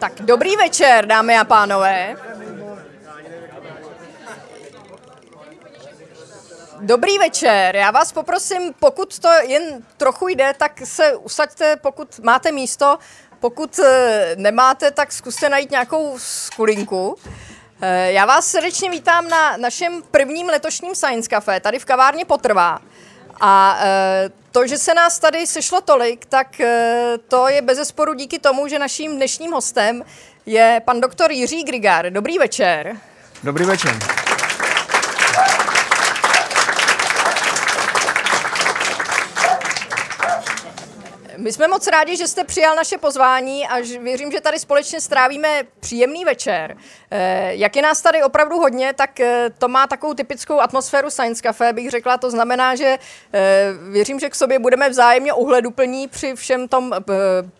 Tak dobrý večer, dámy a pánové. Dobrý večer, já vás poprosím, pokud to jen trochu jde, tak se usaďte, pokud máte místo, pokud eh, nemáte, tak zkuste najít nějakou skulinku. Eh, já vás srdečně vítám na našem prvním letošním Science Café, tady v kavárně Potrvá. A eh, to, že se nás tady sešlo tolik, tak to je bezesporu díky tomu, že naším dnešním hostem je pan doktor Jiří Grigar. Dobrý večer. Dobrý večer. My jsme moc rádi, že jste přijal naše pozvání a věřím, že tady společně strávíme příjemný večer. Eh, jak je nás tady opravdu hodně, tak eh, to má takovou typickou atmosféru Science Café, bych řekla. To znamená, že eh, věřím, že k sobě budeme vzájemně ohleduplní při všem tom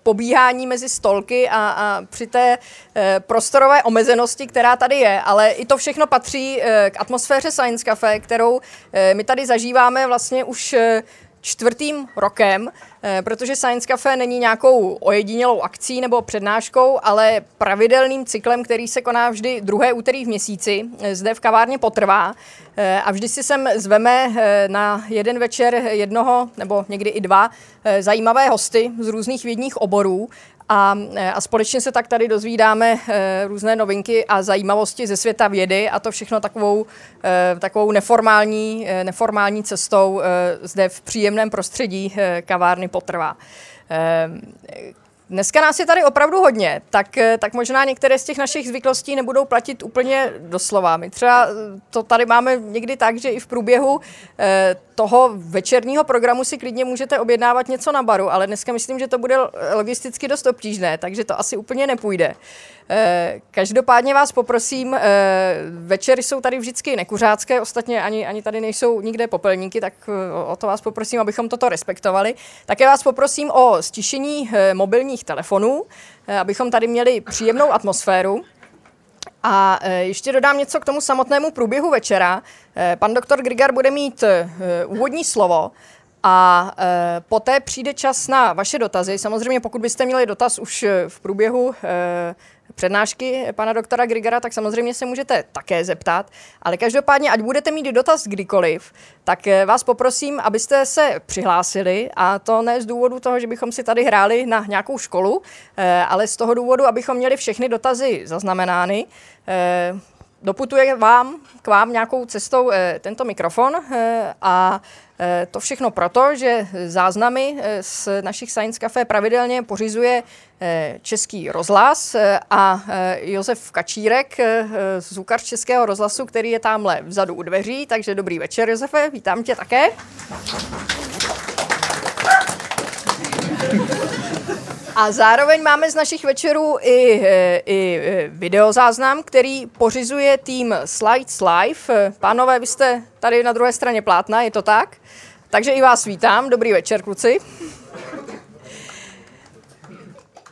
pobíhání mezi stolky a, a při té prostorové omezenosti, která tady je. Ale i to všechno patří k atmosféře Science Café, kterou my tady zažíváme vlastně už čtvrtým rokem, eh, protože Science Cafe není nějakou ojedinělou akcí nebo přednáškou, ale pravidelným cyklem, který se koná vždy druhé úterý v měsíci. Eh, zde v kavárně potrvá eh, a vždy si sem zveme na jeden večer jednoho nebo někdy i dva zajímavé hosty z různých vědních oborů a, e, a společně se tak tady dozvídáme e, různé novinky a zajímavosti ze světa vědy a to všechno takovou, e, takovou neformální, neformální cestou zde v příjemném prostředí kavárny potrvá. Dneska nás je tady opravdu hodně, tak, eh, tak možná některé z těch našich zvyklostí nebudou platit úplně doslova. My třeba eh, to tady máme někdy tak, že i v průběhu eh, toho večerního programu si klidně můžete objednávat něco na baru, ale dneska myslím, že to bude logisticky dost obtížné, takže to asi úplně nepůjde. Eh, každopádně vás poprosím, eh, večery jsou tady vždycky nekuřácké, ostatně ani, ani tady nejsou nikde popelníky, tak eh, o to vás poprosím, abychom toto respektovali. Také vás poprosím o stišení mobilních telefonů, abychom tady měli příjemnou atmosféru. A ještě dodám něco k tomu samotnému průběhu večera. Pan doktor Grigar bude mít úvodní slovo a poté přijde čas na vaše dotazy. Samozřejmě, pokud byste měli dotaz už v průběhu přednášky pana doktora Grigara, tak samozřejmě se můžete také zeptat. Ale každopádně, ať budete mít dotaz kdykoliv, tak eh, vás poprosím, abyste se přihlásili a to ne z důvodu toho, že bychom si tady hráli na nějakou školu, eh, ale z toho důvodu, abychom měli všechny dotazy zaznamenány. Eh, doputuje vám, k vám nějakou cestou tento mikrofon a to všechno proto, že záznamy eh, z našich Science Café pravidelně pořizuje eh, Český rozhlas a Josef Kačírek, zvukař Českého rozhlasu, který je tamhle vzadu u dveří. Takže dobrý večer, Josefe, vítám tě také. A zároveň máme z našich večerů i, i videozáznam, který pořizuje tým Slides Live. Pánové, vy jste tady na druhé straně plátna, je to tak? Takže i vás vítám. Dobrý večer, kluci.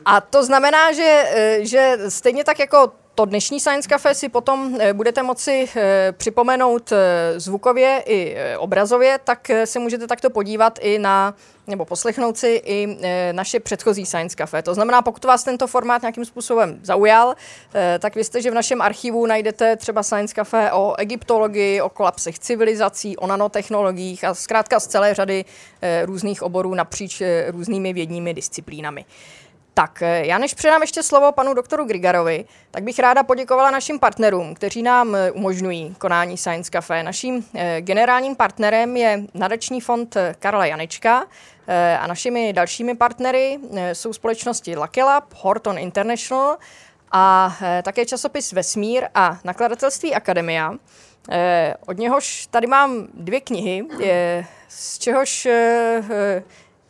A to znamená, že, eh, že stejně tak jako to dnešní Science Cafe si potom eh, budete moci eh, připomenout zvukově i obrazově, tak se můžete takto podívat i na nebo poslechnout si i naše předchozí Science Cafe. To znamená, pokud vás tento formát nějakým způsobem zaujal, tak vězte, že v našem archivu najdete třeba Science Cafe o egyptologii, o kolapsech civilizací, o nanotechnologiích a zkrátka z celé řady různých oborů napříč různými vědními disciplínami. Tak, já než předám ještě slovo panu doktoru Grigarovi, tak bych ráda poděkovala našim partnerům, kteří nám umožňují konání Science Cafe. Naším generálním partnerem je nadační fond Karla Janečka, Eh, a našimi dalšími partnery eh, jsou společnosti Lucky Lab, Horton International a eh, také časopis Vesmír a nakladatelství Akademia. Od něhož tady mám dvě knihy, z čehož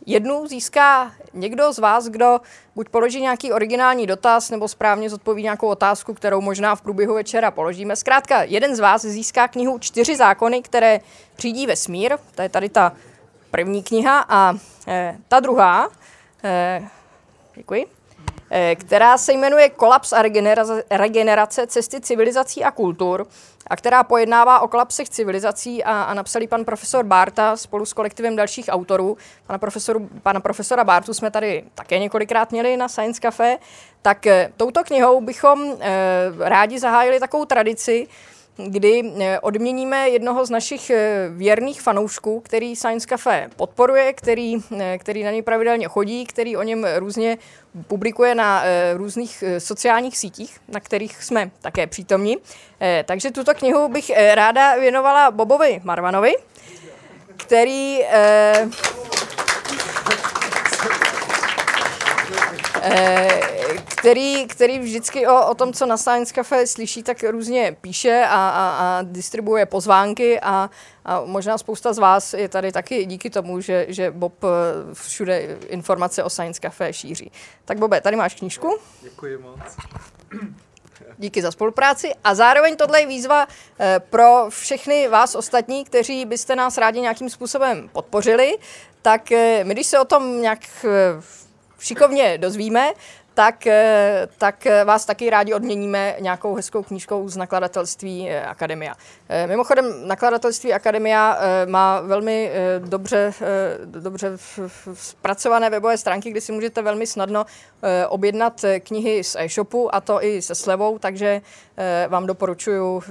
jednu získá někdo z vás, kdo buď položí nějaký originální dotaz, nebo správně zodpoví nějakou otázku, kterou možná v průběhu večera položíme. Zkrátka, jeden z vás získá knihu Čtyři zákony, které řídí vesmír. To je tady ta první kniha a e, ta druhá, e, děkuji, která se jmenuje Kolaps a regenerace cesty civilizací a kultur a která pojednává o kolapsech civilizací a, a napsali pan profesor Barta spolu s kolektivem dalších autorů. Pana, profesoru, pana profesora Bartu jsme tady také několikrát měli na Science Cafe. Tak touto knihou bychom eh, rádi zahájili takovou tradici, kdy eh, odměníme jednoho z našich eh, věrných fanoušků, který Science Cafe podporuje, který, eh, který na něj pravidelně chodí, který o něm různě publikuje na různých sociálních sítích, na kterých jsme také přítomní. Takže tuto knihu bych ráda věnovala Bobovi Marvanovi, který který, který vždycky o, o tom, co na Science Cafe slyší, tak různě píše a, a, a distribuje pozvánky a, a možná spousta z vás je tady taky díky tomu, že, že Bob eh, všude informace o Science Cafe šíří. Tak Bobe, tady máš knížku. Děkuji moc. Díky za spolupráci a zároveň tohle je výzva eh, pro všechny vás ostatní, kteří byste nás rádi nějakým způsobem podpořili, tak eh, my když se o tom nějak šikovně dozvíme, tak, eh, tak eh, vás taky rádi odměníme nějakou hezkou knížkou z nakladatelství eh, Akademia. Mimochodem, nakladatelství Akademia má velmi dobře, dobře zpracované webové stránky, kde si můžete velmi snadno objednat knihy z e-shopu a to i se slevou, takže vám doporučuji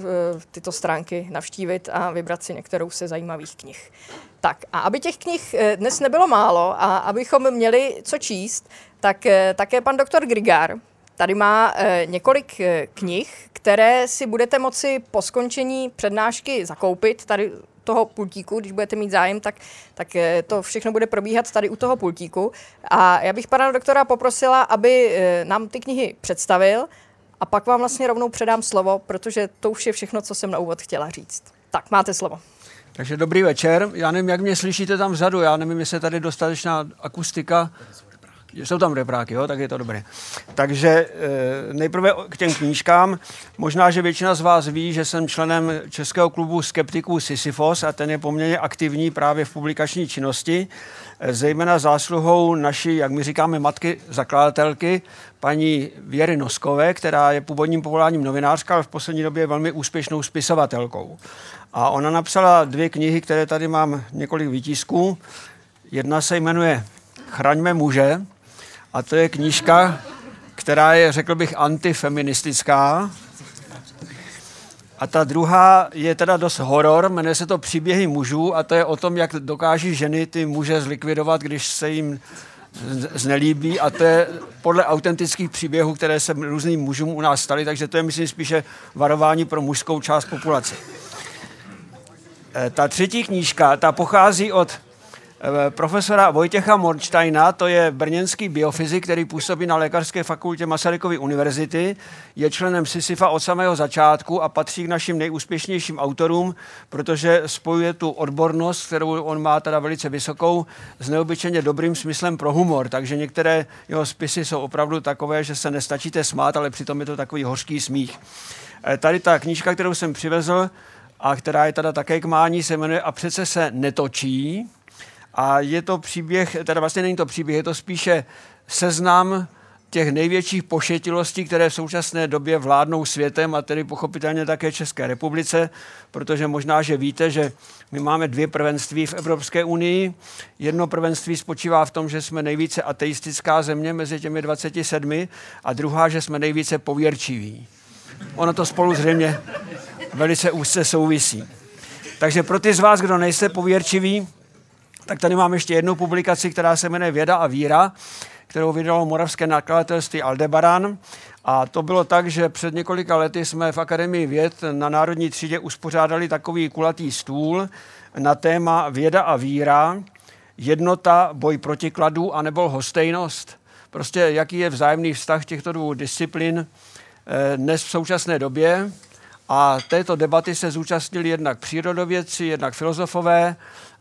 tyto stránky navštívit a vybrat si některou se zajímavých knih. Tak a aby těch knih dnes nebylo málo a abychom měli co číst, tak eh, také pan doktor Grigár tady má eh, několik eh, knih, které si budete moci po skončení přednášky zakoupit tady toho pultíku, když budete mít zájem, tak, tak to všechno bude probíhat tady u toho pultíku. A já bych pana doktora poprosila, aby nám ty knihy představil a pak vám vlastně rovnou předám slovo, protože to už je všechno, co jsem na úvod chtěla říct. Tak, máte slovo. Takže dobrý večer. Já nevím, jak mě slyšíte tam vzadu. Já nevím, jestli je tady dostatečná akustika. Jsou tam repráky, jo, tak je to dobré. Takže e, nejprve k těm knížkám. Možná, že většina z vás ví, že jsem členem Českého klubu skeptiků Sisyfos a ten je poměrně aktivní právě v publikační činnosti, e, zejména zásluhou naší, jak my říkáme, matky zakladatelky, paní Věry Noskové, která je původním povoláním novinářka, ale v poslední době je velmi úspěšnou spisovatelkou. A ona napsala dvě knihy, které tady mám několik výtisků. Jedna se jmenuje Chraňme muže, a to je knížka, která je, řekl bych, antifeministická. A ta druhá je teda dost horor, jmenuje se to Příběhy mužů a to je o tom, jak dokáží ženy ty muže zlikvidovat, když se jim znelíbí a to je podle autentických příběhů, které se různým mužům u nás staly, takže to je, myslím, spíše varování pro mužskou část populace. E, ta třetí knížka, ta pochází od profesora Vojtěcha Morčtajna, to je brněnský biofyzik, který působí na Lékařské fakultě Masarykovy univerzity, je členem Sisyfa od samého začátku a patří k našim nejúspěšnějším autorům, protože spojuje tu odbornost, kterou on má teda velice vysokou, s neobyčejně dobrým smyslem pro humor. Takže některé jeho spisy jsou opravdu takové, že se nestačíte smát, ale přitom je to takový hořký smích. Eh, tady ta knížka, kterou jsem přivezl, a která je teda také k mání, se jmenuje A přece se netočí. A je to příběh, teda vlastně není to příběh, je to spíše seznam těch největších pošetilostí, které v současné době vládnou světem a tedy pochopitelně také České republice, protože možná, že víte, že my máme dvě prvenství v Evropské unii. Jedno prvenství spočívá v tom, že jsme nejvíce ateistická země mezi těmi 27 a druhá, že jsme nejvíce pověrčiví. Ono to spolu zřejmě velice úzce souvisí. Takže pro ty z vás, kdo nejste pověrčiví, tak tady mám ještě jednu publikaci, která se jmenuje Věda a víra, kterou vydalo moravské nakladatelství Aldebaran. A to bylo tak, že před několika lety jsme v Akademii věd na Národní třídě uspořádali takový kulatý stůl na téma Věda a víra, jednota, boj proti kladu a nebo hostejnost. Prostě jaký je vzájemný vztah těchto dvou disciplín eh, dnes v současné době. A této debaty se zúčastnili jednak přírodovědci, jednak filozofové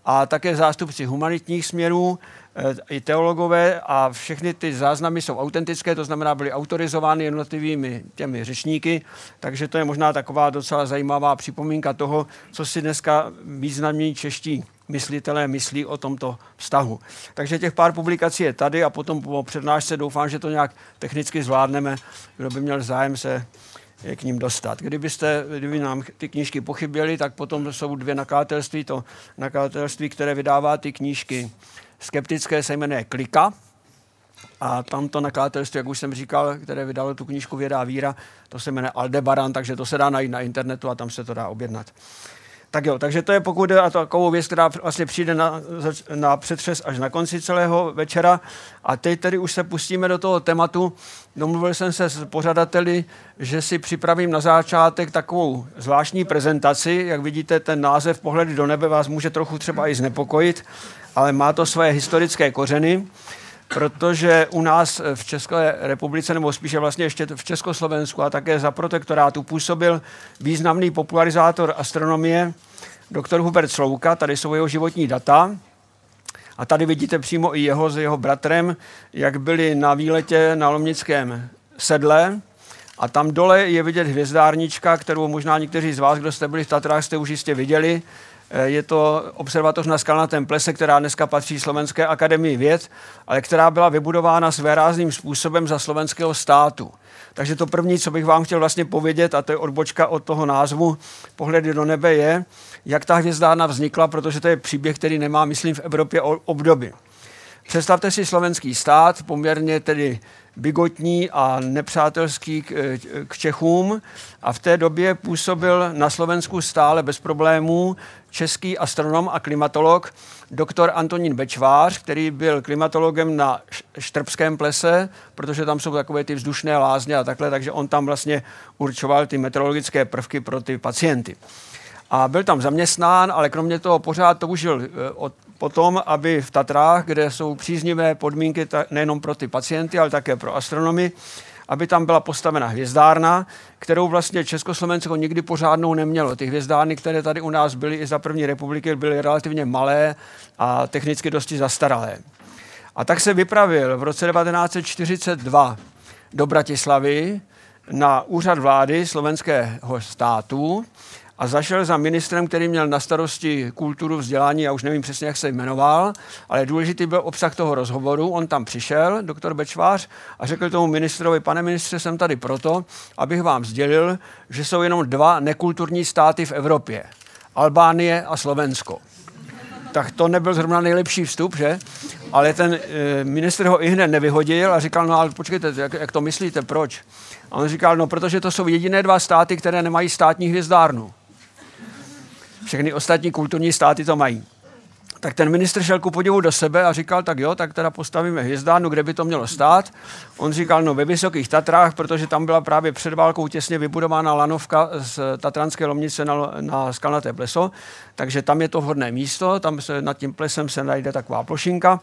a také zástupci humanitních směrů, eh, i teologové a všechny ty záznamy jsou autentické, to znamená byly autorizovány jednotlivými těmi řečníky, takže to je možná taková docela zajímavá připomínka toho, co si dneska významní čeští myslitelé myslí o tomto vztahu. Takže těch pár publikací je tady a potom po přednášce doufám, že to nějak technicky zvládneme. Kdo by měl zájem se k ním dostat. Kdybyste, kdyby nám ty knížky pochyběly, tak potom jsou dvě nakladatelství. To nakladatelství, které vydává ty knížky skeptické, se jmenuje Klika. A tamto nakladatelství, jak už jsem říkal, které vydalo tu knížku Věda a víra, to se jmenuje Aldebaran, takže to se dá najít na internetu a tam se to dá objednat. Tak jo, takže to je pokud jde o takovou věc, která vlastně přijde na, na přetřes až na konci celého večera. A teď tedy už se pustíme do toho tématu. Domluvil jsem se s pořadateli, že si připravím na začátek takovou zvláštní prezentaci. Jak vidíte, ten název Pohledy do nebe vás může trochu třeba i znepokojit, ale má to své historické kořeny protože u nás v České republice, nebo spíše vlastně ještě v Československu a také za protektorátu působil významný popularizátor astronomie, doktor Hubert Slouka, tady jsou jeho životní data. A tady vidíte přímo i jeho s jeho bratrem, jak byli na výletě na Lomnickém sedle. A tam dole je vidět hvězdárnička, kterou možná někteří z vás, kdo jste byli v Tatrách, jste už jistě viděli. Eh, je to observatoř na Skalnatém plese, která dneska patří Slovenské akademii věd, ale která byla vybudována svérázným způsobem za slovenského státu. Takže to první, co bych vám chtěl vlastně povědět, a to je odbočka od toho názvu Pohledy do nebe, je, jak ta hvězdárna vznikla, protože to je příběh, který nemá, myslím, v Evropě obdoby. Představte si slovenský stát, poměrně tedy bigotní a nepřátelský k, k Čechům a v té době působil na Slovensku stále bez problémů český astronom a klimatolog doktor Antonín Bečvář, který byl klimatologem na Štrbském plese, protože tam jsou takové ty vzdušné lázně a takhle, takže on tam vlastně určoval ty meteorologické prvky pro ty pacienty. A byl tam zaměstnán, ale kromě toho pořád toužil eh, od potom, aby v Tatrách, kde jsou příznivé podmínky nejenom pro ty pacienty, ale také pro astronomy, aby tam byla postavena hvězdárna, kterou vlastně Československo nikdy pořádnou nemělo. Ty hvězdárny, které tady u nás byly i za první republiky, byly relativně malé a technicky dosti zastaralé. A tak se vypravil v roce 1942 do Bratislavy na úřad vlády slovenského státu a zašel za ministrem, který měl na starosti kulturu, vzdělání, já už nevím přesně, jak se jmenoval, ale důležitý byl obsah toho rozhovoru. On tam přišel, doktor Bečvář, a řekl tomu ministrovi, pane ministře, jsem tady proto, abych vám sdělil, že jsou jenom dva nekulturní státy v Evropě. Albánie a Slovensko. Tak to nebyl zrovna nejlepší vstup, že? Ale ten e, ministr ho i hned nevyhodil a říkal, no ale počkejte, jak, jak to myslíte, proč? A on říkal, no protože to jsou jediné dva státy, které nemají státní hvězdárnu. Všechny ostatní kulturní státy to mají. Tak ten ministr šel ku podivu do sebe a říkal, tak jo, tak teda postavíme hvězdárnu, kde by to mělo stát. On říkal, no ve Vysokých Tatrách, protože tam byla právě před válkou těsně vybudována lanovka z Tatranské lomnice na, na Skalnaté pleso, takže tam je to vhodné místo, tam se nad tím plesem se najde taková plošinka.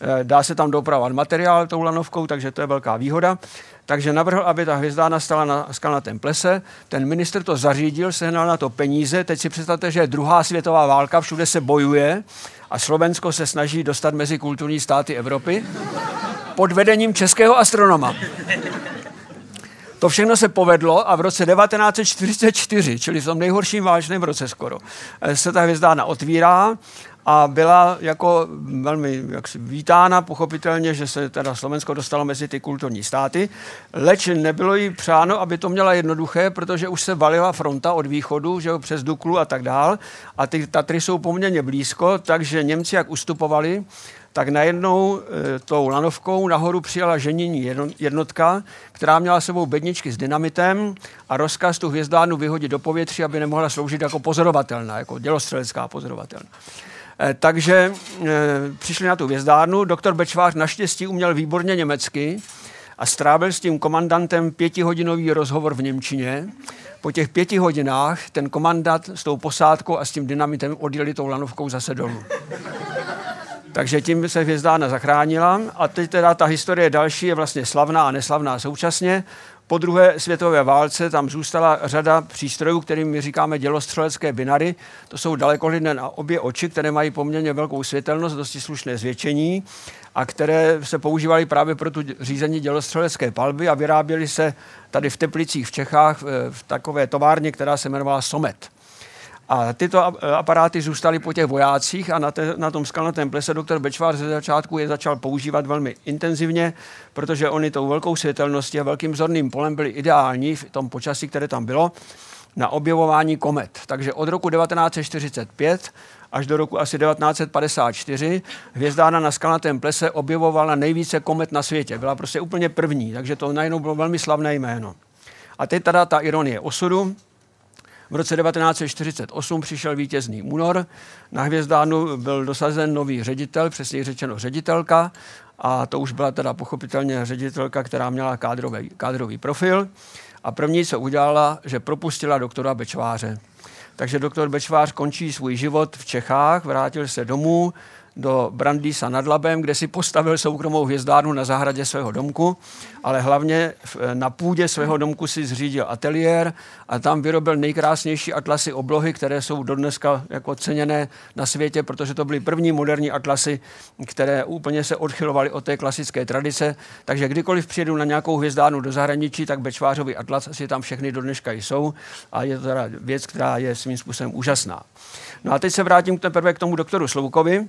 Eh, dá se tam dopravovat materiál tou lanovkou, takže to je velká výhoda. Takže navrhl, aby ta hvězdárna stala na skalnatém plese. Ten minister to zařídil, sehnal na to peníze. Teď si představte, že je druhá světová válka, všude se bojuje a Slovensko se snaží dostat mezi kulturní státy Evropy pod vedením českého astronoma. To všechno se povedlo a v roce 1944, čili v tom nejhorším válečném roce skoro, eh, se ta hvězdárna otvírá a byla jako velmi jaksi vítána, pochopitelně, že se teda Slovensko dostalo mezi ty kulturní státy, leč nebylo jí přáno, aby to měla jednoduché, protože už se valila fronta od východu, že jo, přes Duklu a tak dál a ty Tatry jsou poměrně blízko, takže Němci jak ustupovali, tak najednou e, tou lanovkou nahoru přijala ženění jednotka, která měla sebou bedničky s dynamitem a rozkaz tu hvězdárnu vyhodit do povětří, aby nemohla sloužit jako pozorovatelná, jako dělostřelecká pozorovatelná. Eh, takže eh, přišli na tu vězdárnu. Doktor Bečvář naštěstí uměl výborně německy a strávil s tím komandantem pětihodinový rozhovor v Němčině. Po těch pěti hodinách ten komandant s tou posádkou a s tím dynamitem odjeli tou lanovkou zase dolů. Takže tím se hvězdárna zachránila a teď teda ta historie další je vlastně slavná a neslavná současně. Po druhé světové válce tam zůstala řada přístrojů, kterým my říkáme dělostřelecké binary. To jsou dalekohlidné na obě oči, které mají poměrně velkou světelnost, dosti slušné zvětšení a které se používaly právě pro tu řízení dělostřelecké palby a vyráběly se tady v Teplicích v Čechách v takové továrně, která se jmenovala Somet. A tyto aparáty zůstaly po těch vojácích a na, te, na tom skalnatém plese doktor Bečvár ze začátku je začal používat velmi intenzivně, protože oni tou velkou světelností a velkým zorným polem byli ideální v tom počasí, které tam bylo, na objevování komet. Takže od roku 1945 až do roku asi 1954 hvězdárna na skalnatém plese objevovala nejvíce komet na světě. Byla prostě úplně první, takže to najednou bylo velmi slavné jméno. A teď teda ta ironie osudu. V roce 1948 přišel vítězný únor. Na hvězdárnu byl dosazen nový ředitel, přesně řečeno ředitelka, a to už byla teda pochopitelně ředitelka, která měla kádrový, kádrový profil. A první, co udělala, že propustila doktora Bečváře. Takže doktor Bečvář končí svůj život v Čechách, vrátil se domů, do Brandýsa nad Labem, kde si postavil soukromou hvězdárnu na zahradě svého domku, ale hlavně na půdě svého domku si zřídil ateliér a tam vyrobil nejkrásnější atlasy oblohy, které jsou dodneska jako ceněné na světě, protože to byly první moderní atlasy, které úplně se odchylovaly od té klasické tradice. Takže kdykoliv přijedu na nějakou hvězdárnu do zahraničí, tak Bečvářový atlas asi tam všechny do dneška jsou a je to teda věc, která je svým způsobem úžasná. No a teď se vrátím teprve k tomu doktoru Sloukovi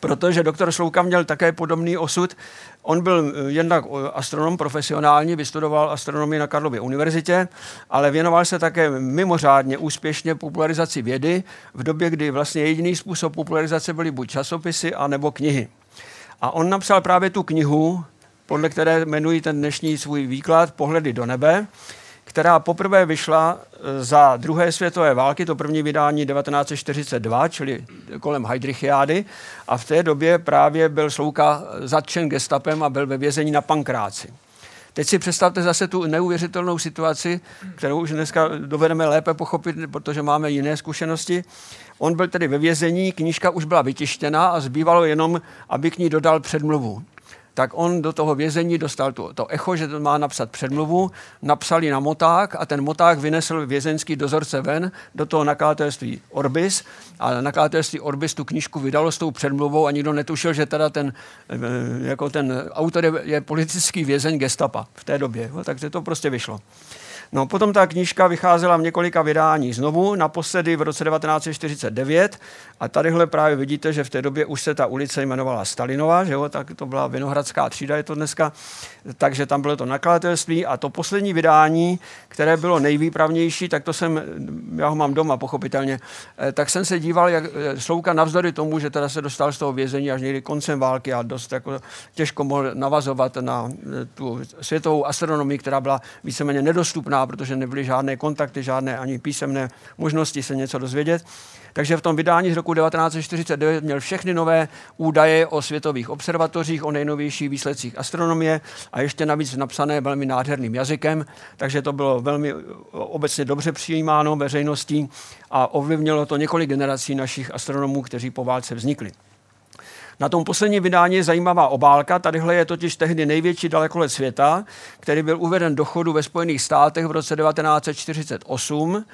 protože doktor Slouka měl také podobný osud. On byl eh, jednak eh, astronom profesionální, vystudoval astronomii na Karlově univerzitě, ale věnoval se také mimořádně úspěšně popularizaci vědy v době, kdy vlastně jediný způsob popularizace byly buď časopisy, anebo knihy. A on napsal právě tu knihu, podle které jmenují ten dnešní svůj výklad Pohledy do nebe, která poprvé vyšla e, za druhé světové války, to první vydání 1942, čili kolem Heidrichiády. A v té době právě byl Slouka zatčen gestapem a byl ve vězení na Pankráci. Teď si představte zase tu neuvěřitelnou situaci, kterou už dneska dovedeme lépe pochopit, protože máme jiné zkušenosti. On byl tedy ve vězení, knížka už byla vytištěna a zbývalo jenom, aby k ní dodal předmluvu tak on do toho vězení dostal to, to echo, že to má napsat předmluvu, napsali na moták a ten moták vynesl vězeňský dozorce ven do toho nakladatelství Orbis a nakladatelství Orbis tu knížku vydalo s tou předmluvou a nikdo netušil, že teda ten, eh, jako ten autor je, je politický vězeň gestapa v té době, takže to prostě vyšlo. No, potom ta knížka vycházela v několika vydání. Znovu, naposledy v roce 1949 a tadyhle právě vidíte, že v té době už se ta ulice jmenovala Stalinova, že jo, tak to byla Vinohradská třída, je to dneska, takže tam bylo to nakladatelství. A to poslední vydání, které bylo nejvýpravnější, tak to jsem, já ho mám doma pochopitelně, eh, tak jsem se díval, jak eh, Slouka navzdory tomu, že teda se dostal z toho vězení až někdy koncem války a dost jako těžko mohl navazovat na eh, tu světovou astronomii, která byla víceméně nedostupná, protože nebyly žádné kontakty, žádné ani písemné možnosti se něco dozvědět. Takže v tom vydání z roku 1949 měl všechny nové údaje o světových observatořích, o nejnovějších výsledcích astronomie a ještě navíc napsané velmi nádherným jazykem, takže to bylo velmi obecně dobře přijímáno veřejností a ovlivnilo to několik generací našich astronomů, kteří po válce vznikli. Na tom posledním vydání je zajímavá obálka. Tadyhle je totiž tehdy největší dalekolet světa, který byl uveden do chodu ve Spojených státech v roce 1948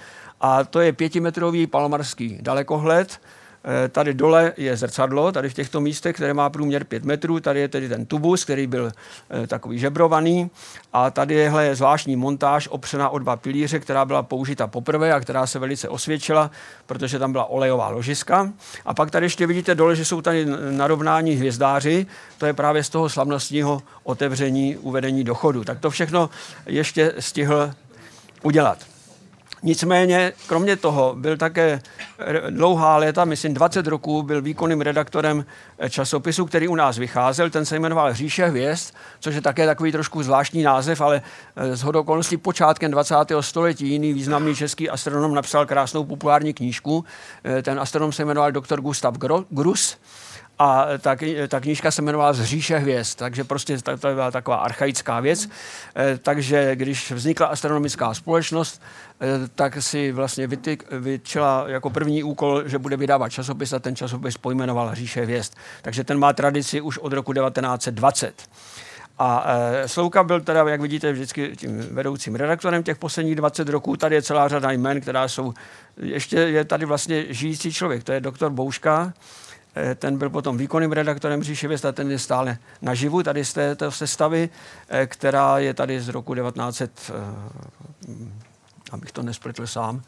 a to je pětimetrový palmarský dalekohled. Eh, tady dole je zrcadlo, tady v těchto místech, které má průměr 5 metrů. Tady je tedy ten tubus, který byl eh, takový žebrovaný. A tady je zvláštní montáž opřená o dva pilíře, která byla použita poprvé a která se velice osvědčila, protože tam byla olejová ložiska. A pak tady ještě vidíte dole, že jsou tady narovnání hvězdáři. To je právě z toho slavnostního otevření, uvedení do chodu. Tak to všechno ještě stihl udělat. Nicméně, kromě toho, byl také dlouhá léta, myslím 20 roků, byl výkonným redaktorem eh, časopisu, který u nás vycházel. Ten se jmenoval Říše hvězd, což je také takový trošku zvláštní název, ale z eh, hodokolností počátkem 20. století jiný významný český astronom napsal krásnou populární knížku. Eh, ten astronom se jmenoval doktor Gustav Grus a ta, ta knížka se jmenovala Zříše hvězd, takže prostě to, to byla taková archaická věc. E, takže když vznikla astronomická společnost, e, tak si vlastně vytyk, vyčela jako první úkol, že bude vydávat časopis a ten časopis pojmenoval Říše hvězd. Takže ten má tradici už od roku 1920. A e, Slouka byl teda, jak vidíte, vždycky tím vedoucím redaktorem těch posledních 20 roků. Tady je celá řada jmen, která jsou, ještě je tady vlastně žijící člověk, to je doktor Bouška, Eh, ten byl potom výkonným redaktorem Říše Věst a ten je stále naživu tady z této sestavy, eh, která je tady z roku 1900, eh, abych to nespletl sám,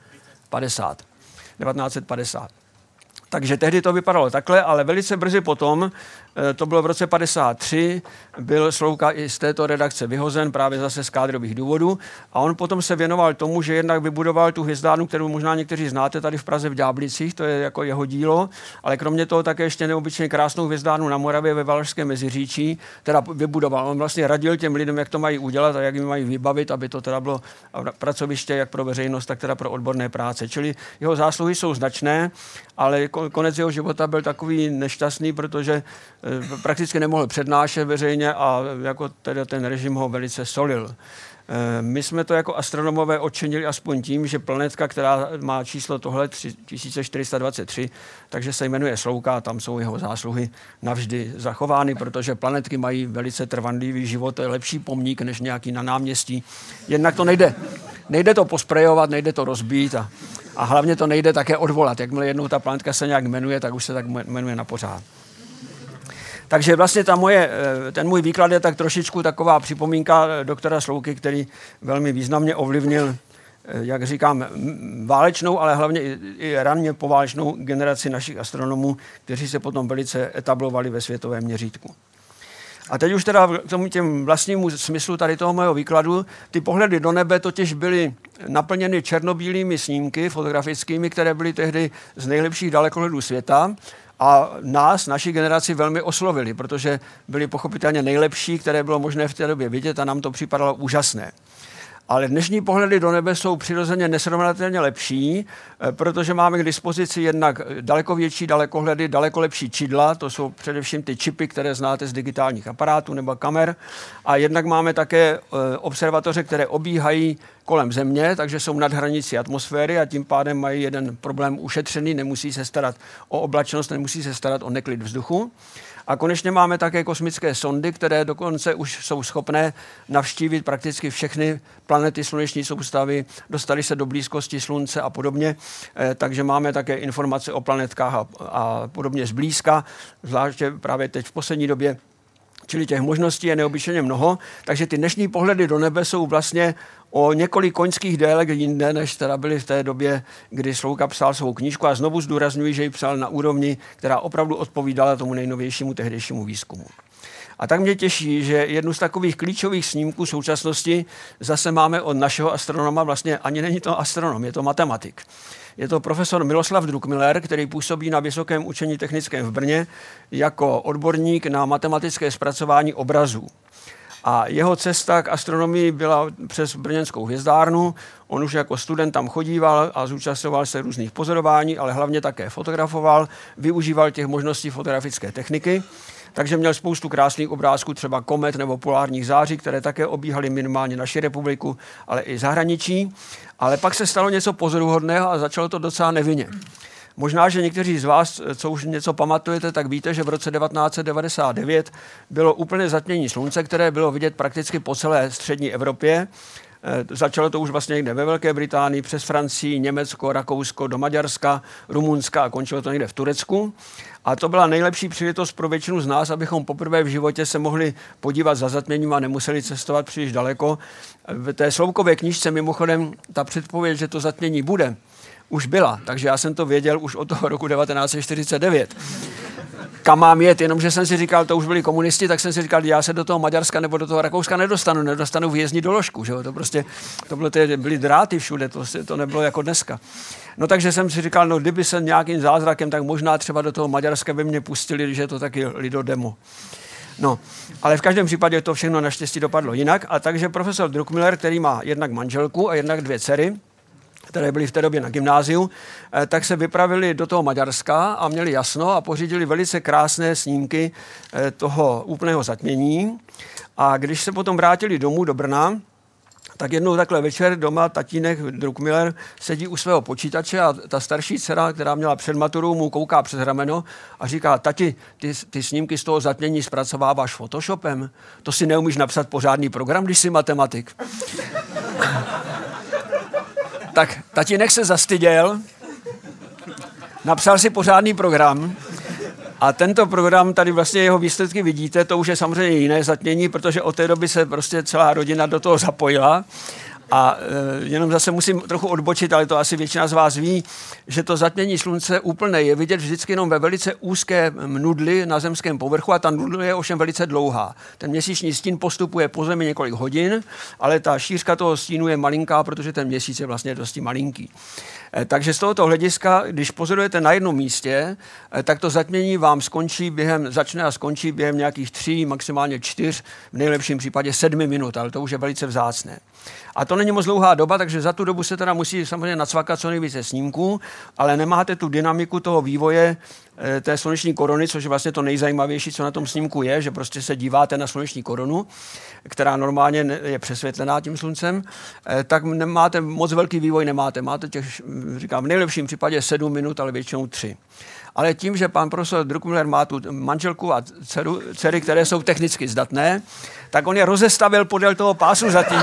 50. 1950. Takže tehdy to vypadalo takhle, ale velice brzy potom Eh, to bylo v roce 53, byl Slouka i z této redakce vyhozen právě zase z kádrových důvodů a on potom se věnoval tomu, že jednak vybudoval tu hvězdárnu, kterou možná někteří znáte tady v Praze v Ďáblicích, to je jako jeho dílo, ale kromě toho také ještě neobyčejně krásnou hvězdárnu na Moravě ve Valašském Meziříčí, teda vybudoval. On vlastně radil těm lidem, jak to mají udělat a jak jim mají vybavit, aby to teda bylo pracoviště jak pro veřejnost, tak teda pro odborné práce. Čili jeho zásluhy jsou značné, ale konec jeho života byl takový nešťastný, protože Eh, prakticky nemohl přednášet veřejně a jako teda ten režim ho velice solil. Eh, my jsme to jako astronomové odčinili aspoň tím, že planetka, která má číslo tohle 3423, takže se jmenuje Slouka, tam jsou jeho zásluhy navždy zachovány, protože planetky mají velice trvanlivý život, to je lepší pomník než nějaký na náměstí. Jednak to nejde, nejde to posprejovat, nejde to rozbít a, a hlavně to nejde také odvolat. Jakmile jednou ta planetka se nějak jmenuje, tak už se tak jmenuje na pořád. Takže vlastně ta moje, eh, ten můj výklad je tak trošičku taková připomínka eh, doktora Slouky, který velmi významně ovlivnil, eh, jak říkám, válečnou, ale hlavně i, ranně poválečnou generaci našich astronomů, kteří se potom velice etablovali ve světovém měřítku. A teď už teda k tomu těm vlastnímu smyslu tady toho mého výkladu, ty pohledy do nebe totiž byly naplněny černobílými snímky fotografickými, které byly tehdy z nejlepších dalekohledů světa a nás, naši generaci, velmi oslovili, protože byli pochopitelně nejlepší, které bylo možné v té době vidět a nám to připadalo úžasné. Ale dnešní pohledy do nebe jsou přirozeně nesrovnatelně lepší, eh, protože máme k dispozici jednak daleko větší dalekohledy, daleko lepší čidla, to jsou především ty čipy, které znáte z digitálních aparátů nebo kamer, a jednak máme také eh, observatoře, které obíhají kolem Země, takže jsou nad hranicí atmosféry a tím pádem mají jeden problém ušetřený, nemusí se starat o oblačnost, nemusí se starat o neklid vzduchu. A konečně máme také kosmické sondy, které dokonce už jsou schopné navštívit prakticky všechny planety sluneční soustavy, dostali se do blízkosti Slunce a podobně. Eh, takže máme také informace o planetkách a, a podobně zblízka, zvláště právě teď v poslední době Čili těch možností je neobyčejně mnoho, takže ty dnešní pohledy do nebe jsou vlastně o několik koňských délek jinde, než teda byly v té době, kdy Slouka psal svou knížku a znovu zdůrazňuji, že ji psal na úrovni, která opravdu odpovídala tomu nejnovějšímu tehdejšímu výzkumu. A tak mě těší, že jednu z takových klíčových snímků současnosti zase máme od našeho astronoma, vlastně ani není to astronom, je to matematik. Je to profesor Miloslav Druckmiller, který působí na Vysokém učení technickém v Brně jako odborník na matematické zpracování obrazů. A jeho cesta k astronomii byla přes brněnskou hvězdárnu. On už jako student tam chodíval a zúčastňoval se různých pozorování, ale hlavně také fotografoval, využíval těch možností fotografické techniky. Takže měl spoustu krásných obrázků, třeba komet nebo polárních září, které také obíhaly minimálně naši republiku, ale i zahraničí. Ale pak se stalo něco pozoruhodného a začalo to docela nevinně. Možná, že někteří z vás, co už něco pamatujete, tak víte, že v roce 1999 bylo úplně zatmění slunce, které bylo vidět prakticky po celé střední Evropě. E, začalo to už vlastně někde ve Velké Británii, přes Francii, Německo, Rakousko, do Maďarska, Rumunska a končilo to někde v Turecku. A to byla nejlepší příležitost pro většinu z nás, abychom poprvé v životě se mohli podívat za zatměním a nemuseli cestovat příliš daleko. V té sloukové knižce mimochodem ta předpověď, že to zatmění bude, už byla, takže já jsem to věděl už od toho roku 1949 kam mám jet, jenomže jsem si říkal, to už byli komunisti, tak jsem si říkal, já se do toho Maďarska nebo do toho Rakouska nedostanu, nedostanu vězni doložku, že jo? to prostě, to bylo, ty, byly dráty všude, to, to nebylo jako dneska. No takže jsem si říkal, no kdyby se nějakým zázrakem, tak možná třeba do toho Maďarska by mě pustili, když je to taky lidodemo. No, ale v každém případě to všechno naštěstí dopadlo jinak. A takže profesor Druckmiller, který má jednak manželku a jednak dvě dcery, které byly v té době na gymnáziu, eh, tak se vypravili do toho Maďarska a měli jasno a pořídili velice krásné snímky eh, toho úplného zatmění. A když se potom vrátili domů do Brna, tak jednou takhle večer doma tatínek Druckmiller sedí u svého počítače a ta starší dcera, která měla před maturou, mu kouká přes rameno a říká, tati, ty, ty snímky z toho zatmění zpracováváš Photoshopem? To si neumíš napsat pořádný program, když jsi matematik. Tak tatínek se zastyděl, napsal si pořádný program a tento program, tady vlastně jeho výsledky vidíte, to už je samozřejmě jiné zatmění, protože od té doby se prostě celá rodina do toho zapojila A e, jenom zase musím trochu odbočit, ale to asi většina z vás ví, že to zatmění slunce úplné je vidět vždycky jenom ve velice úzké nudli na zemském povrchu a ta nudle je ovšem velice dlouhá. Ten měsíční stín postupuje po zemi několik hodin, ale ta šířka toho stínu je malinká, protože ten měsíc je vlastně dosti malinký. E, takže z tohoto hlediska, když pozorujete na jednom místě, e, tak to zatmění vám skončí během, začne a skončí během nějakých tří, maximálně čtyř, v nejlepším případě sedmi minut, ale to už je velice vzácné. A to není moc dlouhá doba, takže za tu dobu se teda musí samozřejmě nacvakat co nejvíce snímků, ale nemáte tu dynamiku toho vývoje eh, té sluneční korony, což je vlastně to nejzajímavější, co na tom snímku je, že prostě se díváte na sluneční korunu, která normálně je přesvětlená tím sluncem, eh, tak nemáte moc velký vývoj, nemáte. Máte těch, říkám, v nejlepším případě 7 minut, ale většinou 3 ale tím, že pan profesor Druckmüller má tu manželku a dceru, dcery, které jsou technicky zdatné, tak on je rozestavil podél toho pásu zatím.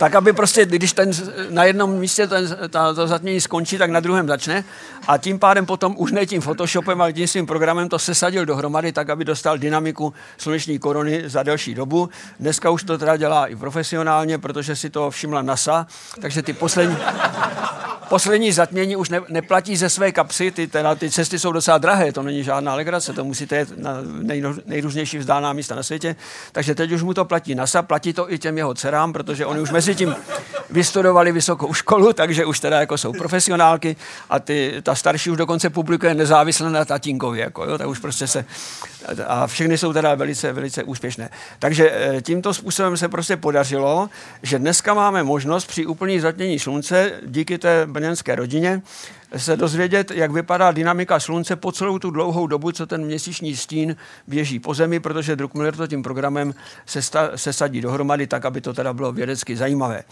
Tak aby prostě, když ten na jednom místě ten, ta, to zatmění skončí, tak na druhém začne. A tím pádem potom už ne tím Photoshopem, ale tím svým programem to sesadil dohromady, tak aby dostal dynamiku sluneční korony za delší dobu. Dneska už to teda dělá i profesionálně, protože si to všimla NASA, takže ty poslední, poslední zatmění už ne, neplatí ze své kapsy, ty, teda, ty cesty jsou docela drahé, to není žádná legrace, to musíte jet na nej, nejrůznější vzdálená místa na světě. Takže teď už mu to platí NASA, platí to i těm jeho dcerám, protože oni už mezi tím vystudovali vysokou školu, takže už teda jako jsou profesionálky a ty, ta starší už dokonce publikuje nezávisle na tatínkovi, jako, jo, tak už prostě se, a všechny jsou teda velice, velice úspěšné. Takže eh, tímto způsobem se prostě podařilo, že dneska máme možnost při úplný zatmění slunce díky té brněnské rodině se dozvědět, jak vypadá dynamika slunce po celou tu dlouhou dobu, co ten měsíční stín běží po zemi, protože Druckmiller to tím programem se, sadí dohromady tak, aby to teda bylo vědecky zajímavé.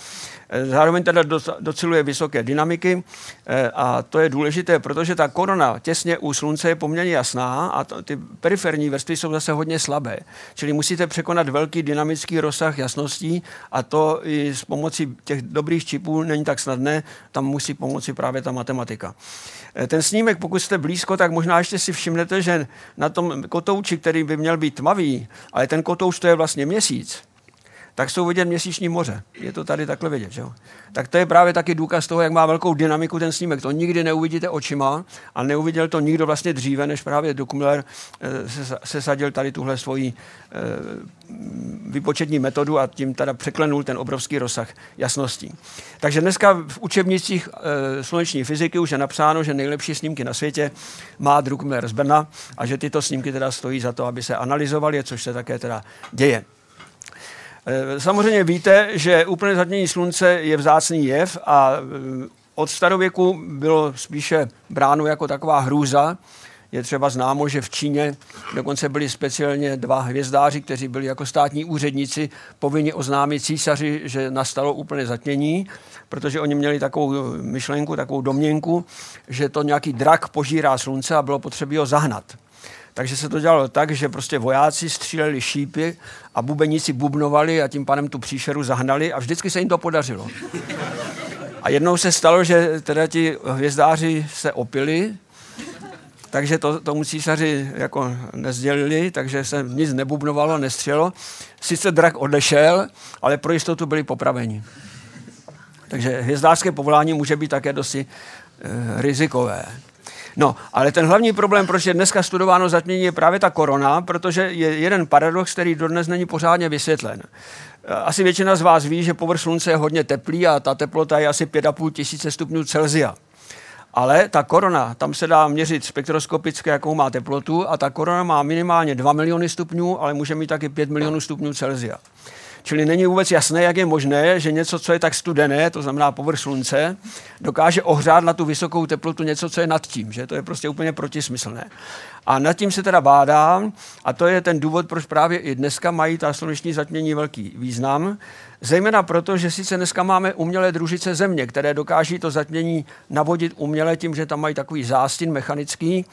Eh, zároveň teda doceluje vysoké dynamiky eh, a to je důležité, protože ta korona těsně u slunce je poměrně jasná a ty periferní vrstvy jsou zase hodně slabé. Čili musíte překonat velký dynamický rozsah jasností a to i s pomocí těch dobrých čipů není tak snadné, tam musí pomoci právě ta matematika. Eh, ten snímek, pokud jste blízko, tak možná ještě si všimnete, že na tom kotouči, který by měl být tmavý, ale ten kotouč to je vlastně měsíc, tak jsou vidět měsíční moře. Je to tady takhle vidět. Že jo? Tak to je právě taky důkaz toho, jak má velkou dynamiku ten snímek. To nikdy neuvidíte očima a neuviděl to nikdo vlastně dříve, než právě Duckmiller eh, se, sadil tady tuhle svoji eh, výpočetní metodu a tím teda překlenul ten obrovský rozsah jasností. Takže dneska v učebnicích e, sluneční fyziky už je napsáno, že nejlepší snímky na světě má Druckmiller z Brna a že tyto snímky teda stojí za to, aby se analyzovaly, což se také teda děje. Eh, samozřejmě víte, že úplné zatmění slunce je vzácný jev a eh, od starověku bylo spíše bráno jako taková hrůza. Je třeba známo, že v Číně dokonce byli speciálně dva hvězdáři, kteří byli jako státní úředníci povinni oznámit císaři, že nastalo úplné zatmění, protože oni měli takovou myšlenku, takovou domněnku, že to nějaký drak požírá slunce a bylo potřeba ho zahnat. Takže se to dělalo tak, že prostě vojáci stříleli šípy a bubeníci bubnovali a tím pádem tu příšeru zahnali a vždycky se jim to podařilo. A jednou se stalo, že teda ti hvězdáři se opili, takže to tomu císaři jako nezdělili, takže se nic nebubnovalo, nestřelo. Sice drak odešel, ale pro jistotu byli popraveni. Takže hvězdářské povolání může být také dosti e, rizikové. No, ale ten hlavní problém, proč je dneska studováno zatmění, je právě ta korona, protože je jeden paradox, který dodnes není pořádně vysvětlen. Asi většina z vás ví, že povrch slunce je hodně teplý a ta teplota je asi 5,5 tisíce stupňů Celzia. Ale ta korona, tam se dá měřit spektroskopicky, jakou má teplotu a ta korona má minimálně 2 miliony stupňů, ale může mít taky 5 milionů stupňů Celzia. Čili není vůbec jasné, jak je možné, že něco, co je tak studené, to znamená povrch slunce, dokáže ohřát na tu vysokou teplotu něco, co je nad tím. Že? To je prostě úplně protismyslné. A nad tím se teda bádám, a to je ten důvod, proč právě i dneska mají ta sluneční zatmění velký význam, Zejména proto, že sice dneska máme umělé družice země, které dokáží to zatmění navodit uměle tím, že tam mají takový zástin mechanický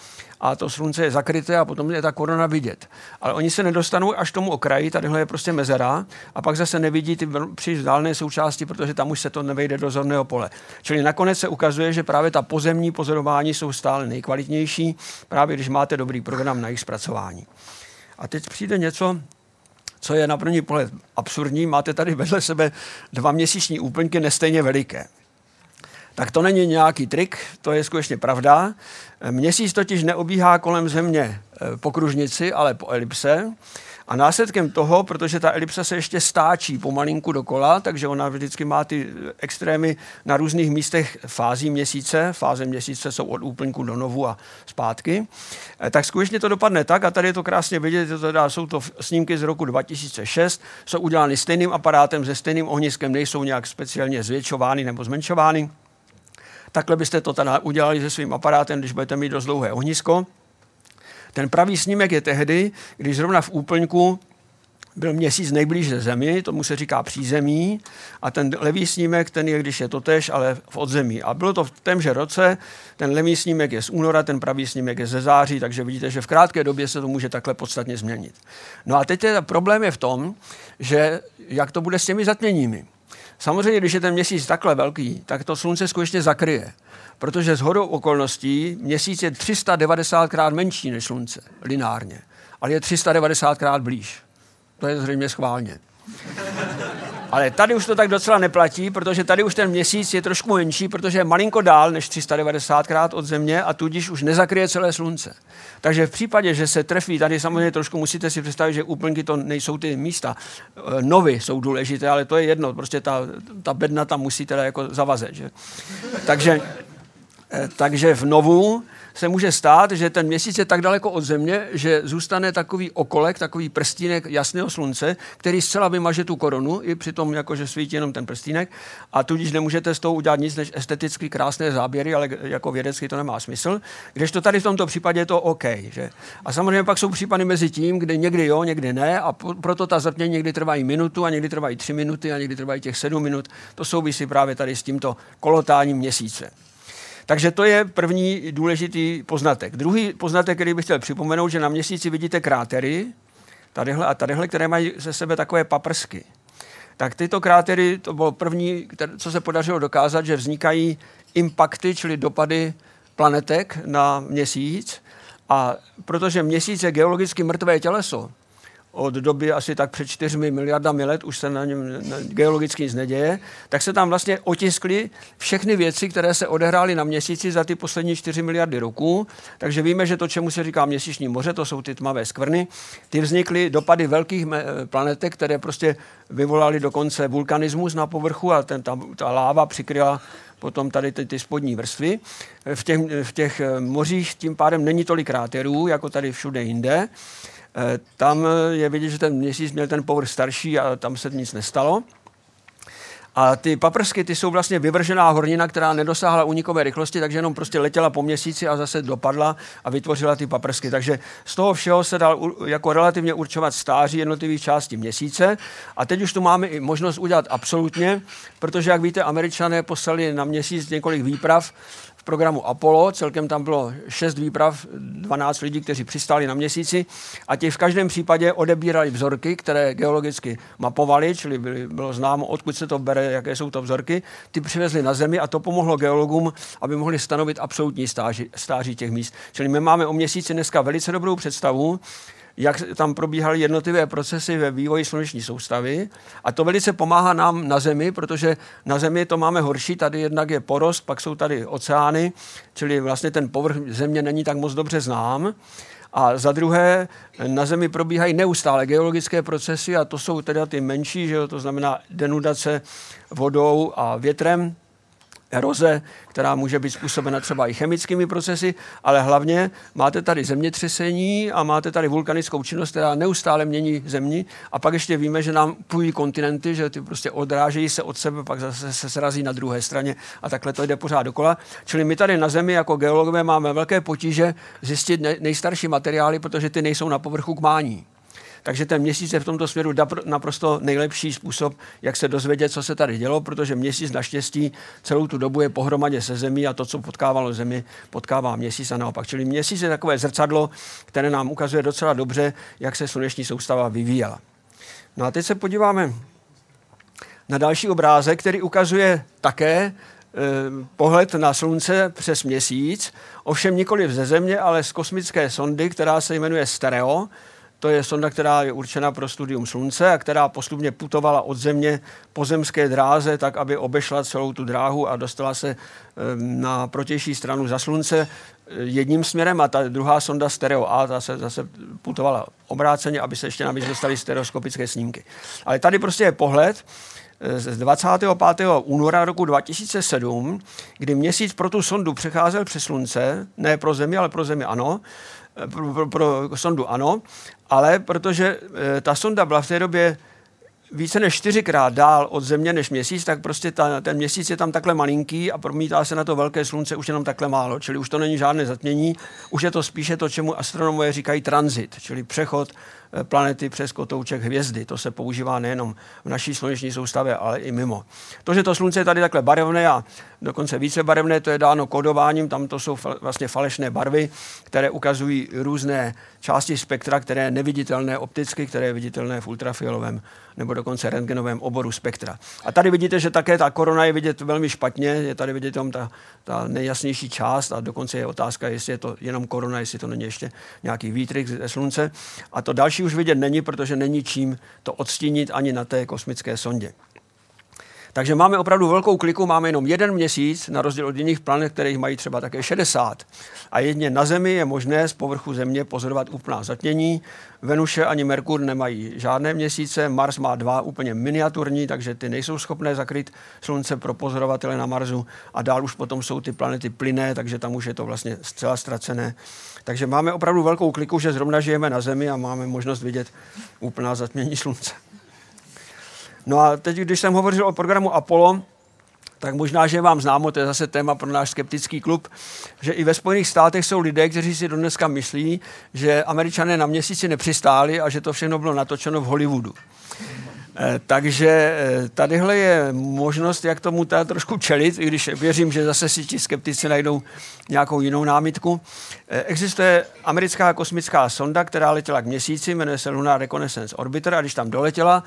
a to slunce je zakryté a potom je ta korona vidět. Ale oni se nedostanou až tomu okraji, tadyhle je prostě mezera a pak zase nevidí ty příliš vzdálené součásti, protože tam už se to nevejde do zorného pole. Čili nakonec se ukazuje, že právě ta pozemní pozorování jsou stále nejkvalitnější, právě když máte dobrý program na jejich zpracování. A teď přijde něco, co je na první pohled absurdní, máte tady vedle sebe dva měsíční úplňky nestejně veliké. Tak to není nějaký trik, to je skutečně pravda. Měsíc totiž neobíhá kolem Země eh, po kružnici, ale po elipse. A následkem toho, protože ta elipsa se ještě stáčí pomalinku dokola, takže ona vždycky má ty extrémy na různých místech fází měsíce. Fáze měsíce jsou od úplňku do novu a zpátky. Eh, tak skutečně to dopadne tak, a tady je to krásně vidět, to teda jsou to snímky z roku 2006, jsou udělány stejným aparátem, se stejným ohniskem, nejsou nějak speciálně zvětšovány nebo zmenšovány. Takhle byste to teda udělali se svým aparátem, když budete mít dost dlouhé ohnisko. Ten pravý snímek je tehdy, když zrovna v úplňku byl měsíc nejblíže Zemi, tomu se říká přízemí, a ten levý snímek, ten je, když je totež, ale v odzemí. A bylo to v témže roce, ten levý snímek je z února, ten pravý snímek je ze září, takže vidíte, že v krátké době se to může takhle podstatně změnit. No a teď je, problém je v tom, že jak to bude s těmi zatměními. Samozřejmě, když je ten měsíc takhle velký, tak to slunce skutečně zakryje. Protože z hodou okolností měsíc je 390 krát menší než slunce, lineárně. Ale je 390 krát blíž. To je zřejmě schválně. Ale tady už to tak docela neplatí, protože tady už ten měsíc je trošku menší, protože je malinko dál než 390 krát od Země a tudíž už nezakryje celé slunce. Takže v případě, že se trefí, tady samozřejmě trošku musíte si představit, že úplňky to nejsou ty místa. E, novy jsou důležité, ale to je jedno, prostě ta, ta bedna tam musí teda jako zavazet. Že? Takže, e, takže v novu se může stát, že ten měsíc je tak daleko od Země, že zůstane takový okolek, takový prstínek jasného slunce, který zcela vymaže tu korunu, i přitom jakože svítí jenom ten prstínek a tudíž nemůžete s tou udělat nic než esteticky krásné záběry, ale jako vědecky to nemá smysl. Když to tady v tomto případě je to OK. Že? A samozřejmě pak jsou případy mezi tím, kde někdy jo, někdy ne a proto ta zatmění někdy trvají minutu a někdy trvají tři minuty a někdy trvají těch sedm minut. To souvisí právě tady s tímto kolotáním měsíce. Takže to je první důležitý poznatek. Druhý poznatek, který bych chtěl připomenout, že na měsíci vidíte krátery, tadyhle a tadyhle, které mají ze sebe takové paprsky. Tak tyto krátery, to bylo první, co se podařilo dokázat, že vznikají impakty, čili dopady planetek na měsíc. A protože měsíc je geologicky mrtvé těleso, od doby asi tak před 4 miliardami let, už se na něm geologicky nic neděje, tak se tam vlastně otiskly všechny věci, které se odehrály na měsíci za ty poslední 4 miliardy roků. Takže víme, že to, čemu se říká měsíční moře, to jsou ty tmavé skvrny, ty vznikly dopady velkých planetek, které prostě vyvolaly dokonce vulkanismus na povrchu a ten, ta, ta láva přikryla potom tady ty, ty spodní vrstvy. V těch, v těch mořích tím pádem není tolik kráterů, jako tady všude jinde. Eh, tam je vidět, že ten měsíc měl ten povrch starší a tam se nic nestalo. A ty paprsky, ty jsou vlastně vyvržená hornina, která nedosáhla unikové rychlosti, takže jenom prostě letěla po měsíci a zase dopadla a vytvořila ty paprsky. Takže z toho všeho se dal jako relativně určovat stáří jednotlivých částí měsíce. A teď už tu máme i možnost udělat absolutně, protože, jak víte, američané poslali na měsíc několik výprav programu Apollo. Celkem tam bylo šest výprav, 12 lidí, kteří přistáli na měsíci a ti v každém případě odebírali vzorky, které geologicky mapovali, čili byly, bylo známo, odkud se to bere, jaké jsou to vzorky. Ty přivezli na Zemi a to pomohlo geologům, aby mohli stanovit absolutní stáži, stáži těch míst. Čili my máme o měsíci dneska velice dobrou představu, jak tam probíhaly jednotlivé procesy ve vývoji sluneční soustavy. A to velice pomáhá nám na Zemi, protože na Zemi to máme horší. Tady jednak je porost, pak jsou tady oceány, čili vlastně ten povrch Země není tak moc dobře znám. A za druhé, na Zemi probíhají neustále geologické procesy a to jsou teda ty menší, že jo, to znamená denudace vodou a větrem, eroze, která může být způsobena třeba i chemickými procesy, ale hlavně máte tady zemětřesení a máte tady vulkanickou činnost, která neustále mění zemi a pak ještě víme, že nám půjí kontinenty, že ty prostě odrážejí se od sebe, pak zase se srazí na druhé straně a takhle to jde pořád dokola. Čili my tady na Zemi jako geologové máme velké potíže zjistit nejstarší materiály, protože ty nejsou na povrchu k mání. Takže ten měsíc je v tomto směru naprosto nejlepší způsob, jak se dozvědět, co se tady dělo, protože měsíc naštěstí celou tu dobu je pohromadě se zemí a to, co potkávalo zemi, potkává měsíc a naopak. Čili měsíc je takové zrcadlo, které nám ukazuje docela dobře, jak se sluneční soustava vyvíjela. No a teď se podíváme na další obrázek, který ukazuje také e, pohled na slunce přes měsíc, ovšem nikoli ze země, ale z kosmické sondy, která se jmenuje Stereo, to je sonda, která je určena pro studium Slunce a která postupně putovala od Země po zemské dráze, tak aby obešla celou tu dráhu a dostala se na protější stranu za Slunce jedním směrem a ta druhá sonda Stereo A ta se zase putovala obráceně, aby se ještě navíc dostali stereoskopické snímky. Ale tady prostě je pohled, z 25. února roku 2007, kdy měsíc pro tu sondu přecházel přes slunce, ne pro Zemi, ale pro Zemi ano, pro, pro, pro sondu ano, ale protože e, ta sonda byla v té době více než čtyřikrát dál od Země než měsíc, tak prostě ta, ten měsíc je tam takhle malinký a promítá se na to velké slunce už jenom takhle málo. Čili už to není žádné zatmění, už je to spíše to, čemu astronomové říkají transit, čili přechod Eh, planety přes kotouček hvězdy. To se používá nejenom v naší sluneční soustavě, ale i mimo. To, že to slunce je tady takhle barevné a dokonce více barevné, to je dáno kodováním, tam to jsou vlastně falešné barvy, které ukazují různé části spektra, které je neviditelné opticky, které je viditelné v ultrafialovém nebo dokonce rentgenovém oboru spektra. A tady vidíte, že také ta korona je vidět velmi špatně, je tady vidět tam ta, ta nejjasnější část a dokonce je otázka, jestli je to jenom korona, jestli to není ještě nějaký výtrik ze slunce. A to další už vidět není, protože není čím to odstínit ani na té kosmické sondě. Takže máme opravdu velkou kliku, máme jenom jeden měsíc, na rozdíl od jiných planet, kterých mají třeba také 60. A jedně na Zemi je možné z povrchu Země pozorovat úplná zatmění. Venuše ani Merkur nemají žádné měsíce, Mars má dva úplně miniaturní, takže ty nejsou schopné zakryt Slunce pro pozorovatele na Marsu. A dál už potom jsou ty planety plyné, takže tam už je to vlastně zcela ztracené. Takže máme opravdu velkou kliku, že zrovna žijeme na Zemi a máme možnost vidět úplná zatmění Slunce. No a teď, když jsem hovořil o programu Apollo, tak možná, že vám známo, to je zase téma pro náš skeptický klub, že i ve Spojených státech jsou lidé, kteří si dneska myslí, že američané na měsíci nepřistáli a že to všechno bylo natočeno v Hollywoodu. Eh, takže eh, tadyhle je možnost, jak tomu teda trošku čelit, i když věřím, že zase si ti skeptici najdou nějakou jinou námitku. Eh, existuje americká kosmická sonda, která letěla k měsíci, jmenuje se Lunar Reconnaissance Orbiter a když tam doletěla,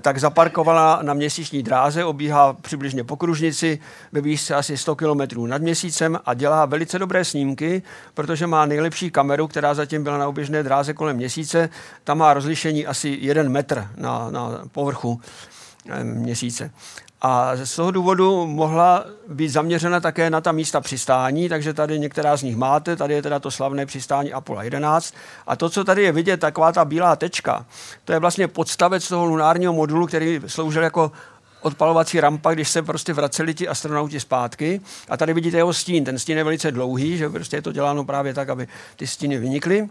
tak zaparkovala na měsíční dráze, obíhá přibližně po kružnici ve výšce asi 100 km nad měsícem a dělá velice dobré snímky, protože má nejlepší kameru, která zatím byla na oběžné dráze kolem měsíce. Tam má rozlišení asi 1 metr na, na povrchu povrchu eh, měsíce. A z toho důvodu mohla být zaměřena také na ta místa přistání, takže tady některá z nich máte, tady je teda to slavné přistání Apollo 11. A to, co tady je vidět, taková ta bílá tečka, to je vlastně podstavec toho lunárního modulu, který sloužil jako odpalovací rampa, když se prostě vraceli ti astronauti zpátky. A tady vidíte jeho stín. Ten stín je velice dlouhý, že prostě je to děláno právě tak, aby ty stíny vynikly.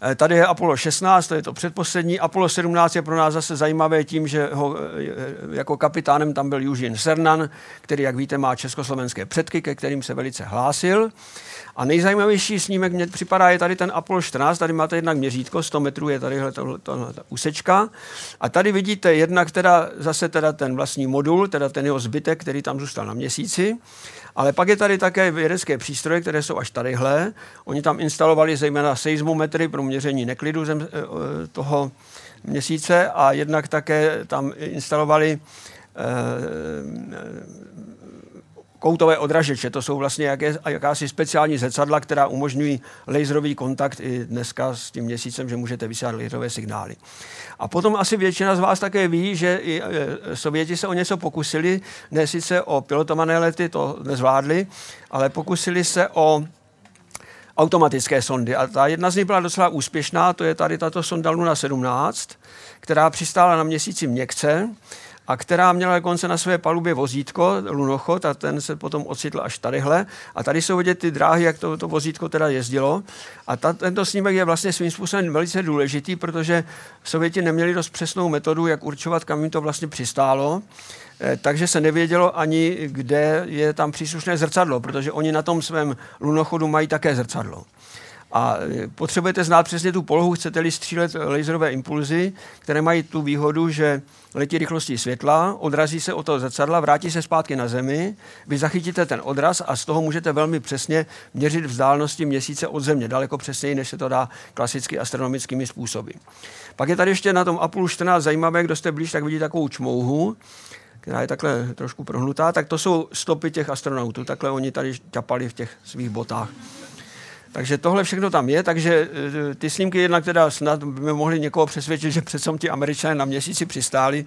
Eh, tady je Apollo 16, to je to předposlední. Apollo 17 je pro nás zase zajímavé tím, že ho, eh, jako kapitánem tam byl Eugene Cernan, který, jak víte, má československé předky, ke kterým se velice hlásil. A nejzajímavější snímek mě připadá je tady ten Apollo 14, tady máte jednak měřítko, 100 metrů je tady ta úsečka. A tady vidíte jednak teda zase teda ten vlastní modul, teda ten jeho zbytek, který tam zůstal na měsíci. Ale pak je tady také vědecké přístroje, které jsou až tadyhle. Oni tam instalovali zejména seismometry pro měření neklidu zem, eh, toho měsíce a jednak také tam instalovali eh, koutové odražeče. To jsou vlastně jaké, jakási speciální zrcadla, která umožňují laserový kontakt i dneska s tím měsícem, že můžete vysílat laserové signály. A potom asi většina z vás také ví, že i e, Sověti se o něco pokusili, ne sice o pilotované lety, to nezvládli, ale pokusili se o automatické sondy. A ta jedna z nich byla docela úspěšná, to je tady tato sonda Luna 17, která přistála na měsíci měkce a která měla dokonce na své palubě vozítko, lunochod, a ten se potom ocitl až tadyhle. A tady jsou vidět ty dráhy, jak to, to vozítko teda jezdilo. A ta, tento snímek je vlastně svým způsobem velice důležitý, protože Sověti neměli dost přesnou metodu, jak určovat, kam jim to vlastně přistálo. Eh, takže se nevědělo ani, kde je tam příslušné zrcadlo, protože oni na tom svém lunochodu mají také zrcadlo. A e, potřebujete znát přesně tu polohu, chcete-li střílet laserové impulzy, které mají tu výhodu, že letí rychlostí světla, odrazí se od toho zrcadla, vrátí se zpátky na Zemi, vy zachytíte ten odraz a z toho můžete velmi přesně měřit vzdálenosti měsíce od Země, daleko přesněji, než se to dá klasicky astronomickými způsoby. Pak je tady ještě na tom Apollo 14 zajímavé, kdo jste blíž, tak vidíte takovou čmouhu, která je takhle trošku prohnutá, tak to jsou stopy těch astronautů. Takhle oni tady ťapali v těch svých botách. Takže tohle všechno tam je, takže eh, ty snímky jednak teda snad by mohli někoho přesvědčit, že přece ti američané na měsíci přistáli.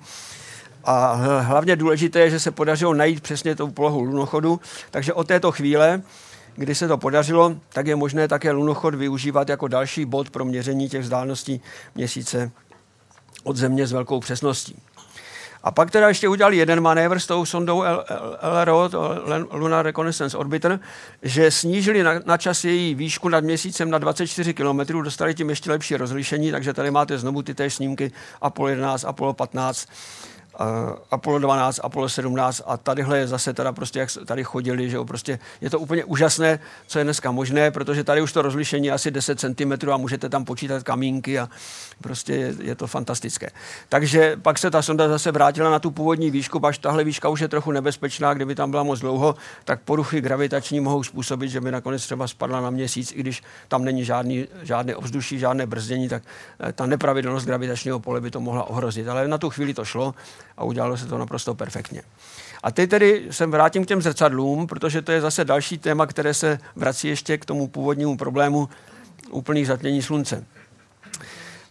A hlavně důležité je, že se podařilo najít přesně tou polohu lunochodu, takže od této chvíle kdy se to podařilo, tak je možné také lunochod využívat jako další bod pro měření těch vzdáleností měsíce od Země s velkou přesností. A pak teda ještě udělali jeden manévr s tou sondou LRO, Lunar Reconnaissance Orbiter, že snížili na, na čas její výšku nad měsícem na 24 km, dostali tím ještě lepší rozlišení, takže tady máte znovu ty té snímky Apollo 11, Apollo 15 uh, Apollo 12, Apollo 17 a tadyhle je zase teda prostě, jak tady chodili, že jo, prostě je to úplně úžasné, co je dneska možné, protože tady už to rozlišení je asi 10 cm a můžete tam počítat kamínky a prostě je, je to fantastické. Takže pak se ta sonda zase vrátila na tu původní výšku, až tahle výška už je trochu nebezpečná, kdyby tam byla moc dlouho, tak poruchy gravitační mohou způsobit, že by nakonec třeba spadla na měsíc, i když tam není žádný, žádné ovzduší, žádné brzdění, tak eh, ta nepravidelnost gravitačního pole by to mohla ohrozit. Ale na tu chvíli to šlo a udělalo se to naprosto perfektně. A teď tedy se vrátím k těm zrcadlům, protože to je zase další téma, které se vrací ještě k tomu původnímu problému úplných zatmění slunce.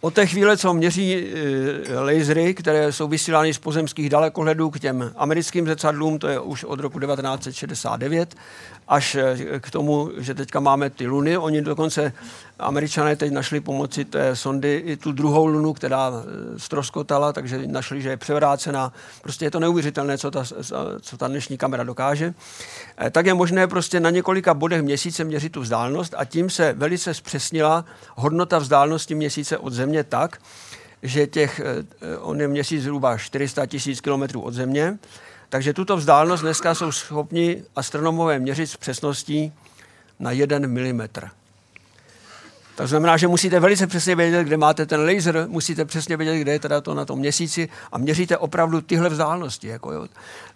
Od té chvíle, co měří e, lasery, které jsou vysílány z pozemských dalekohledů k těm americkým zrcadlům, to je už od roku 1969, až eh, k tomu, že teďka máme ty luny. Oni dokonce, američané teď našli pomocí té sondy i tu druhou lunu, která stroskotala, eh, takže našli, že je převrácená. Prostě je to neuvěřitelné, co ta, co ta dnešní kamera dokáže. Eh, tak je možné prostě na několika bodech měsíce měřit tu vzdálenost a tím se velice zpřesnila hodnota vzdálenosti měsíce od Země tak, že těch, on je měsíc zhruba 400 tisíc kilometrů od Země, takže tuto vzdálenost dneska jsou schopni astronomové měřit s přesností na 1 mm. To znamená, že musíte velice přesně vědět, kde máte ten laser, musíte přesně vědět, kde je teda to na tom měsíci a měříte opravdu tyhle vzdálenosti. Jako jo.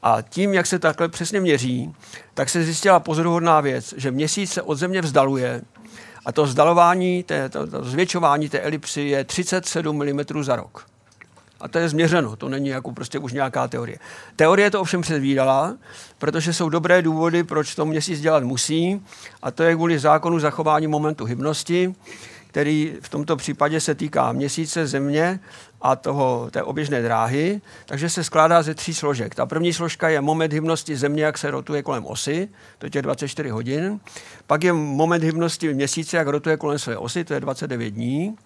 A tím, jak se takhle přesně měří, tak se zjistila pozoruhodná věc, že měsíc se od Země vzdaluje a to vzdalování, té, to, to zvětšování té elipsy je 37 mm za rok. A to je změřeno, to není jako prostě už nějaká teorie. Teorie to ovšem předvídala, protože jsou dobré důvody, proč to měsíc dělat musí, a to je kvůli zákonu zachování momentu hybnosti, který v tomto případě se týká měsíce, země a toho, té oběžné dráhy, takže se skládá ze tří složek. Ta první složka je moment hybnosti země, jak se rotuje kolem osy, to je 24 hodin. Pak je moment hybnosti měsíce, jak rotuje kolem své osy, to je 29 dní.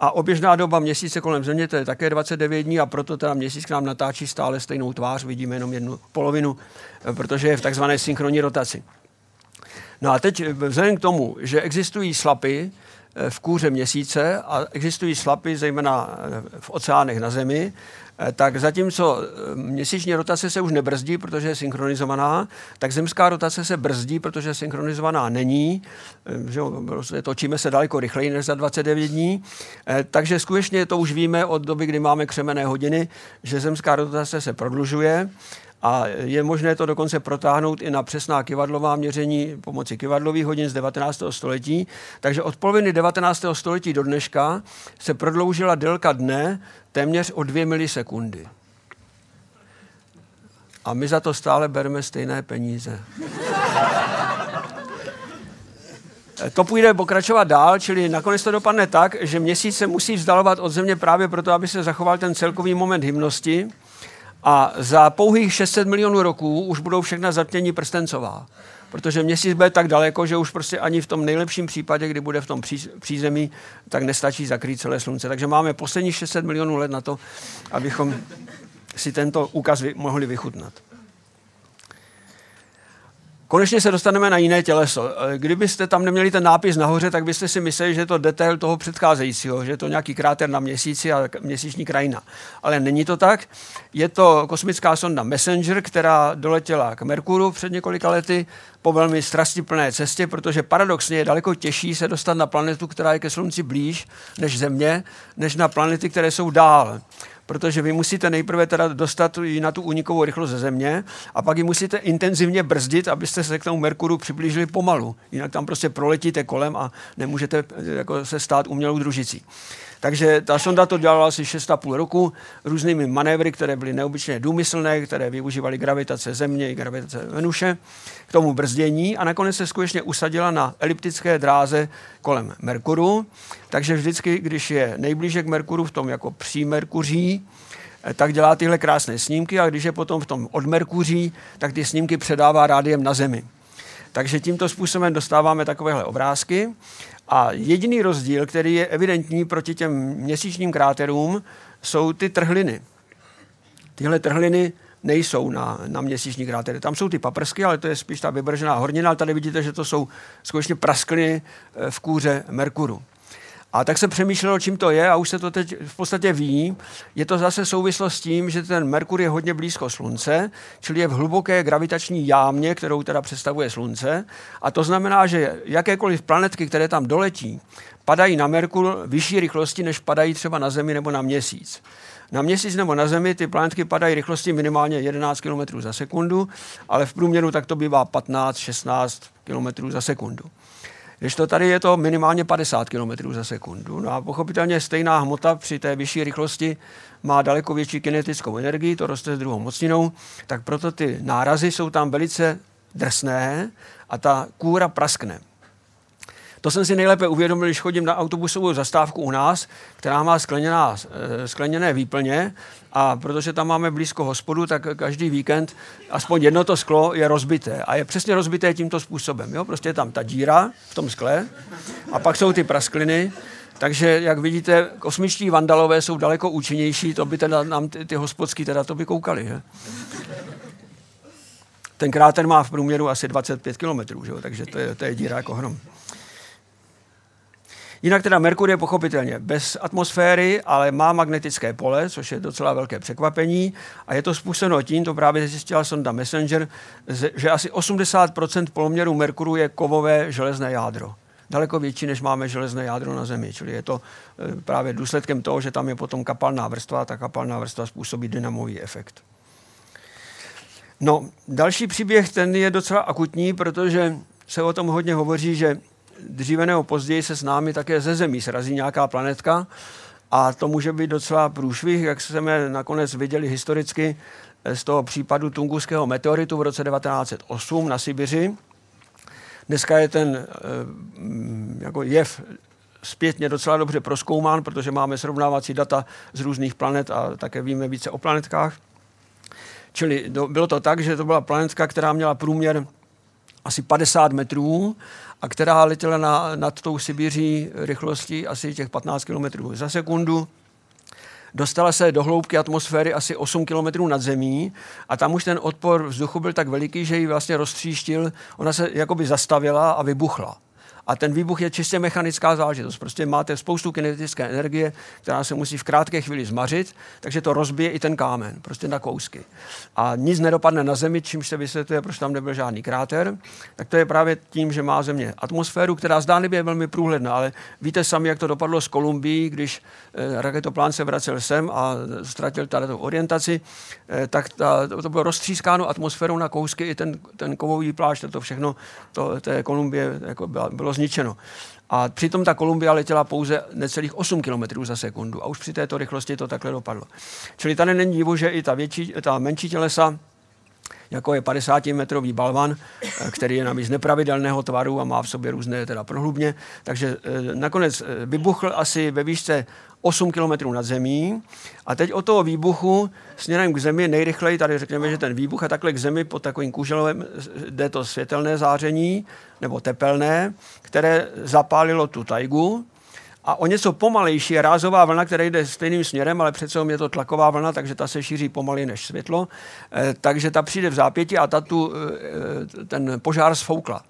A oběžná doba měsíce kolem Země, to je také 29 dní a proto teda měsíc k nám natáčí stále stejnou tvář, vidíme jenom jednu polovinu, eh, protože je v takzvané synchronní rotaci. No a teď eh, vzhledem k tomu, že existují slapy eh, v kůře měsíce a existují slapy zejména v oceánech na Zemi, Eh, tak zatímco eh, měsíční rotace se už nebrzdí, protože je synchronizovaná, tak zemská rotace se brzdí, protože synchronizovaná není. Eh, že prostě točíme se daleko rychleji než za 29 dní. Takže skutečně to už víme od doby, kdy máme křemené hodiny, že zemská rotace se prodlužuje. A je možné to dokonce protáhnout i na přesná kivadlová měření pomocí kivadlových hodin z 19. století. Takže od poloviny 19. století do dneška se prodloužila délka dne téměř o dvě milisekundy. A my za to stále bereme stejné peníze. To půjde pokračovat dál, čili nakonec to dopadne tak, že měsíc se musí vzdalovat od Země právě proto, aby se zachoval ten celkový moment hymnosti a za pouhých 600 milionů roků už budou všechna zatmění prstencová. Protože měsíc bude tak daleko, že už prostě ani v tom nejlepším případě, kdy bude v tom přízemí, tak nestačí zakrýt celé slunce. Takže máme posledních 600 milionů let na to, abychom si tento úkaz mohli vychutnat. Konečně se dostaneme na jiné těleso. Eh, kdybyste tam neměli ten nápis nahoře, tak byste si mysleli, že je to detail toho předcházejícího, že je to nějaký kráter na měsíci a měsíční krajina. Ale není to tak. Je to kosmická sonda Messenger, která doletěla k Merkuru před několika lety po velmi strastiplné cestě, protože paradoxně je daleko těžší se dostat na planetu, která je ke Slunci blíž než Země, než na planety, které jsou dál protože vy musíte nejprve teda dostat ji na tu unikovou rychlost ze země a pak ji musíte intenzivně brzdit, abyste se k tomu Merkuru přiblížili pomalu. Jinak tam prostě proletíte kolem a nemůžete jako se stát umělou družicí. Takže ta sonda to dělala asi 6,5 roku různými manévry, které byly neobyčejně důmyslné, které využívaly gravitace Země i gravitace Venuše k tomu brzdění a nakonec se skutečně usadila na eliptické dráze kolem Merkuru. Takže vždycky, když je nejblíže k Merkuru v tom jako při Merkuří, eh, tak dělá tyhle krásné snímky a když je potom v tom od Merkuří, tak ty snímky předává rádiem na Zemi. Takže tímto způsobem dostáváme takovéhle obrázky. A jediný rozdíl, který je evidentní proti těm měsíčním kráterům, jsou ty trhliny. Tyhle trhliny nejsou na, na měsíční krátery. Tam jsou ty paprsky, ale to je spíš ta vybržená hornina, ale tady vidíte, že to jsou skutečně praskliny eh, v kůře Merkuru. A tak se přemýšlelo, čím to je a už se to teď v podstatě ví. Je to zase souvislost s tím, že ten Merkur je hodně blízko Slunce, čili je v hluboké gravitační jámě, kterou teda představuje Slunce. A to znamená, že jakékoliv planetky, které tam doletí, padají na Merkur vyšší rychlosti, než padají třeba na Zemi nebo na Měsíc. Na měsíc nebo na Zemi ty planetky padají rychlosti minimálně 11 km za sekundu, ale v průměru tak to bývá 15-16 km za sekundu. Když to tady je to minimálně 50 km za sekundu. No a pochopitelně stejná hmota při té vyšší rychlosti má daleko větší kinetickou energii, to roste s druhou mocninou, tak proto ty nárazy jsou tam velice drsné a ta kůra praskne. To jsem si nejlépe uvědomil, když chodím na autobusovou zastávku u nás, která má skleněná, eh, skleněné výplně a protože tam máme blízko hospodu, tak každý víkend aspoň jedno to sklo je rozbité. A je přesně rozbité tímto způsobem. Jo? Prostě je tam ta díra v tom skle a pak jsou ty praskliny. Takže, jak vidíte, kosmičtí vandalové jsou daleko účinnější, to by teda nám ty, ty hospodský teda to by koukali. Že? Ten kráter má v průměru asi 25 km, že? takže to je, to je díra jako hrom. Jinak teda Merkur je pochopitelně bez atmosféry, ale má magnetické pole, což je docela velké překvapení. A je to způsobeno tím, to právě zjistila sonda Messenger, že asi 80% poloměru Merkuru je kovové železné jádro daleko větší, než máme železné jádro na Zemi. Čili je to e, právě důsledkem toho, že tam je potom kapalná vrstva a ta kapalná vrstva způsobí dynamový efekt. No, další příběh, ten je docela akutní, protože se o tom hodně hovoří, že dříve nebo později se s námi také ze Zemí srazí nějaká planetka a to může být docela průšvih, jak jsme nakonec viděli historicky z toho případu Tunguského meteoritu v roce 1908 na Sibiři. Dneska je ten eh, jako jev zpětně docela dobře proskoumán, protože máme srovnávací data z různých planet a také víme více o planetkách. Čili bylo to tak, že to byla planetka, která měla průměr asi 50 metrů a která letěla na, nad tou Sibiří rychlostí asi těch 15 km za sekundu. Dostala se do hloubky atmosféry asi 8 km nad zemí a tam už ten odpor vzduchu byl tak veliký, že ji vlastně roztříštil. Ona se jakoby zastavila a vybuchla. A ten výbuch je čistě mechanická záležitost. Prostě máte spoustu kinetické energie, která se musí v krátké chvíli zmařit, takže to rozbije i ten kámen, prostě na kousky. A nic nedopadne na Zemi, čímž se vysvětluje, proč tam nebyl žádný kráter. Tak to je právě tím, že má Země atmosféru, která zdánlivě je velmi průhledná, ale víte sami, jak to dopadlo s Kolumbií, když eh, raketoplán se vracel sem a ztratil tady tu orientaci, eh, tak ta, to bylo roztřískáno atmosférou na kousky, i ten, ten kovový plášť, to všechno, to, té Kolumbie jako bylo, bylo zničeno. A přitom ta Kolumbia letěla pouze necelých 8 km za sekundu a už při této rychlosti to takhle dopadlo. Čili tady není divu, že i ta, větší, ta menší tělesa jako je 50-metrový balvan, eh, který je navíc nepravidelného tvaru a má v sobě různé teda prohlubně. Takže eh, nakonec eh, vybuchl asi ve výšce 8 km nad zemí a teď od toho výbuchu směrem k zemi nejrychleji, tady řekněme, že ten výbuch a takhle k zemi pod takovým kůželovem jde to světelné záření nebo tepelné, které zapálilo tu tajgu a o něco pomalejší je rázová vlna, která jde stejným směrem, ale přece je to tlaková vlna, takže ta se šíří pomaleji než světlo. Eh, takže ta přijde v zápěti a ta tu, eh, ten požár sfoukla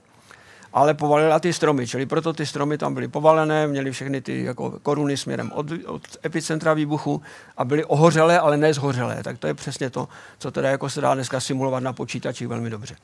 ale povalila ty stromy, čili proto ty stromy tam byly povalené, měly všechny ty jako koruny směrem od, od epicentra výbuchu a byly ohořelé, ale ne zhořelé. Tak to je přesně to, co teda jako se dá dneska simulovat na počítači velmi dobře.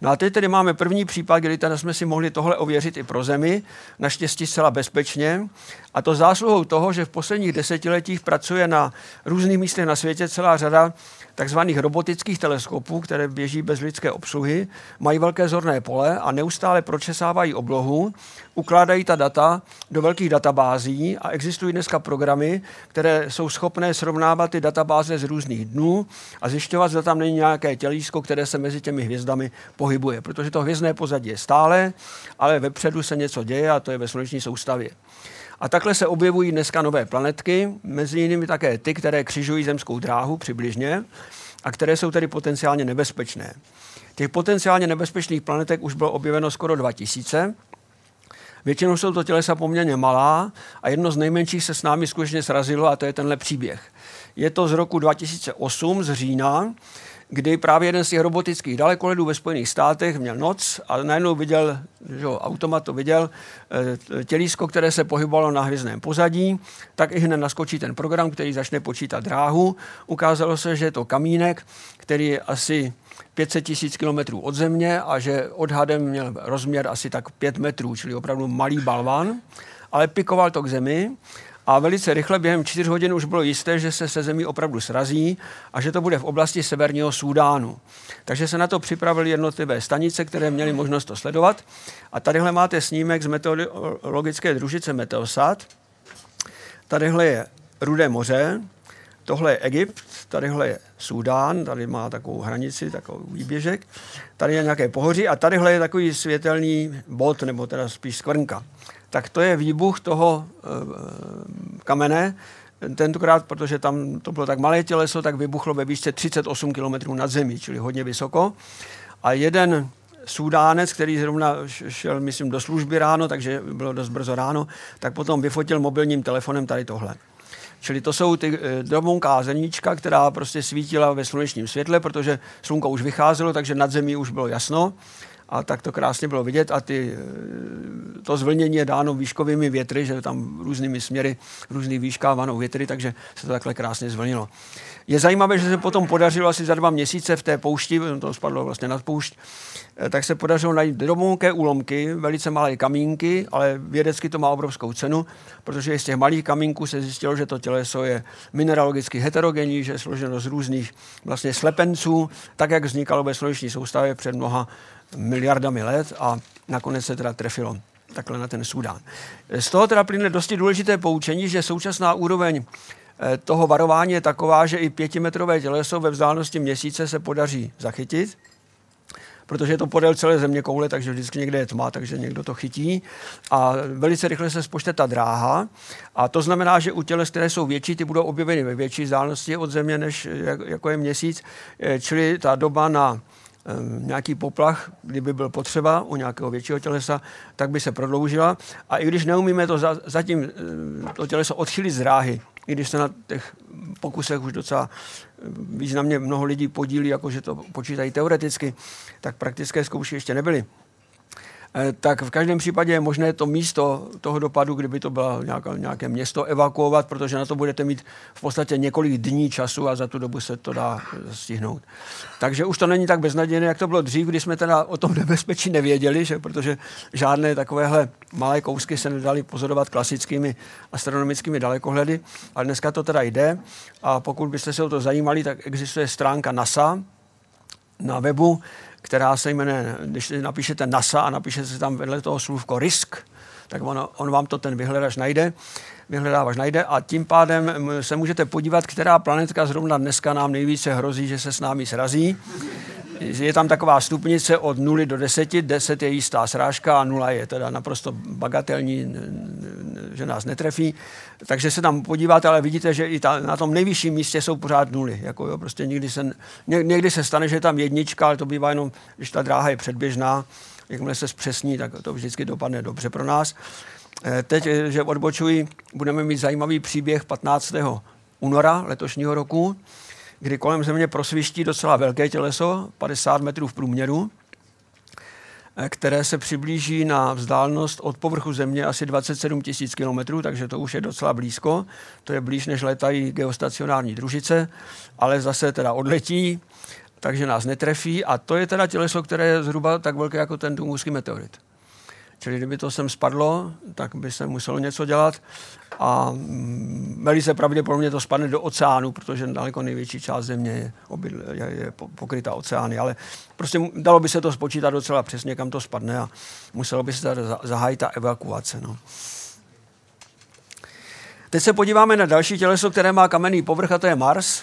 No a teď tedy máme první případ, kdy teda jsme si mohli tohle ověřit i pro Zemi, naštěstí zcela bezpečně. A to zásluhou toho, že v posledních desetiletích pracuje na různých místech na světě celá řada takzvaných robotických teleskopů, které běží bez lidské obsluhy, mají velké zorné pole a neustále pročesávají oblohu, ukládají ta data do velkých databází a existují dneska programy, které jsou schopné srovnávat ty databáze z různých dnů a zjišťovat, zda tam není nějaké tělísko, které se mezi těmi hvězdami pohybuje. Protože to hvězdné pozadí je stále, ale vepředu se něco děje a to je ve sluneční soustavě. A takhle se objevují dneska nové planetky, mezi jinými také ty, které křižují zemskou dráhu přibližně a které jsou tedy potenciálně nebezpečné. Těch potenciálně nebezpečných planetek už bylo objeveno skoro 2000. Většinou jsou to tělesa poměrně malá a jedno z nejmenších se s námi skutečně srazilo a to je tenhle příběh. Je to z roku 2008, z října, kdy právě jeden z těch robotických dalekohledů ve Spojených státech měl noc a najednou viděl, že automat to viděl, eh, tělísko, které se pohybovalo na hvězdném pozadí, tak i hned naskočí ten program, který začne počítat dráhu. Ukázalo se, že je to kamínek, který je asi 500 tisíc kilometrů od země a že odhadem měl rozměr asi tak 5 metrů, čili opravdu malý balvan, ale pikoval to k zemi a velice rychle během čtyř hodin už bylo jisté, že se se zemí opravdu srazí a že to bude v oblasti severního Súdánu. Takže se na to připravili jednotlivé stanice, které měly možnost to sledovat. A tadyhle máte snímek z meteorologické družice Meteosat. Tadyhle je Rudé moře, tohle je Egypt, tadyhle je Súdán, tady má takovou hranici, takový výběžek, tady je nějaké pohoří a tadyhle je takový světelný bod, nebo teda spíš skvrnka tak to je výbuch toho eh, kamene. Tentokrát, protože tam to bylo tak malé těleso, tak vybuchlo ve výšce 38 km nad zemí, čili hodně vysoko. A jeden Sudánec, který zrovna šel, myslím, do služby ráno, takže bylo dost brzo ráno, tak potom vyfotil mobilním telefonem tady tohle. Čili to jsou ty eh, drobunká zrníčka, která prostě svítila ve slunečním světle, protože slunko už vycházelo, takže nad zemí už bylo jasno a tak to krásně bylo vidět a ty, eh, to zvlnění je dáno výškovými větry, že tam různými směry, různých výškách vanou větry, takže se to takhle krásně zvlnilo. Je zajímavé, že se potom podařilo asi za dva měsíce v té poušti, to spadlo vlastně nad poušť, eh, tak se podařilo najít drobonké úlomky, velice malé kamínky, ale vědecky to má obrovskou cenu, protože z těch malých kamínků se zjistilo, že to těleso je mineralogicky heterogenní, že je složeno z různých vlastně slepenců, tak jak vznikalo ve sluneční soustavě před mnoha miliardami let a nakonec se teda trefilo takhle na ten Sudán. Z toho teda plyne dosti důležité poučení, že současná úroveň eh, toho varování je taková, že i pětimetrové těleso ve vzdálenosti měsíce se podaří zachytit, protože je to podél celé země koule, takže vždycky někde je tma, takže někdo to chytí. A velice rychle se spočte ta dráha. A to znamená, že u těles, které jsou větší, ty budou objeveny ve větší vzdálenosti od země, než jako je měsíc, eh, čili ta doba na nějaký poplach, kdyby byl potřeba u nějakého většího tělesa, tak by se prodloužila. A i když neumíme to za, zatím to těleso odchylit z dráhy, i když se na těch pokusech už docela významně mnoho lidí podílí, jakože to počítají teoreticky, tak praktické zkoušky ještě nebyly. Eh, tak v každém případě je možné to místo toho dopadu, kdyby to bylo nějaké, nějaké město, evakuovat, protože na to budete mít v podstatě několik dní času a za tu dobu se to dá stihnout. Takže už to není tak beznadějné, jak to bylo dřív, kdy jsme teda o tom nebezpečí nevěděli, že? protože žádné takovéhle malé kousky se nedali pozorovat klasickými astronomickými dalekohledy, ale dneska to teda jde a pokud byste se o to zajímali, tak existuje stránka NASA na webu, která se jmenuje, když napíšete NASA a napíšete tam vedle toho slůvko risk, tak on, on vám to ten vyhledáš najde, vyhledávač najde a tím pádem se můžete podívat, která planetka zrovna dneska nám nejvíce hrozí, že se s námi srazí je tam taková stupnice od 0 do 10, 10 je jistá srážka a 0 je teda naprosto bagatelní, že nás netrefí. Takže se tam podíváte, ale vidíte, že i ta, na tom nejvyšším místě jsou pořád nuly. Jako jo, prostě někdy se, ně, někdy se stane, že je tam jednička, ale to bývá jenom, když ta dráha je předběžná. Jakmile se zpřesní, tak to vždycky dopadne dobře pro nás. Eh, teď, eh, že odbočuji, budeme mít zajímavý příběh 15. února letošního roku kdy kolem Země prosviští docela velké těleso, 50 metrů v průměru, eh, které se přiblíží na vzdálenost od povrchu Země asi 27 tisíc kilometrů, takže to už je docela blízko. To je blíž, než letají geostacionární družice, ale zase teda odletí, takže nás netrefí a to je teda těleso, které je zhruba tak velké jako ten Tunguský meteorit. Čili kdyby to sem spadlo, tak by se muselo něco dělat a mm, velice pravděpodobně to spadne do oceánu, protože daleko největší část země je, obydl, je, je pokryta oceány, ale prostě dalo by se to spočítat docela přesně, kam to spadne a muselo by se zahájit ta evakuace. No. Teď se podíváme na další těleso, které má kamenný povrch, a to je Mars.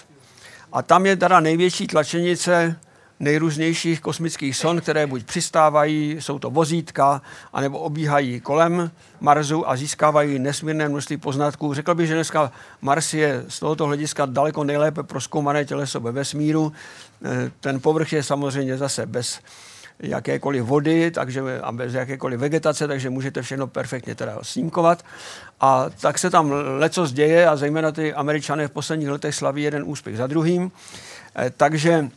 A tam je teda největší tlačenice nejrůznějších kosmických son, které buď přistávají, jsou to vozítka, anebo obíhají kolem Marsu a získávají nesmírné množství poznatků. Řekl bych, že dneska Mars je z tohoto hlediska daleko nejlépe proskoumané těleso ve vesmíru. Eh, ten povrch je samozřejmě zase bez jakékoliv vody takže, a bez jakékoliv vegetace, takže můžete všechno perfektně teda snímkovat. A tak se tam leco děje a zejména ty američané v posledních letech slaví jeden úspěch za druhým. Eh, takže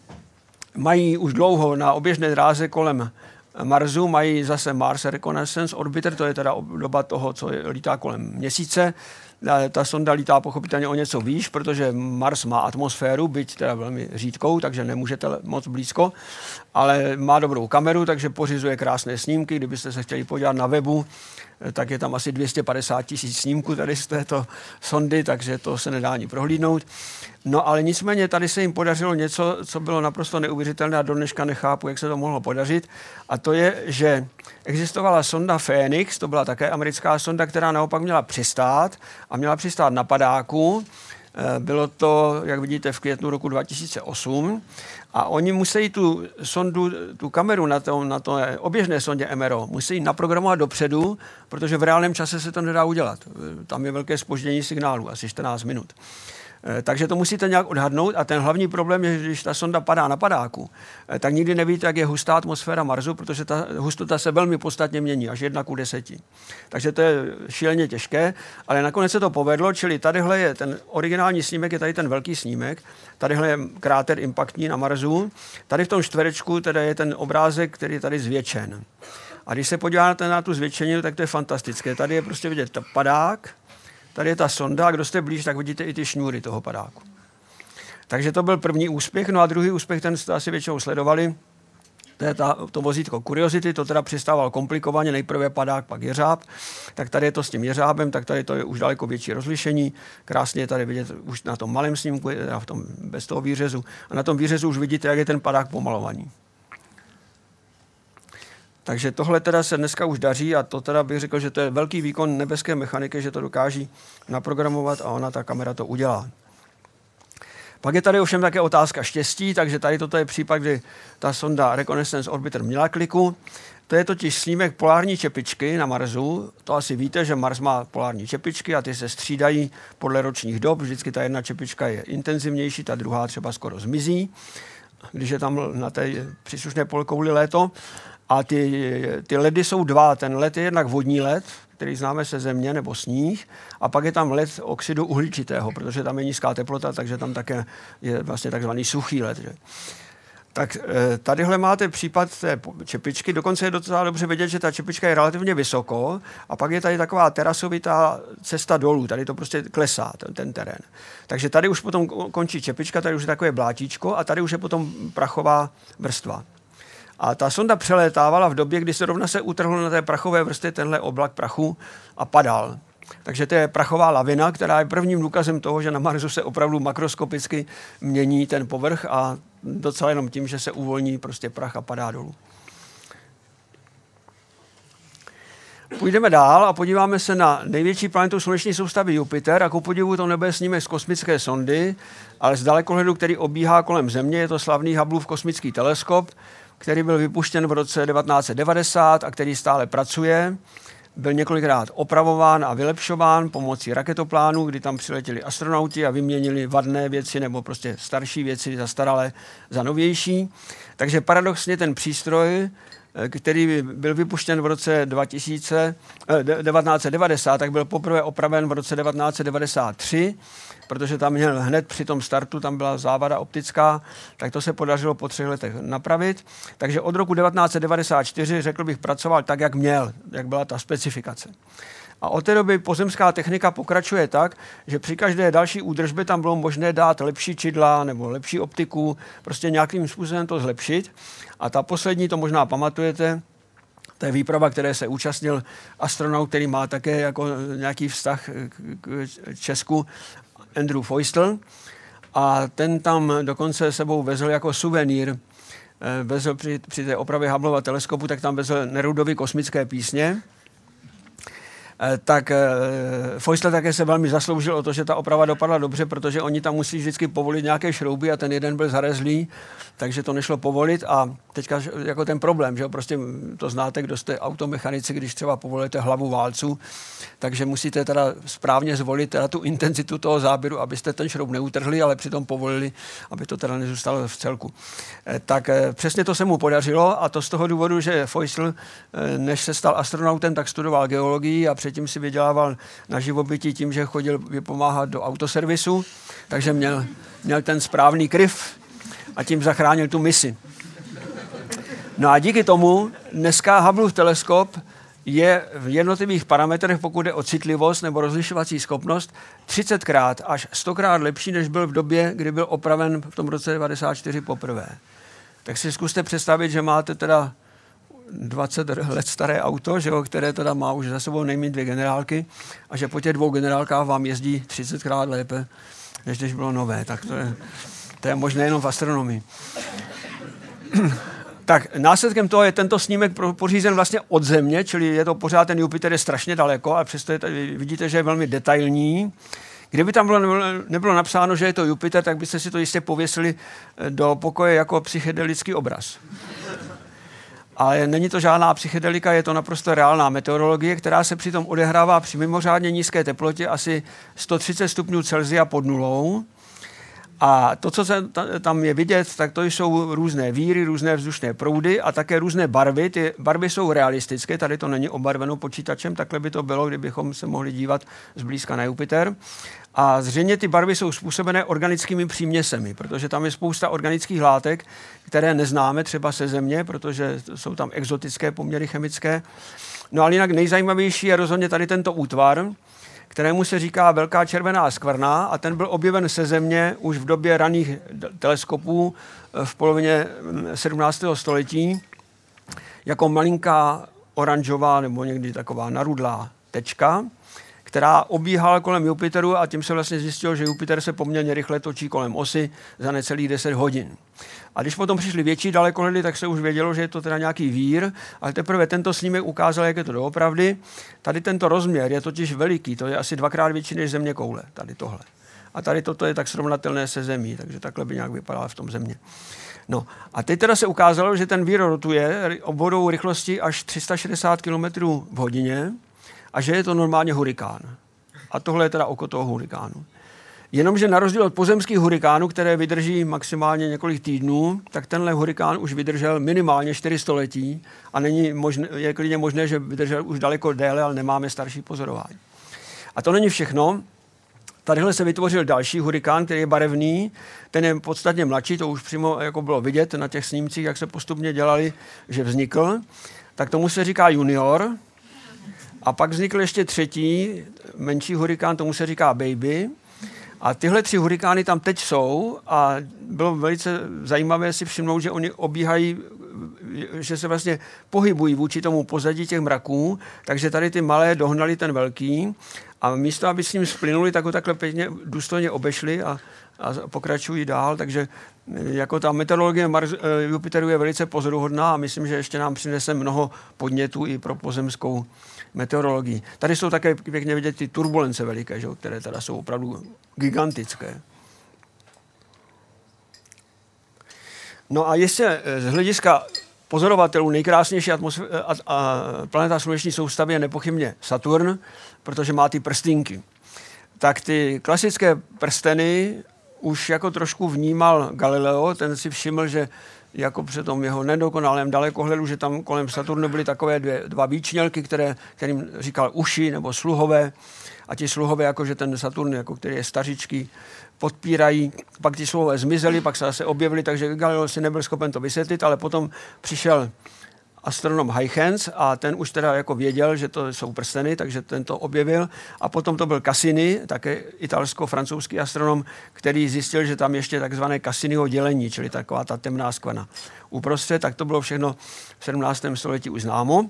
mají už dlouho na oběžné dráze kolem Marsu, mají zase Mars Reconnaissance Orbiter, to je teda doba toho, co je, lítá kolem měsíce. Ta sonda lítá pochopitelně o něco výš, protože Mars má atmosféru, byť teda velmi řídkou, takže nemůžete moc blízko, ale má dobrou kameru, takže pořizuje krásné snímky. Kdybyste se chtěli podívat na webu, tak je tam asi 250 tisíc snímků tady z této sondy, takže to se nedá ani prohlídnout. No ale nicméně tady se jim podařilo něco, co bylo naprosto neuvěřitelné a do dneška nechápu, jak se to mohlo podařit. A to je, že existovala sonda Phoenix, to byla také americká sonda, která naopak měla přistát a měla přistát na padáku. Eh, bylo to, jak vidíte, v květnu roku 2008 a oni musí tu sondu, tu kameru na to, na to oběžné sondě MRO, musí naprogramovat dopředu, protože v reálném čase se to nedá udělat. Tam je velké spoždění signálu, asi 14 minut. Eh, takže to musíte nějak odhadnout a ten hlavní problém je, že když ta sonda padá na padáku, eh, tak nikdy nevíte, jak je hustá atmosféra Marsu, protože ta hustota se velmi podstatně mění, až jedna ku deseti. Takže to je šíleně těžké, ale nakonec se to povedlo, čili tadyhle je ten originální snímek, je tady ten velký snímek, tadyhle je kráter impaktní na Marsu, tady v tom čtverečku teda je ten obrázek, který je tady zvětšen. A když se podíváte na tu zvětšeninu, tak to je fantastické. Tady je prostě vidět padák, Tady je ta sonda a kdo jste blíž, tak vidíte i ty šňůry toho padáku. Takže to byl první úspěch. No a druhý úspěch, ten jste asi většinou sledovali, to je ta, to vozítko Curiosity, to teda přistával komplikovaně, nejprve padák, pak jeřáb, tak tady je to s tím jeřábem, tak tady to je už daleko větší rozlišení, krásně je tady vidět už na tom malém snímku, v tom, bez toho výřezu, a na tom výřezu už vidíte, jak je ten padák pomalovaný. Takže tohle teda se dneska už daří a to teda bych řekl, že to je velký výkon nebeské mechaniky, že to dokáží naprogramovat a ona, ta kamera to udělá. Pak je tady ovšem také otázka štěstí, takže tady toto je případ, kdy ta sonda Reconnaissance Orbiter měla kliku. To je totiž snímek polární čepičky na Marsu. To asi víte, že Mars má polární čepičky a ty se střídají podle ročních dob. Vždycky ta jedna čepička je intenzivnější, ta druhá třeba skoro zmizí, když je tam na té příslušné polkouli léto. A ty, ty ledy jsou dva. Ten led je jednak vodní led, který známe se země nebo sníh, a pak je tam led oxidu uhličitého, protože tam je nízká teplota, takže tam také je vlastně takzvaný suchý led. Že? Tak eh, tadyhle máte případ té čepičky, dokonce je docela dobře vidět, že ta čepička je relativně vysoko a pak je tady taková terasovitá cesta dolů, tady to prostě klesá, ten, ten terén. Takže tady už potom končí čepička, tady už je takové blátíčko a tady už je potom prachová vrstva. A ta sonda přelétávala v době, kdy se rovna se utrhl na té prachové vrstvě tenhle oblak prachu a padal. Takže to je prachová lavina, která je prvním důkazem toho, že na Marsu se opravdu makroskopicky mění ten povrch a docela jenom tím, že se uvolní prostě prach a padá dolů. Půjdeme dál a podíváme se na největší planetu sluneční soustavy Jupiter a ku podivu to nebe sníme z kosmické sondy, ale z dalekohledu, který obíhá kolem Země, je to slavný Hubbleův kosmický teleskop, který byl vypuštěn v roce 1990 a který stále pracuje. Byl několikrát opravován a vylepšován pomocí raketoplánů, kdy tam přiletěli astronauti a vyměnili vadné věci nebo prostě starší věci zastaralé za novější. Takže paradoxně ten přístroj, eh, který byl vypuštěn v roce 2000, eh, 1990, tak byl poprvé opraven v roce 1993 protože tam měl hned při tom startu, tam byla závada optická, tak to se podařilo po třech letech napravit. Takže od roku 1994, řekl bych, pracoval tak, jak měl, jak byla ta specifikace. A od té doby pozemská technika pokračuje tak, že při každé další údržbě tam bylo možné dát lepší čidla nebo lepší optiku, prostě nějakým způsobem to zlepšit. A ta poslední, to možná pamatujete, To je výprava, které se účastnil astronaut, který má také jako nějaký vztah k Česku, Andrew Feustel. A ten tam dokonce sebou vezl jako suvenýr, eh, vezl při, při té opravě Hubbleova teleskopu, tak tam vezl Nerudovy kosmické písně tak eh, Feustel také se velmi zasloužil o to, že ta oprava dopadla dobře, protože oni tam musí vždycky povolit nějaké šrouby a ten jeden byl zarezlý, takže to nešlo povolit a teďka jako ten problém, že prostě to znáte, kdo jste automechanici, když třeba povolíte hlavu válců, takže musíte teda správně zvolit teda tu intenzitu toho záběru, abyste ten šroub neutrhli, ale přitom povolili, aby to teda nezůstalo v celku. Eh, tak přesně to se mu podařilo a to z toho důvodu, že Feustel, než se stal astronautem, tak studoval geologii a předtím si vydělával na živobytí tím, že chodil vypomáhat do autoservisu, takže měl, měl ten správný kryv a tím zachránil tu misi. No a díky tomu dneska Hubbleův teleskop je v jednotlivých parametrech, pokud je o citlivost nebo rozlišovací schopnost, 30krát až 100krát lepší, než byl v době, kdy byl opraven v tom roce 94 poprvé. Tak si zkuste představit, že máte teda 20 let staré auto, že jo, které teda má už za sebou nejméně dvě generálky a že po těch dvou generálkách vám jezdí 30krát lépe, než když bylo nové. Tak to je, to je možné jenom v astronomii. tak následkem toho je tento snímek pořízen vlastně od Země, čili je to pořád ten Jupiter je strašně daleko, ale přesto je tady, vidíte, že je velmi detailní. Kdyby tam bylo, nebylo napsáno, že je to Jupiter, tak byste si to jistě pověsili do pokoje jako psychedelický obraz. Ale není to žádná psychedelika, je to naprosto reálná meteorologie, která se přitom odehrává při mimořádně nízké teplotě asi 130 stupňů Celsia pod nulou. A to, co se tam je vidět, tak to jsou různé víry, různé vzdušné proudy a také různé barvy. Ty barvy jsou realistické, tady to není obarveno počítačem, takhle by to bylo, kdybychom se mohli dívat zblízka na Jupiter. A zřejmě ty barvy jsou způsobené organickými příměsemi, protože tam je spousta organických látek, které neznáme třeba se země, protože jsou tam exotické poměry chemické. No ale jinak nejzajímavější je rozhodně tady tento útvar, kterému se říká Velká červená skvrna a ten byl objeven se země už v době raných teleskopů eh, v polovině 17. Mm, století jako malinká oranžová nebo někdy taková narudlá tečka která obíhala kolem Jupiteru a tím se vlastně zjistilo, že Jupiter se poměrně rychle točí kolem osy za necelých 10 hodin. A když potom přišli větší dalekohledy, tak se už vědělo, že je to teda nějaký vír, ale teprve tento snímek ukázal, jak je to doopravdy. Tady tento rozměr je totiž veliký, to je asi dvakrát větší než země koule, tady tohle. A tady toto je tak srovnatelné se zemí, takže takhle by nějak vypadala v tom země. No a teď teda se ukázalo, že ten vír rotuje obvodou rychlosti až 360 km v hodině a že je to normálně hurikán. A tohle je teda oko toho hurikánu. Jenomže na rozdíl od pozemských hurikánů, které vydrží maximálně několik týdnů, tak tenhle hurikán už vydržel minimálně 4 století a není možné, je klidně možné, že vydržel už daleko déle, ale nemáme starší pozorování. A to není všechno. Tadyhle se vytvořil další hurikán, který je barevný, ten je podstatně mladší, to už přímo jako bylo vidět na těch snímcích, jak se postupně dělali, že vznikl. Tak tomu se říká junior, a pak vznikl ještě třetí, menší hurikán, tomu se říká Baby. A tyhle tři hurikány tam teď jsou a bylo velice zajímavé si všimnout, že oni obíhají, že se vlastně pohybují vůči tomu pozadí těch mraků, takže tady ty malé dohnali ten velký a místo, aby s ním splynuli, tak ho takhle pěkně důstojně obešli a, a pokračují dál, takže jako ta meteorologie Mars, eh, Jupiteru je velice pozoruhodná a myslím, že ještě nám přinese mnoho podnětů i pro pozemskou meteorologii. Tady jsou také pěkně vidět ty turbulence veliké, že, které teda jsou opravdu gigantické. No a ještě eh, z hlediska pozorovatelů nejkrásnější atmosféra, eh, a, a, planeta sluneční soustavy je nepochybně Saturn, protože má ty prstinky. Tak ty klasické prsteny už jako trošku vnímal Galileo, ten si všiml, že jako při tom jeho nedokonalém dalekohledu, že tam kolem Saturnu byly takové dvě, dva výčnělky, které, kterým říkal uši nebo sluhové. A ti sluhové, jakože ten Saturn, jako který je stařičký, podpírají. Pak ti sluhové zmizely, pak se zase objevili, takže Galileo si nebyl schopen to vysvětlit, ale potom přišel astronom Huygens a ten už teda jako věděl, že to jsou prsteny, takže ten to objevil. A potom to byl Cassini, také italsko-francouzský astronom, který zjistil, že tam ještě takzvané Cassiniho dělení, čili taková ta temná skvana uprostřed, tak to bylo všechno v 17. století už známo.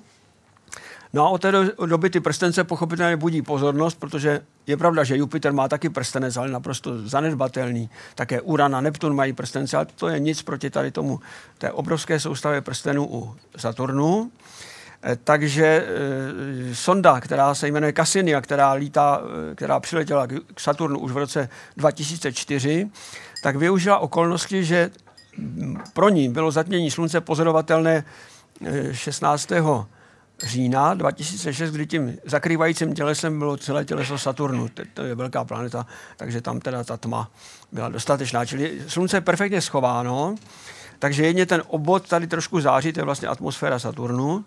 No a od té doby ty prstence pochopitelně budí pozornost, protože je pravda, že Jupiter má taky prstenec, ale naprosto zanedbatelný. Také Uran a Neptun mají prstence, ale to je nic proti tady tomu té obrovské soustavě prstenů u Saturnu. Eh, takže e, sonda, která se jmenuje Cassini a která, lítá, e, která přiletěla k Saturnu už v roce 2004, tak využila okolnosti, že pro ní bylo zatmění slunce pozorovatelné 16 října 2006, kdy tím zakrývajícím tělesem bylo celé těleso Saturnu. To je velká planeta, takže tam teda ta tma byla dostatečná. Čili slunce je perfektně schováno, takže jedně ten obvod tady trošku září, to je vlastně atmosféra Saturnu.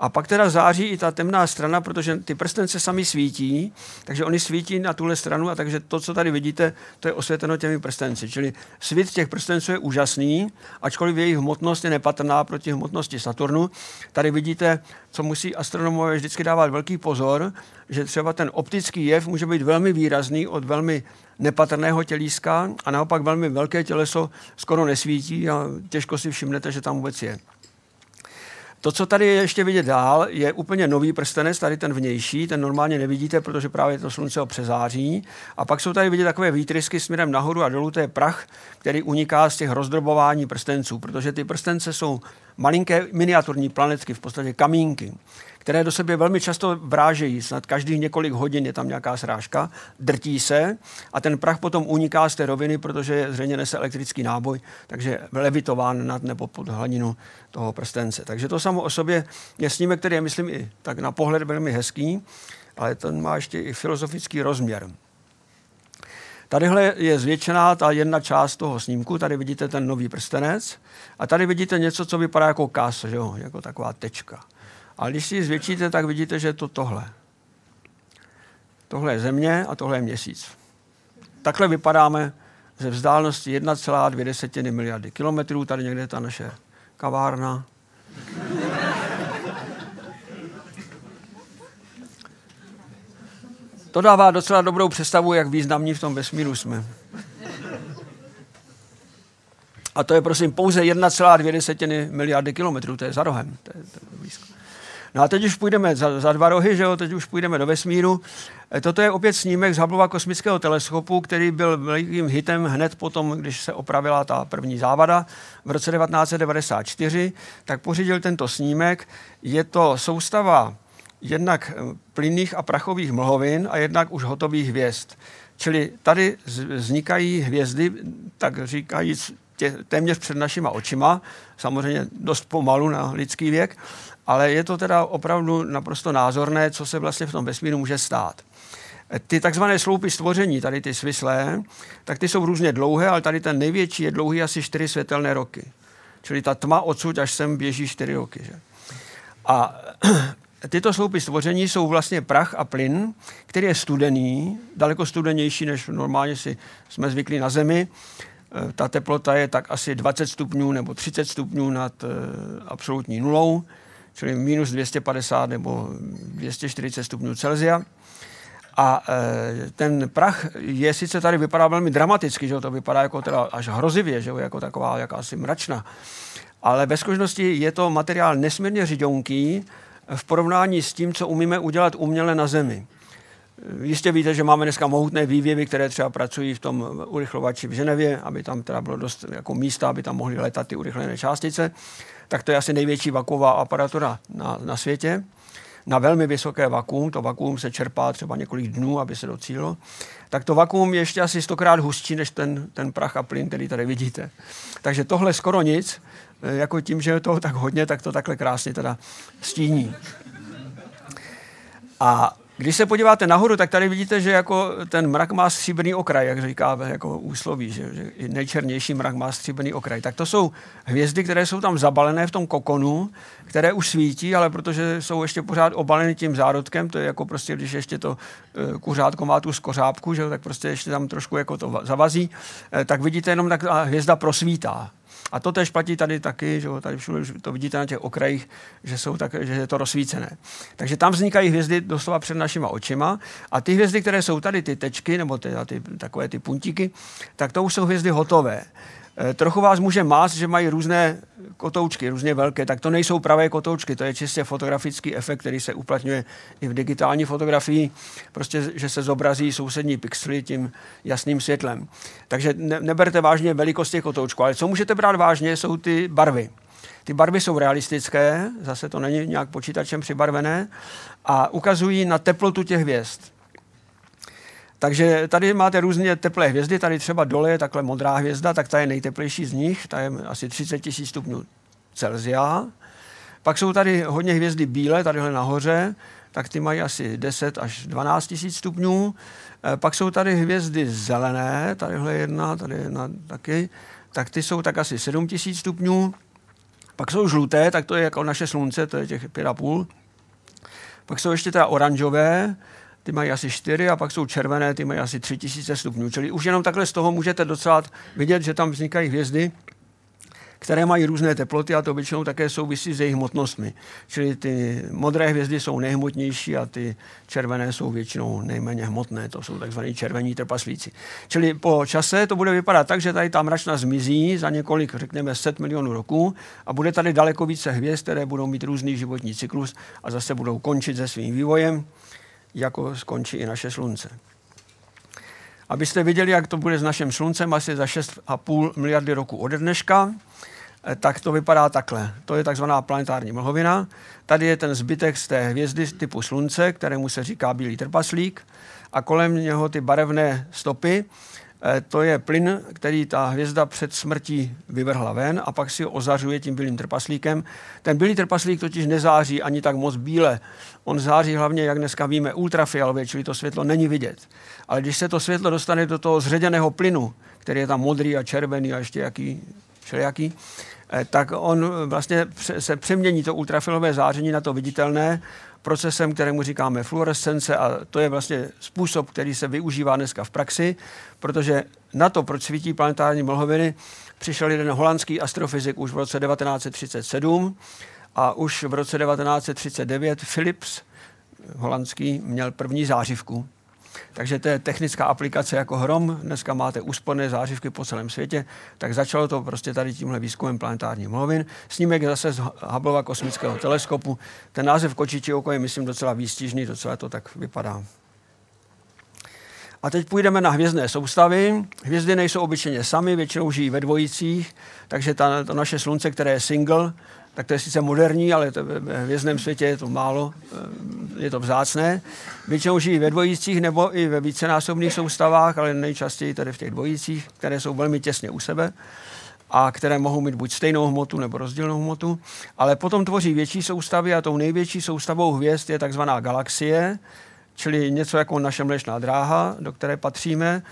A pak teda září i ta temná strana, protože ty prstence sami svítí, takže oni svítí na tuhle stranu a takže to, co tady vidíte, to je osvětleno těmi prstenci. Čili svit těch prstenců je úžasný, ačkoliv jejich hmotnost je nepatrná proti hmotnosti Saturnu. Tady vidíte, co musí astronomové vždycky dávat velký pozor, že třeba ten optický jev může být velmi výrazný od velmi nepatrného tělíska a naopak velmi velké těleso skoro nesvítí a těžko si všimnete, že tam vůbec je. To, co tady je ještě vidět dál, je úplně nový prstenec, tady ten vnější, ten normálně nevidíte, protože právě to slunce ho přezáří. A pak jsou tady vidět takové výtrysky směrem nahoru a dolů, to je prach, který uniká z těch rozdrobování prstenců, protože ty prstence jsou malinké miniaturní planetky, v podstatě kamínky které do sebe velmi často vrážejí. Snad každých několik hodin je tam nějaká srážka, drtí se a ten prach potom uniká z té roviny, protože zřejmě nese elektrický náboj, takže levitován nad nebo pod hladinu toho prstence. Takže to samo o sobě je snímek, který je, myslím, i tak na pohled velmi hezký, ale ten má ještě i filozofický rozměr. Tadyhle je zvětšená ta jedna část toho snímku, tady vidíte ten nový prstenec a tady vidíte něco, co vypadá jako kas, že jo? jako taková tečka. Ale když si ji zvětšíte, tak vidíte, že je to tohle. Tohle je země a tohle je měsíc. Takhle vypadáme ze vzdálenosti 1,2 miliardy kilometrů. Tady někde je ta naše kavárna. To dává docela dobrou představu, jak významní v tom vesmíru jsme. A to je prosím pouze 1,2 miliardy kilometrů, to je za rohem. To je, to je blízko. No a teď už půjdeme za, za dva rohy, že jo, teď už půjdeme do vesmíru. E, toto je opět snímek z Hubbleova kosmického teleskopu, který byl velikým hitem hned potom, když se opravila ta první závada v roce 1994, tak pořídil tento snímek. Je to soustava jednak e, plynných a prachových mlhovin a jednak už hotových hvězd. Čili tady vznikají hvězdy, tak říkajíc, téměř před našima očima, samozřejmě dost pomalu na lidský věk, ale je to teda opravdu naprosto názorné, co se vlastně v tom vesmíru může stát. Ty takzvané sloupy stvoření, tady ty svislé, tak ty jsou různě dlouhé, ale tady ten největší je dlouhý asi 4 světelné roky. Čili ta tma odsud až sem běží 4 roky. Že? A tyto sloupy stvoření jsou vlastně prach a plyn, který je studený, daleko studenější, než normálně si jsme zvyklí na Zemi. Ta teplota je tak asi 20 stupňů nebo 30 stupňů nad eh, absolutní nulou čili minus 250 nebo 240 stupňů Celsia. A e, ten prach je sice tady vypadá velmi dramaticky, že to vypadá jako teda až hrozivě, že jako taková jakási mračna, ale ve skutečnosti je to materiál nesmírně řidonký v porovnání s tím, co umíme udělat uměle na Zemi. Jistě víte, že máme dneska mohutné vývěvy, které třeba pracují v tom urychlovači v Ženevě, aby tam teda bylo dost jako místa, aby tam mohly letat ty urychlené částice tak to je asi největší vakuová aparatura na, na světě. Na velmi vysoké vakuum, to vakuum se čerpá třeba několik dnů, aby se docílo, tak to vakuum je ještě asi stokrát hustší než ten, ten prach a plyn, který tady vidíte. Takže tohle skoro nic, e, jako tím, že je toho tak hodně, tak to takhle krásně teda stíní. A když se podíváte nahoru, tak tady vidíte, že jako ten mrak má stříbrný okraj, jak říká jako úsloví, že, že nejčernější mrak má stříbrný okraj. Tak to jsou hvězdy, které jsou tam zabalené v tom kokonu, které už svítí, ale protože jsou ještě pořád obaleny tím zárodkem, to je jako prostě, když ještě to e, kuřátko má tu skořápku, že, tak prostě ještě tam trošku jako to zavazí, e, tak vidíte jenom tak hvězda prosvítá. A to tež platí tady taky, že tady všude to vidíte na těch okrajích, že, jsou tak, že je to rozsvícené. Takže tam vznikají hvězdy doslova před našima očima a ty hvězdy, které jsou tady, ty tečky nebo ty, ty, takové ty puntíky, tak to už jsou hvězdy hotové. Eh, trochu vás může mást, že mají různé kotoučky, různě velké, tak to nejsou pravé kotoučky, to je čistě fotografický efekt, který se uplatňuje i v digitální fotografii, prostě, že se zobrazí sousední pixely tím jasným světlem. Takže ne, neberte vážně velikost těch kotoučků, ale co můžete brát vážně, jsou ty barvy. Ty barvy jsou realistické, zase to není nějak počítačem přibarvené a ukazují na teplotu těch hvězd. Takže tady máte různě teplé hvězdy, tady třeba dole je takhle modrá hvězda, tak ta je nejteplejší z nich, ta je asi 30 000 stupňů Celsia. Pak jsou tady hodně hvězdy bílé, tadyhle nahoře, tak ty mají asi 10 až 12 000 stupňů. Eh, pak jsou tady hvězdy zelené, tadyhle jedna, tady jedna taky, tak ty jsou tak asi 7 000 stupňů. Pak jsou žluté, tak to je jako naše slunce, to je těch 5,5. Pak jsou ještě teda oranžové, ty mají asi 4 a pak jsou červené, ty mají asi 3000 stupňů. Čili už jenom takhle z toho můžete docela vidět, že tam vznikají hvězdy, které mají různé teploty a to většinou také souvisí s jejich hmotnostmi. Čili ty modré hvězdy jsou nejhmotnější a ty červené jsou většinou nejméně hmotné. To jsou takzvaní červení trpaslíci. Čili po čase to bude vypadat tak, že tady ta mračna zmizí za několik, řekněme, set milionů roků a bude tady daleko více hvězd, které budou mít různý životní cyklus a zase budou končit se svým vývojem jako skončí i naše slunce. Abyste viděli, jak to bude s naším sluncem asi za 6,5 miliardy roku ode dneška, eh, tak to vypadá takhle. To je takzvaná planetární mlhovina. Tady je ten zbytek z té hvězdy typu slunce, kterému se říká bílý trpaslík a kolem něho ty barevné stopy, Eh, to je plyn, který ta hvězda před smrtí vyvrhla ven a pak si ho ozařuje tím bílým trpaslíkem. Ten bílý trpaslík totiž nezáří ani tak moc bíle. On září hlavně, jak dneska víme, ultrafialově, čili to světlo není vidět. Ale když se to světlo dostane do toho zředěného plynu, který je tam modrý a červený a ještě jaký, všelijaký, eh, tak on vlastně se přemění to ultrafilové záření na to viditelné procesem, kterému říkáme fluorescence a to je vlastně způsob, který se využívá dneska v praxi, protože na to, proč svítí planetární mlhoviny, přišel jeden holandský astrofyzik už v roce 1937 a už v roce 1939 Philips holandský měl první zářivku. Takže to je technická aplikace jako hrom. Dneska máte úsporné zářivky po celém světě. Tak začalo to prostě tady tímhle výzkumem planetárních mlovin. Snímek zase z Hubbleova kosmického teleskopu. Ten název kočičí oko je, myslím, docela výstižný, docela to tak vypadá. A teď půjdeme na hvězdné soustavy. Hvězdy nejsou obyčejně sami, většinou žijí ve dvojicích, takže ta, to naše slunce, které je single, tak to je sice moderní, ale to v hvězdném světě je to málo, eh, je to vzácné. Většinou žijí ve dvojicích nebo i ve vícenásobných soustavách, ale nejčastěji tady v těch dvojicích, které jsou velmi těsně u sebe a které mohou mít buď stejnou hmotu nebo rozdílnou hmotu, ale potom tvoří větší soustavy a tou největší soustavou hvězd je takzvaná galaxie, čili něco jako naše mlečná dráha, do které patříme.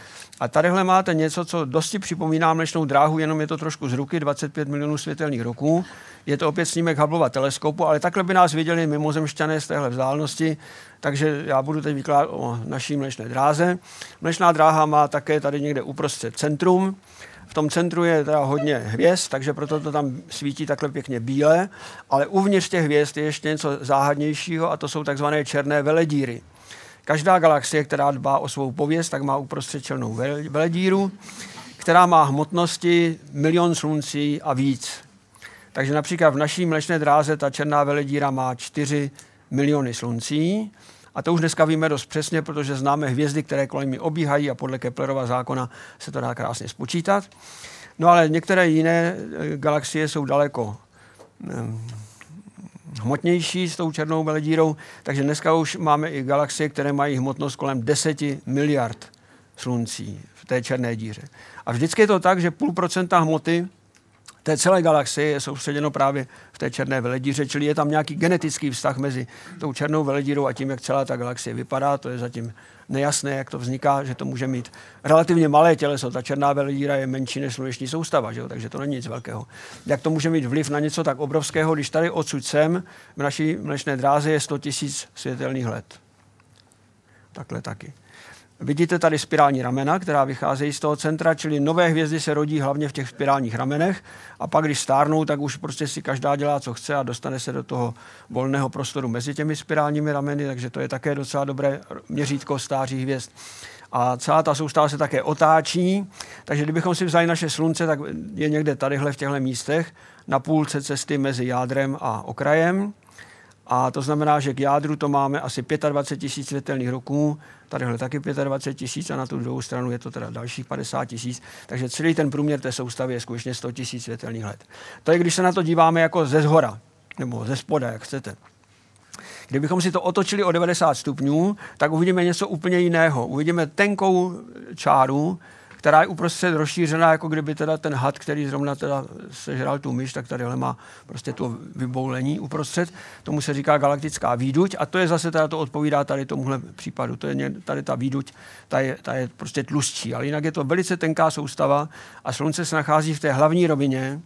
A tadyhle máte něco, co dosti připomíná mlečnou dráhu, jenom je to trošku z ruky, 25 milionů světelných roků. Je to opět snímek Hubbleova teleskopu, ale takhle by nás viděli mimozemšťané z téhle vzdálenosti, takže já budu teď vykládat o naší mlečné dráze. Mlečná dráha má také tady někde uprostřed centrum, v tom centru je teda hodně hvězd, takže proto to tam svítí takhle pěkně bílé, ale uvnitř těch hvězd je ještě něco záhadnějšího a to jsou takzvané černé veledíry. Každá galaxie, která dbá o svou pověst, tak má uprostřed černou veledíru, která má hmotnosti milion sluncí a víc. Takže například v naší mlečné dráze ta černá veledíra má 4 miliony sluncí. A to už dneska víme dost přesně, protože známe hvězdy, které kolem ní obíhají a podle Keplerova zákona se to dá krásně spočítat. No ale některé jiné eh, galaxie jsou daleko hmotnější s tou černou veledírou, takže dneska už máme i galaxie, které mají hmotnost kolem 10 miliard sluncí v té černé díře. A vždycky je to tak, že půl procenta hmoty té celé galaxie je soustředěno právě v té černé veledíře, čili je tam nějaký genetický vztah mezi tou černou veledírou a tím, jak celá ta galaxie vypadá. To je zatím nejasné, jak to vzniká, že to může mít relativně malé těleso. Ta černá veledíra je menší než sluneční soustava, že jo? takže to není nic velkého. Jak to může mít vliv na něco tak obrovského, když tady odsud sem v naší mlečné dráze je 100 000 světelných let. Takhle taky. Vidíte tady spirální ramena, která vycházejí z toho centra, čili nové hvězdy se rodí hlavně v těch spirálních ramenech a pak, když stárnou, tak už prostě si každá dělá, co chce a dostane se do toho volného prostoru mezi těmi spirálními rameny, takže to je také docela dobré měřítko stáří hvězd. a celá ta soustava se také otáčí, takže kdybychom si vzali naše slunce, tak je někde tadyhle v těchto místech, na půlce cesty mezi jádrem a okrajem. A to znamená, že k jádru to máme asi 25 tisíc světelných roků, tadyhle taky 25 tisíc a na tu druhou stranu je to teda dalších 50 tisíc. Takže celý ten průměr té soustavy je skutečně 100 tisíc světelných let. To je, když se na to díváme jako ze zhora, nebo ze spoda, jak chcete. Kdybychom si to otočili o 90 stupňů, tak uvidíme něco úplně jiného. Uvidíme tenkou čáru, která je uprostřed rozšířená, jako kdyby teda ten had, který zrovna teda sežral tu myš, tak tadyhle má prostě to vyboulení uprostřed. Tomu se říká galaktická výduť a to je zase teda to odpovídá tady tomuhle případu. To je tady ta výduť, ta je, ta je prostě tlustší, ale jinak je to velice tenká soustava a Slunce se nachází v té hlavní rovině,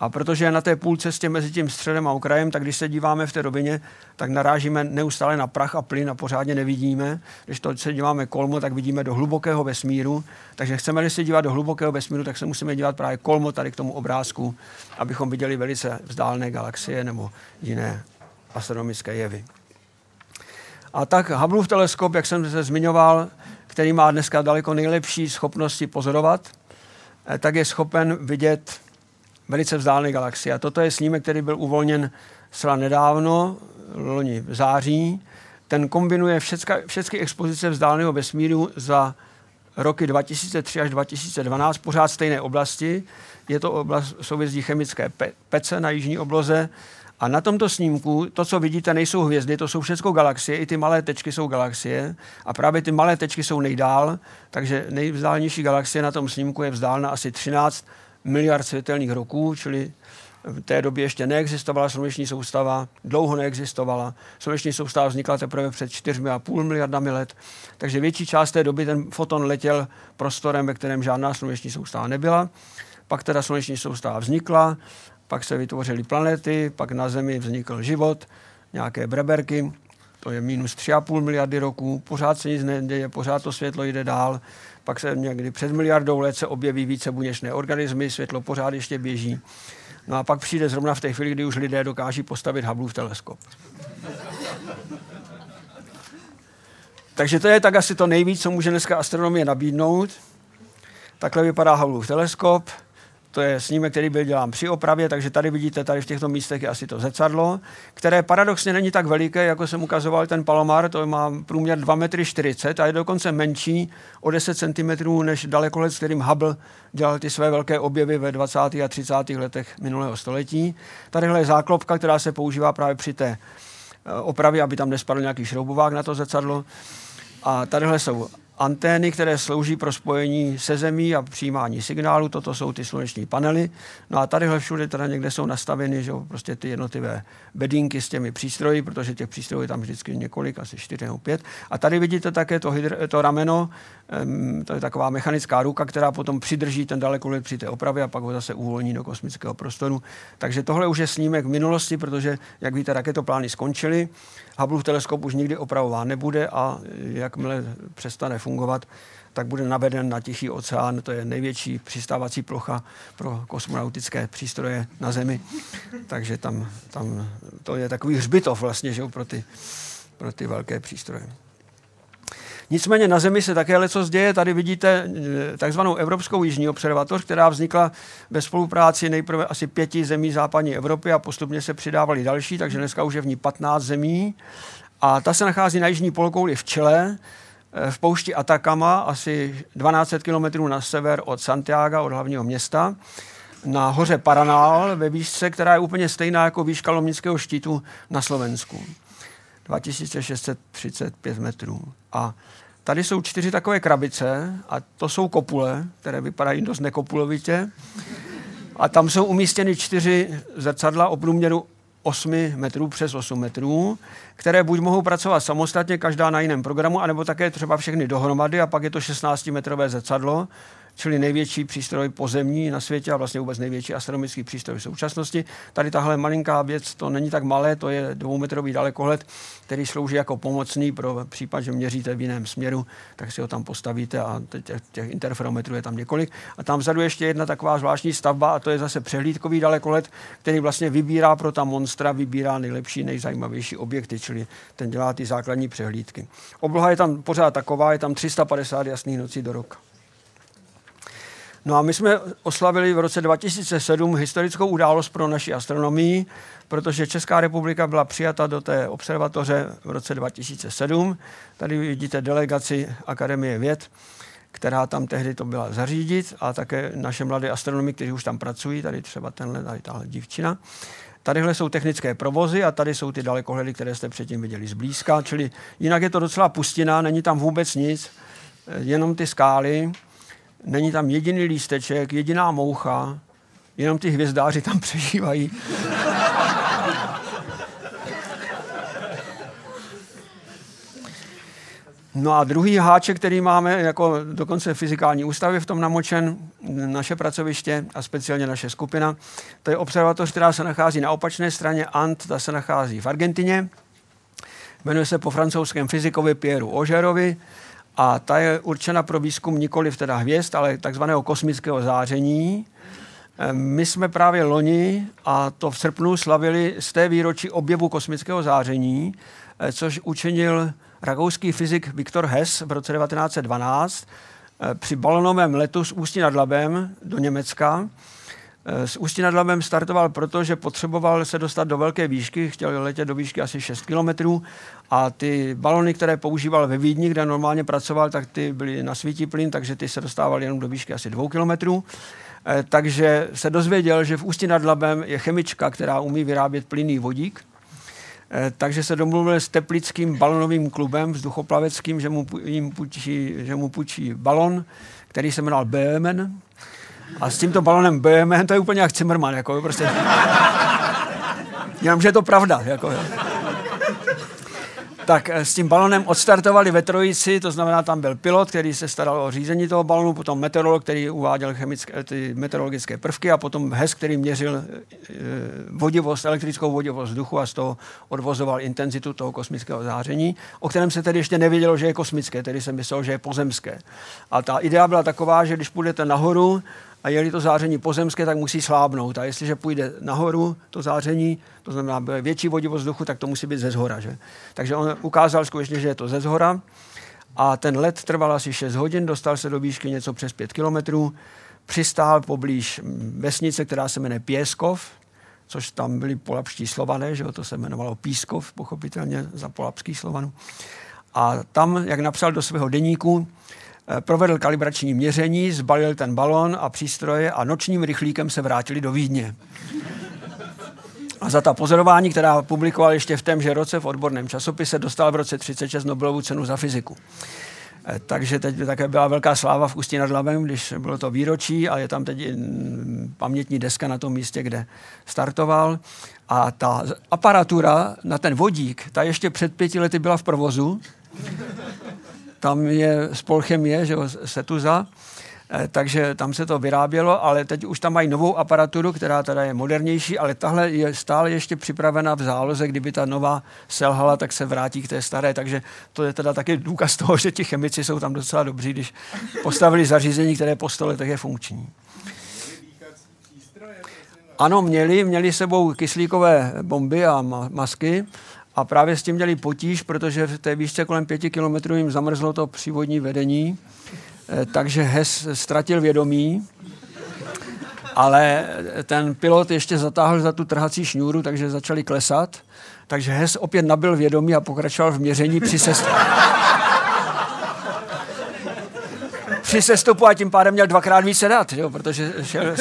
a protože je na té půl cestě mezi tím středem a okrajem, tak když se díváme v té rovině, tak narážíme neustále na prach a plyn a pořádně nevidíme. Když to se díváme kolmo, tak vidíme do hlubokého vesmíru. Takže chceme-li se dívat do hlubokého vesmíru, tak se musíme dívat právě kolmo tady k tomu obrázku, abychom viděli velice vzdálené galaxie nebo jiné astronomické jevy. A tak Hubbleův teleskop, jak jsem se zmiňoval, který má dneska daleko nejlepší schopnosti pozorovat, eh, tak je schopen vidět velice vzdálené galaxie. A toto je snímek, který byl uvolněn zcela nedávno, loni v září. Ten kombinuje všechny expozice vzdáleného vesmíru za roky 2003 až 2012, pořád stejné oblasti. Je to oblast souvězdí chemické pece na jižní obloze. A na tomto snímku to, co vidíte, nejsou hvězdy, to jsou všechno galaxie, i ty malé tečky jsou galaxie. A právě ty malé tečky jsou nejdál, takže nejvzdálnější galaxie na tom snímku je vzdálena asi 13 miliard světelných roků, čili v té době ještě neexistovala sluneční soustava, dlouho neexistovala. Sluneční soustava vznikla teprve před 4,5 miliardami let, takže větší část té doby ten foton letěl prostorem, ve kterém žádná sluneční soustava nebyla. Pak teda sluneční soustava vznikla, pak se vytvořily planety, pak na Zemi vznikl život, nějaké breberky, to je minus 3,5 miliardy roků, pořád se nic neděje, pořád to světlo jde dál, pak se někdy před miliardou let se objeví více buněčné organismy, světlo pořád ještě běží. No a pak přijde zrovna v té chvíli, kdy už lidé dokáží postavit Hubbleův teleskop. Takže to je tak asi to nejvíc, co může dneska astronomie nabídnout. Takhle vypadá Hubbleův teleskop. To je snímek, který byl dělán při opravě, takže tady vidíte, tady v těchto místech je asi to zrcadlo, které paradoxně není tak veliké, jako jsem ukazoval ten Palomar, to má průměr 2,40 m a je dokonce menší o 10 cm než dalekohled, s kterým Hubble dělal ty své velké objevy ve 20. a 30. letech minulého století. Tadyhle je záklopka, která se používá právě při té eh, opravě, aby tam nespadl nějaký šroubovák na to zrcadlo. A tadyhle jsou antény, které slouží pro spojení se zemí a přijímání signálu. Toto jsou ty sluneční panely. No a tadyhle všude teda někde jsou nastaveny že prostě ty jednotlivé bedínky s těmi přístroji, protože těch přístrojů je tam vždycky několik, asi čtyři nebo pět. A tady vidíte také to, hydr, to rameno, to je taková mechanická ruka, která potom přidrží ten dalekohled při té opravě a pak ho zase uvolní do kosmického prostoru. Takže tohle už je snímek v minulosti, protože, jak víte, raketoplány skončily. Hubbleův teleskop už nikdy opravován nebude a jakmile přestane fungovat, tak bude naveden na Tichý oceán. To je největší přistávací plocha pro kosmonautické přístroje na Zemi. Takže tam, tam to je takový hřbitov vlastně že, pro, ty, pro ty velké přístroje. Nicméně na Zemi se také leco děje. Tady vidíte eh, takzvanou Evropskou jižní observatoř, která vznikla ve spolupráci nejprve asi pěti zemí západní Evropy a postupně se přidávali další, takže dneska už je v ní 15 zemí. A ta se nachází na jižní polokouli v Chile, eh, v poušti Atacama, asi 12 km na sever od Santiago, od hlavního města, na hoře Paranal ve výšce, která je úplně stejná jako výška Lomnického štítu na Slovensku. 2635 metrů. A tady jsou čtyři takové krabice a to jsou kopule, které vypadají dost nekopulovitě. A tam jsou umístěny čtyři zrcadla o průměru 8 metrů přes 8 metrů, které buď mohou pracovat samostatně, každá na jiném programu, anebo také třeba všechny dohromady a pak je to 16-metrové zrcadlo, čili největší přístroj pozemní na světě a vlastně vůbec největší astronomický přístroj v současnosti. Tady tahle malinká věc, to není tak malé, to je dvoumetrový dalekohled, který slouží jako pomocný pro případ, že měříte v jiném směru, tak si ho tam postavíte a těch, těch interferometrů je tam několik. A tam vzadu ještě jedna taková zvláštní stavba a to je zase přehlídkový dalekohled, který vlastně vybírá pro ta monstra, vybírá nejlepší, nejzajímavější objekty, čili ten dělá ty základní přehlídky. Obloha je tam pořád taková, je tam 350 jasných nocí do roka. No a my jsme oslavili v roce 2007 historickou událost pro naši astronomii, protože Česká republika byla přijata do té observatoře v roce 2007. Tady vidíte delegaci Akademie věd, která tam tehdy to byla zařídit a také naše mladé astronomy, kteří už tam pracují, tady třeba tenhle, tady tahle dívčina. Tadyhle jsou technické provozy a tady jsou ty dalekohledy, které jste předtím viděli zblízka, čili jinak je to docela pustina, není tam vůbec nic, jenom ty skály, není tam jediný lísteček, jediná moucha, jenom ty hvězdáři tam přežívají. No a druhý háček, který máme jako dokonce fyzikální ústavy v tom namočen, naše pracoviště a speciálně naše skupina, to je observatoř, která se nachází na opačné straně Ant, ta se nachází v Argentině. Jmenuje se po francouzském fyzikovi Pieru Ožerovi a ta je určena pro výzkum nikoli v teda hvězd, ale takzvaného kosmického záření. My jsme právě loni, a to v srpnu, slavili z té výročí objevu kosmického záření, což učinil rakouský fyzik Viktor Hess v roce 1912 eh, při balonovém letu z Ústí nad Labem do Německa. Z eh, Ústí nad Labem startoval proto, že potřeboval se dostat do velké výšky, chtěl letět do výšky asi 6 kilometrů a ty balony, které používal ve Vídni, kde normálně pracoval, tak ty byly na svítí plyn, takže ty se dostávaly jenom do výšky asi 2 kilometrů. Eh, takže se dozvěděl, že v Ústí nad Labem je chemička, která umí vyrábět plynný vodík Eh, takže se domluvil s teplickým balonovým klubem vzduchoplaveckým, že mu, jim půjčí, že mu půjčí balon, který se jmenoval Böhmen. A s tímto balonem Böhmen, to je úplně jak Zimmermann, jako prostě. Jenomže je to pravda. Jako, jo tak eh, s tím balonem odstartovali ve trojici, to znamená, tam byl pilot, který se staral o řízení toho balonu, potom meteorolog, který uváděl chemické, ty meteorologické prvky a potom HES, který měřil eh, vodivost, elektrickou vodivost vzduchu a z toho odvozoval intenzitu toho kosmického záření, o kterém se tedy ještě nevědělo, že je kosmické, tedy jsem myslel, že je pozemské. A ta idea byla taková, že když půjdete nahoru, a je to záření pozemské, tak musí slábnout. A jestliže půjde nahoru to záření, to znamená větší vodivost vzduchu, tak to musí být ze zhora. Že? Takže on ukázal skutečně, že je to ze zhora. A ten let trval asi 6 hodin, dostal se do výšky něco přes 5 kilometrů, přistál poblíž vesnice, která se jmenuje Pěskov, což tam byli polapští slované, že to se jmenovalo Pískov, pochopitelně za polapských slovanů. A tam, jak napsal do svého deníku, provedl kalibrační měření, zbalil ten balon a přístroje a nočním rychlíkem se vrátili do Vídně. A za ta pozorování, která publikoval ještě v témže roce v odborném časopise, dostal v roce 36 Nobelovu cenu za fyziku. Eh, takže teď by také byla velká sláva v Ústí nad Labem, když bylo to výročí a je tam teď pamětní deska na tom místě, kde startoval. A ta aparatura na ten vodík, ta ještě před pěti lety byla v provozu tam je spolchemie, že Setuza, eh, takže tam se to vyrábělo, ale teď už tam mají novou aparaturu, která teda je modernější, ale tahle je stále ještě připravena v záloze, kdyby ta nová selhala, tak se vrátí k té staré, takže to je teda taky důkaz toho, že ti chemici jsou tam docela dobří, když postavili zařízení, které po stole tak je funkční. Ano, měli, měli sebou kyslíkové bomby a masky a právě s tím měli potíž, protože v té výšce kolem pěti kilometrů jim zamrzlo to přívodní vedení, eh, takže Hes ztratil vědomí, ale ten pilot ještě zatáhl za tu trhací šňůru, takže začali klesat. Takže Hes opět nabil vědomí a pokračoval v měření při sestupu. při sestupu a tím pádem měl dvakrát více dat, jo, protože šel...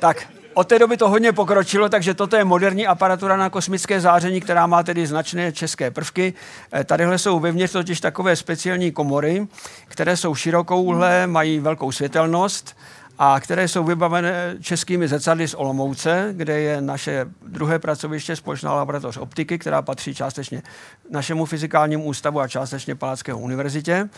tak, od té doby to hodně pokročilo, takže toto je moderní aparatura na kosmické záření, která má tedy značné české prvky. Eh, tadyhle jsou vevnitř totiž takové speciální komory, které jsou širokouhlé, mají velkou světelnost a které jsou vybavené českými zrcadly z Olomouce, kde je naše druhé pracoviště, společná laboratoř optiky, která patří částečně našemu fyzikálnímu ústavu a částečně Palackého univerzitě.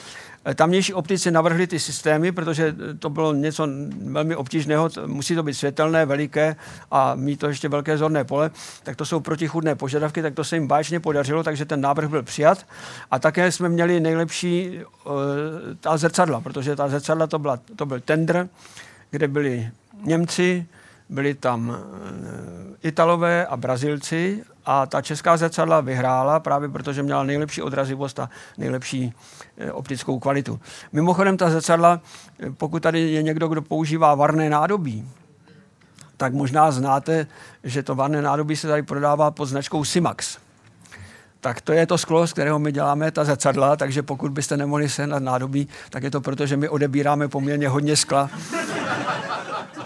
Eh, tamnější optici navrhli ty systémy, protože to bylo něco velmi obtížného, musí to být světelné, veliké a mít to ještě velké zorné pole, tak to jsou protichudné požadavky, tak to se jim báječně podařilo, takže ten návrh byl přijat. A také jsme měli nejlepší uh, ta zrcadla, protože ta zrcadla to, byla, to byl tender, kde byli Němci, byli tam eh, Italové a Brazilci a ta česká zrcadla vyhrála právě protože měla nejlepší odrazivost a nejlepší eh, optickou kvalitu. Mimochodem ta zrcadla, eh, pokud tady je někdo, kdo používá varné nádobí, tak možná znáte, že to varné nádobí se tady prodává pod značkou Simax. Tak to je to sklo, z kterého my děláme ta zrcadla, takže pokud byste nemohli sehnat nádobí, tak je to proto, že my odebíráme poměrně hodně skla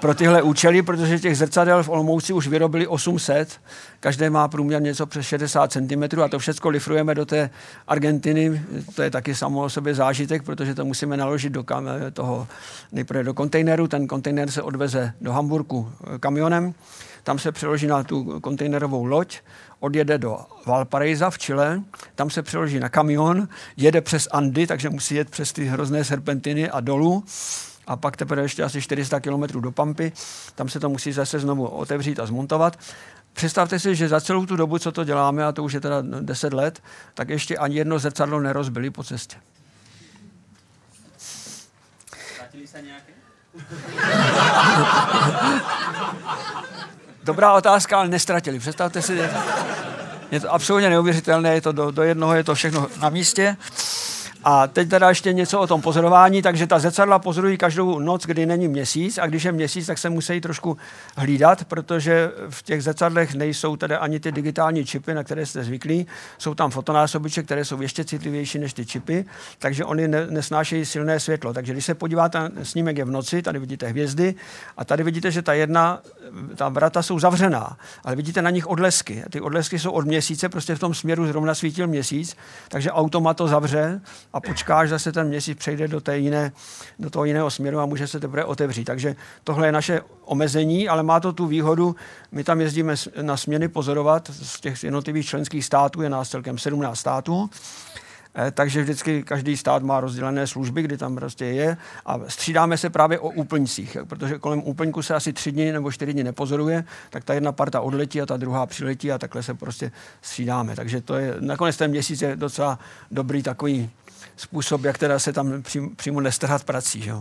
pro tyhle účely, protože těch zrcadel v Olomouci už vyrobili 800, každé má průměr něco přes 60 cm a to všechno lifrujeme do té Argentiny, to je taky samo o sobě zážitek, protože to musíme naložit do kam, toho, nejprve do kontejneru, ten kontejner se odveze do Hamburku kamionem, tam se přeloží na tu kontejnerovou loď, odjede do Valparaiso v Chile, tam se přeloží na kamion, jede přes Andy, takže musí jet přes ty hrozné serpentiny a dolů a pak teprve ještě asi 400 km do Pampy, tam se to musí zase znovu otevřít a zmontovat. Představte si, že za celou tu dobu, co to děláme, a to už je teda 10 let, tak ještě ani jedno zrcadlo nerozbili po cestě. se nějaké? Dobrá otázka, ale nestratili. Představte si, je to absolutně neuvěřitelné, je to do, do jednoho je to všechno na místě. A teď teda ještě něco o tom pozorování, takže ta zrcadla pozorují každou noc, kdy není měsíc. A když je měsíc, tak se musí trošku hlídat, protože v těch zrcadlech nejsou tedy ani ty digitální čipy, na které jste zvyklí, jsou tam fotonásobiče, které jsou ještě citlivější než ty čipy, takže oni ne, nesnášejí silné světlo. Takže když se podíváte, snímek je v noci, tady vidíte hvězdy. A tady vidíte, že ta jedna, ta vrata jsou zavřená, ale vidíte na nich odlesky. Ty odlesky jsou od měsíce, prostě v tom směru zrovna svítil měsíc, takže automat to zavře a počkáš, zase ten měsíc přejde do, té jiné, do toho jiného směru a může se teprve otevřít. Takže tohle je naše omezení, ale má to tu výhodu, my tam jezdíme na směny pozorovat z těch jednotlivých členských států, je nás celkem 17 států, eh, takže vždycky každý stát má rozdělené služby, kdy tam prostě je a střídáme se právě o úplňcích, protože kolem úplňku se asi tři dny nebo čtyři dny nepozoruje, tak ta jedna parta odletí a ta druhá přiletí a takhle se prostě střídáme. Takže to je, nakonec ten měsíc je docela dobrý takový způsob, jak teda se tam přímo nestrhat prací. Že?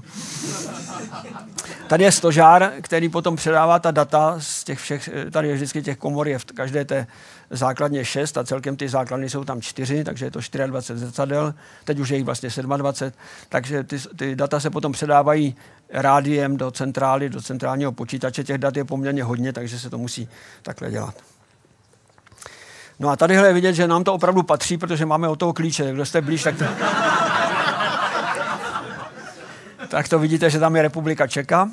Tady je stožár, který potom předává ta data z těch všech, tady je vždycky těch komor je v každé té základně 6 a celkem ty základny jsou tam 4, takže je to 24 zrcadel, teď už je jich vlastně 27, takže ty, ty data se potom předávají rádiem do centrály, do centrálního počítače, těch dat je poměrně hodně, takže se to musí takhle dělat. No a tadyhle je vidět, že nám to opravdu patří, protože máme o toho klíče. Kdo jste blíž, tak to... tak to vidíte, že tam je Republika Čeka.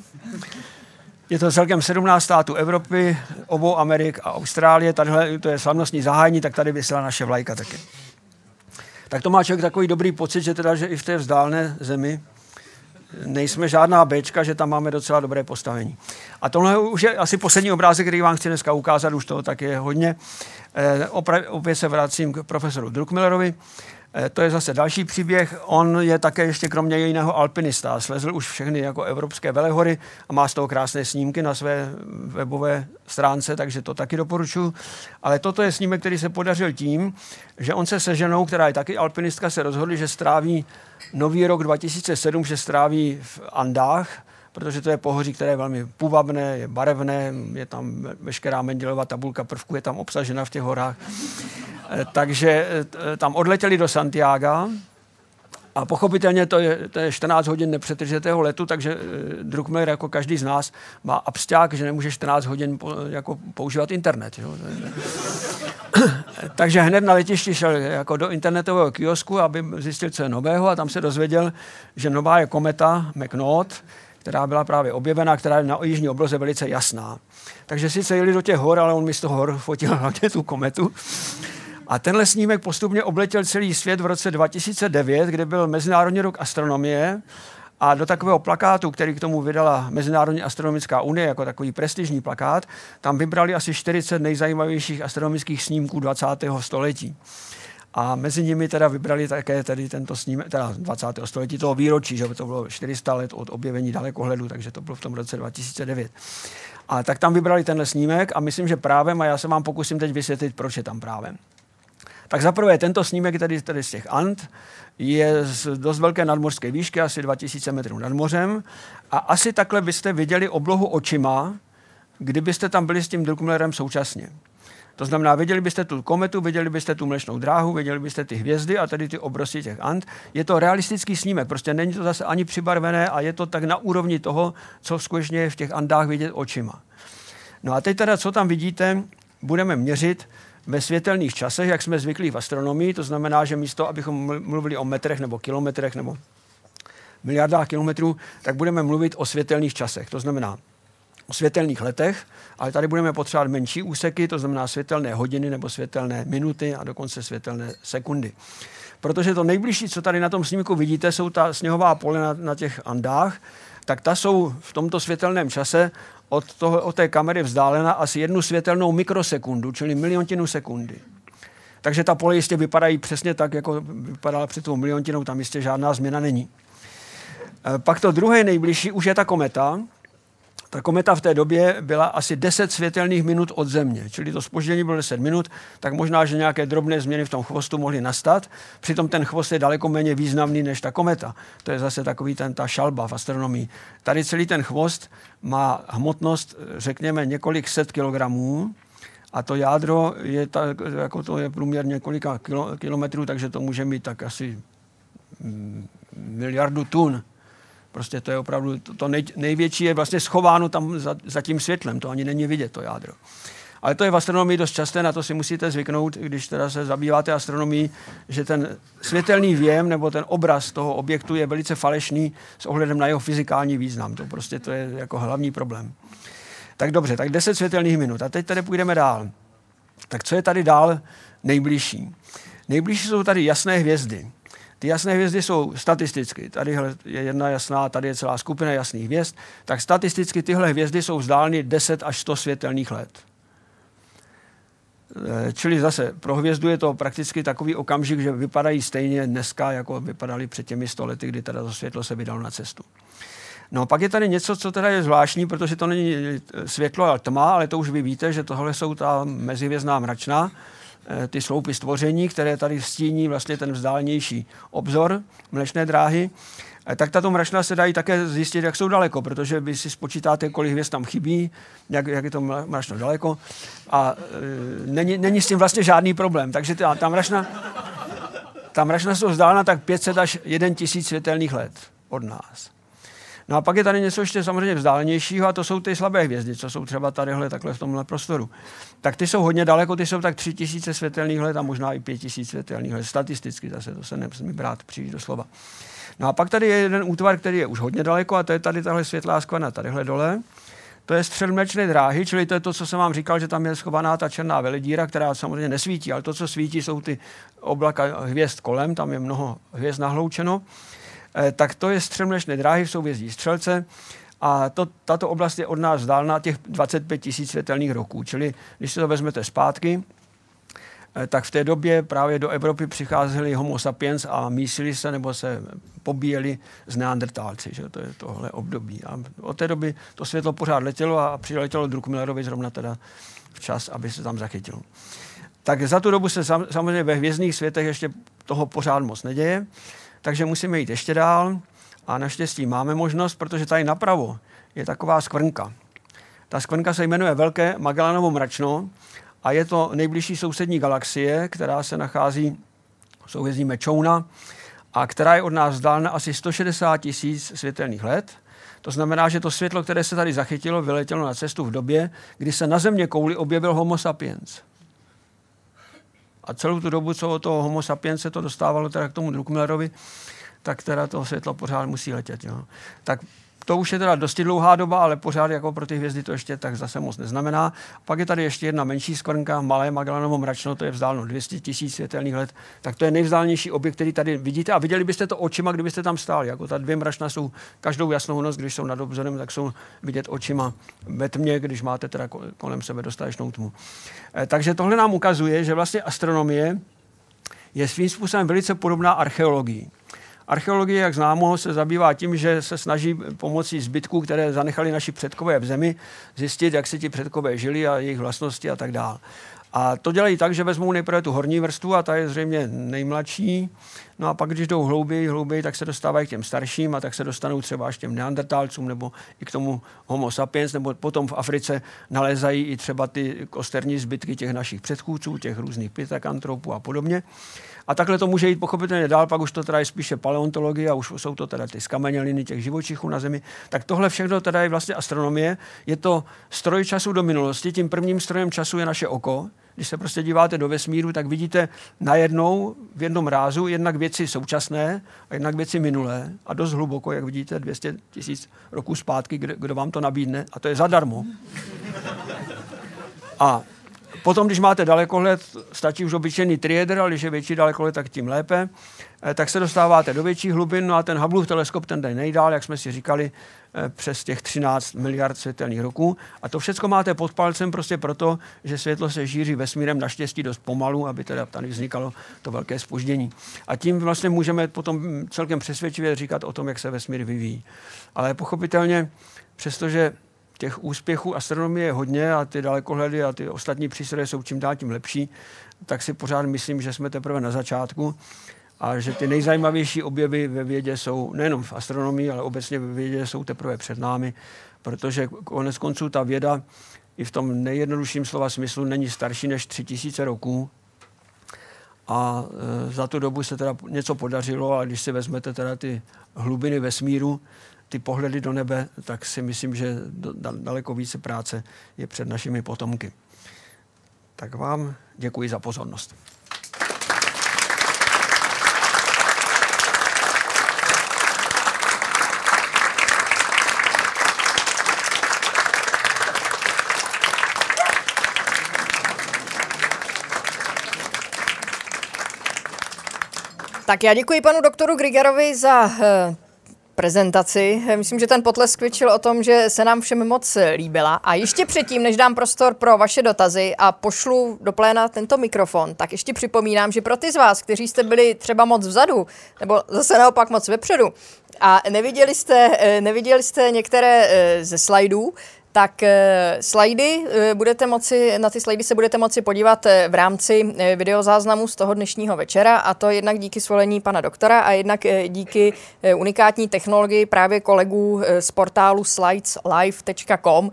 Je to celkem 17 států Evropy, obou Amerik a Austrálie. Tadyhle to je slavnostní zahájení, tak tady vysela naše vlajka taky. Tak to má člověk takový dobrý pocit, že teda, že i v té vzdálené zemi nejsme žádná bečka, že tam máme docela dobré postavení. A tohle už je asi poslední obrázek, který vám chci dneska ukázat, už toho tak je hodně. Eh, opět se vracím k profesoru Druckmillerovi. Eh, to je zase další příběh. On je také ještě kromě jiného alpinista. Slezl už všechny jako evropské velehory a má z toho krásné snímky na své webové stránce, takže to taky doporučuji. Ale toto je snímek, který se podařil tím, že on se se ženou, která je taky alpinistka, se rozhodli, že stráví nový rok 2007, že stráví v Andách, protože to je pohoří, které je velmi půvabné, je barevné, je tam veškerá Mendelová tabulka prvků, je tam obsažena v těch horách. Eh, takže eh, tam odletěli do Santiago a pochopitelně to je, to je 14 hodin nepřetržitého letu, takže eh, Druckmiller jako každý z nás má absták, že nemůže 14 hodin po, jako používat internet. Jo. takže hned na letišti šel jako do internetového kiosku, aby zjistil, co je nového a tam se dozvěděl, že nová je kometa McNaught, která byla právě objevena, která je na jižní obloze velice jasná. Takže sice jeli do těch hor, ale on mi z toho hor fotil hlavně tu kometu. A tenhle snímek postupně obletěl celý svět v roce 2009, kde byl Mezinárodní rok astronomie A do takového plakátu, který k tomu vydala Mezinárodní astronomická unie jako takový prestižní plakát, tam vybrali asi 40 nejzajímavějších astronomických snímků 20. století. A mezi nimi teda vybrali také tedy tento snímek, teda 20. století toho výročí, že to bylo 400 let od objevení dalekohledu, takže to bylo v tom roce 2009. A tak tam vybrali tenhle snímek a myslím, že právem, a já se vám pokusím teď vysvětlit, proč je tam právem. Tak zaprvé tento snímek tedy, tedy z těch Ant je z dost velké nadmořské výšky, asi 2000 metrů nad mořem a asi takhle byste viděli oblohu očima, kdybyste tam byli s tím Druckmillerem současně. To znamená, viděli byste tu kometu, viděli byste tu mlečnou dráhu, viděli byste ty hvězdy a tady ty obrosti těch ant. Je to realistický snímek, prostě není to zase ani přibarvené a je to tak na úrovni toho, co skutečně je v těch andách vidět očima. No a teď teda, co tam vidíte, budeme měřit ve světelných časech, jak jsme zvyklí v astronomii, to znamená, že místo, abychom mluvili o metrech nebo kilometrech nebo miliardách kilometrů, tak budeme mluvit o světelných časech. To znamená světelných letech, ale tady budeme potřebovat menší úseky, to znamená světelné hodiny nebo světelné minuty a dokonce světelné sekundy. Protože to nejbližší, co tady na tom snímku vidíte, jsou ta sněhová pole na, na těch Andách, tak ta jsou v tomto světelném čase od, toho, od té kamery vzdálena asi jednu světelnou mikrosekundu, čili miliontinu sekundy. Takže ta pole jistě vypadají přesně tak, jako vypadala před tou miliontinou, tam jistě žádná změna není. E, pak to druhé nejbližší už je ta kometa, ta kometa v té době byla asi 10 světelných minut od Země, čili to spoždění bylo 10 minut, tak možná, že nějaké drobné změny v tom chvostu mohly nastat. Přitom ten chvost je daleko méně významný než ta kometa. To je zase takový ten, ta šalba v astronomii. Tady celý ten chvost má hmotnost, řekněme, několik set kilogramů, a to jádro je, ta, jako to je průměr několika kilo, kilometrů, takže to může mít tak asi mm, miliardu tun. Prostě to je opravdu, to, to nej, největší je vlastně schováno tam za, za tím světlem, to ani není vidět, to jádro. Ale to je v astronomii dost časté, na to si musíte zvyknout, když teda se zabýváte astronomií, že ten světelný věm nebo ten obraz toho objektu je velice falešný s ohledem na jeho fyzikální význam. To prostě to je jako hlavní problém. Tak dobře, tak 10 světelných minut. A teď tady půjdeme dál. Tak co je tady dál nejbližší? Nejbližší jsou tady jasné hvězdy. Ty jasné hvězdy jsou statisticky, tady je jedna jasná, tady je celá skupina jasných hvězd, tak statisticky tyhle hvězdy jsou vzdáleny 10 až 100 světelných let. Eh, čili zase pro hvězdu je to prakticky takový okamžik, že vypadají stejně dneska, jako vypadaly před těmi stolety, kdy teda to světlo se vydalo na cestu. No pak je tady něco, co teda je zvláštní, protože to není světlo, ale tma, ale to už vy víte, že tohle jsou ta mezihvězdná mračna, ty sloupy stvoření, které tady stíní vlastně ten vzdálenější obzor mlečné dráhy, eh, tak tato mračna se dají také zjistit, jak jsou daleko, protože vy si spočítáte, kolik hvězd tam chybí, jak, jak je to mračno daleko a e, není, není s tím vlastně žádný problém. Takže ta, ta mračna, ta mračna jsou vzdálena tak 500 až 1000 světelných let od nás. No a pak je tady něco ještě samozřejmě vzdálenějšího a to jsou ty slabé hvězdy, co jsou třeba tadyhle takhle v tomhle prostoru. Tak ty jsou hodně daleko, ty jsou tak 3000 světelných let a možná i 5000 světelných let. Statisticky zase, to se nemusím brát příliš do slova. No a pak tady je jeden útvar, který je už hodně daleko a to je tady tahle světlá skvana, tadyhle dole. To je střed mlečné dráhy, čili to je to, co jsem vám říkal, že tam je schovaná ta černá veledíra, která samozřejmě nesvítí, ale to, co svítí, jsou ty oblaka hvězd kolem, tam je mnoho hvězd nahloučeno. Eh, tak to je střemlečné dráhy v souvězdí Střelce a to, tato oblast je od nás vzdálná těch 25 tisíc světelných roků. Čili když si to vezmete zpátky, eh, tak v té době právě do Evropy přicházeli homo sapiens a mísili se nebo se pobíjeli z neandertálci. Že? To je tohle období. A od té doby to světlo pořád letělo a přiletělo Druckmillerovi zrovna teda včas, aby se tam zachytilo. Tak za tu dobu se sam, samozřejmě ve hvězdných světech ještě toho pořád moc neděje takže musíme jít ještě dál a naštěstí máme možnost, protože tady napravo je taková skvrnka. Ta skvrnka se jmenuje Velké Magellanovo mračno a je to nejbližší sousední galaxie, která se nachází v souhvězdí Mečouna a která je od nás vzdálena asi 160 tisíc světelných let. To znamená, že to světlo, které se tady zachytilo, vyletělo na cestu v době, kdy se na země kouli objevil Homo sapiens. A celou tu dobu, co od toho homo sapiens se to dostávalo teda k tomu Druckmillerovi, tak teda to světlo pořád musí letět. Jo. Tak to už je teda dosti dlouhá doba, ale pořád jako pro ty hvězdy to ještě tak zase moc neznamená. Pak je tady ještě jedna menší skvrnka, malé Magellanovo mračno, to je vzdáleno 200 tisíc světelných let, tak to je nejvzdálnější objekt, který tady vidíte a viděli byste to očima, kdybyste tam stáli. Jako ta dvě mračna jsou každou jasnou noc, když jsou nad obzorem, tak jsou vidět očima ve tmě, když máte teda kolem sebe dostatečnou tmu. Eh, takže tohle nám ukazuje, že vlastně astronomie je svým způsobem velice podobná archeologii. Archeologie, jak známo, se zabývá tím, že se snaží pomocí zbytků, které zanechali naši předkové v zemi, zjistit, jak se ti předkové žili a jejich vlastnosti a tak dále. A to dělají tak, že vezmou nejprve tu horní vrstvu a ta je zřejmě nejmladší. No a pak, když jdou hlouběji, hlouběji, tak se dostávají k těm starším a tak se dostanou třeba až těm neandertálcům nebo i k tomu homo sapiens, nebo potom v Africe nalézají i třeba ty kosterní zbytky těch našich předchůdců, těch různých pitakantropů a podobně. A takhle to může jít pochopitelně dál, pak už to teda je spíše paleontologie a už jsou to teda ty skameněliny těch živočichů na Zemi. Tak tohle všechno teda je vlastně astronomie. Je to stroj času do minulosti. Tím prvním strojem času je naše oko. Když se prostě díváte do vesmíru, tak vidíte najednou v jednom rázu jednak věci současné a jednak věci minulé a dost hluboko, jak vidíte, 200 tisíc roků zpátky, kdo, kdo vám to nabídne a to je zadarmo. A Potom, když máte dalekohled, stačí už obyčejný trieder, ale když je větší dalekohled, tak tím lépe. Eh, tak se dostáváte do větších hlubin, no a ten Hubbleův teleskop ten jde nejdál, jak jsme si říkali, eh, přes těch 13 miliard světelných roků. A to všechno máte pod palcem prostě proto, že světlo se šíří vesmírem naštěstí dost pomalu, aby teda tady vznikalo to velké spoždění. A tím vlastně můžeme potom celkem přesvědčivě říkat o tom, jak se vesmír vyvíjí. Ale pochopitelně, přestože těch úspěchů astronomie je hodně a ty dalekohledy a ty ostatní přístroje jsou čím dál tím lepší, tak si pořád myslím, že jsme teprve na začátku a že ty nejzajímavější objevy ve vědě jsou nejenom v astronomii, ale obecně ve vědě jsou teprve před námi, protože konec konců ta věda i v tom nejjednodušším slova smyslu není starší než tři tisíce roků. A e, za tu dobu se teda něco podařilo, a když si vezmete teda ty hlubiny vesmíru, ty pohledy do nebe, tak si myslím, že daleko více práce je před našimi potomky. Tak vám děkuji za pozornost. Tak já děkuji panu doktoru Grigerovi za eh, prezentaci. Myslím, že ten potlesk většil o tom, že se nám všem moc líbila. A ještě předtím, než dám prostor pro vaše dotazy a pošlu do pléna tento mikrofon, tak ještě připomínám, že pro ty z vás, kteří jste byli třeba moc vzadu, nebo zase naopak moc vepředu, a neviděli jste, eh, neviděli jste některé eh, ze slajdů, tak uh, slajdy uh, budete moci, na ty slajdy se budete moci podívat uh, v rámci videozáznamu z toho dnešního večera a to jednak díky svolení pana doktora a jednak díky unikátní technologii právě kolegů z portálu slideslive.com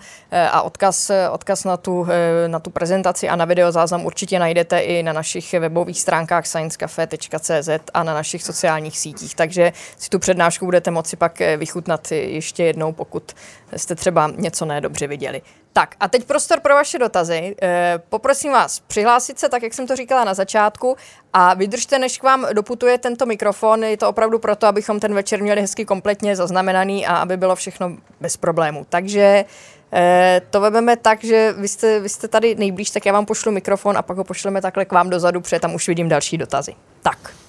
a odkaz, odkaz na, tu, na tu prezentaci a na videozáznam určitě najdete i na našich webových stránkách sciencecafe.cz a na našich sociálních sítích, takže si tu přednášku budete moci pak vychutnat ještě jednou, pokud jste třeba něco nedobře dobře viděli. Tak a teď prostor pro vaše dotazy. E, poprosím vás přihlásit se, tak jak jsem to říkala na začátku, a vydržte, než k vám doputuje tento mikrofon. Je to opravdu proto, abychom ten večer měli hezky kompletně zaznamenaný a aby bylo všechno bez problémů. Takže e, to vezmeme tak, že vy jste, vy jste tady nejblíž, tak já vám pošlu mikrofon a pak ho pošleme takhle k vám dozadu, protože tam už vidím další dotazy. Tak.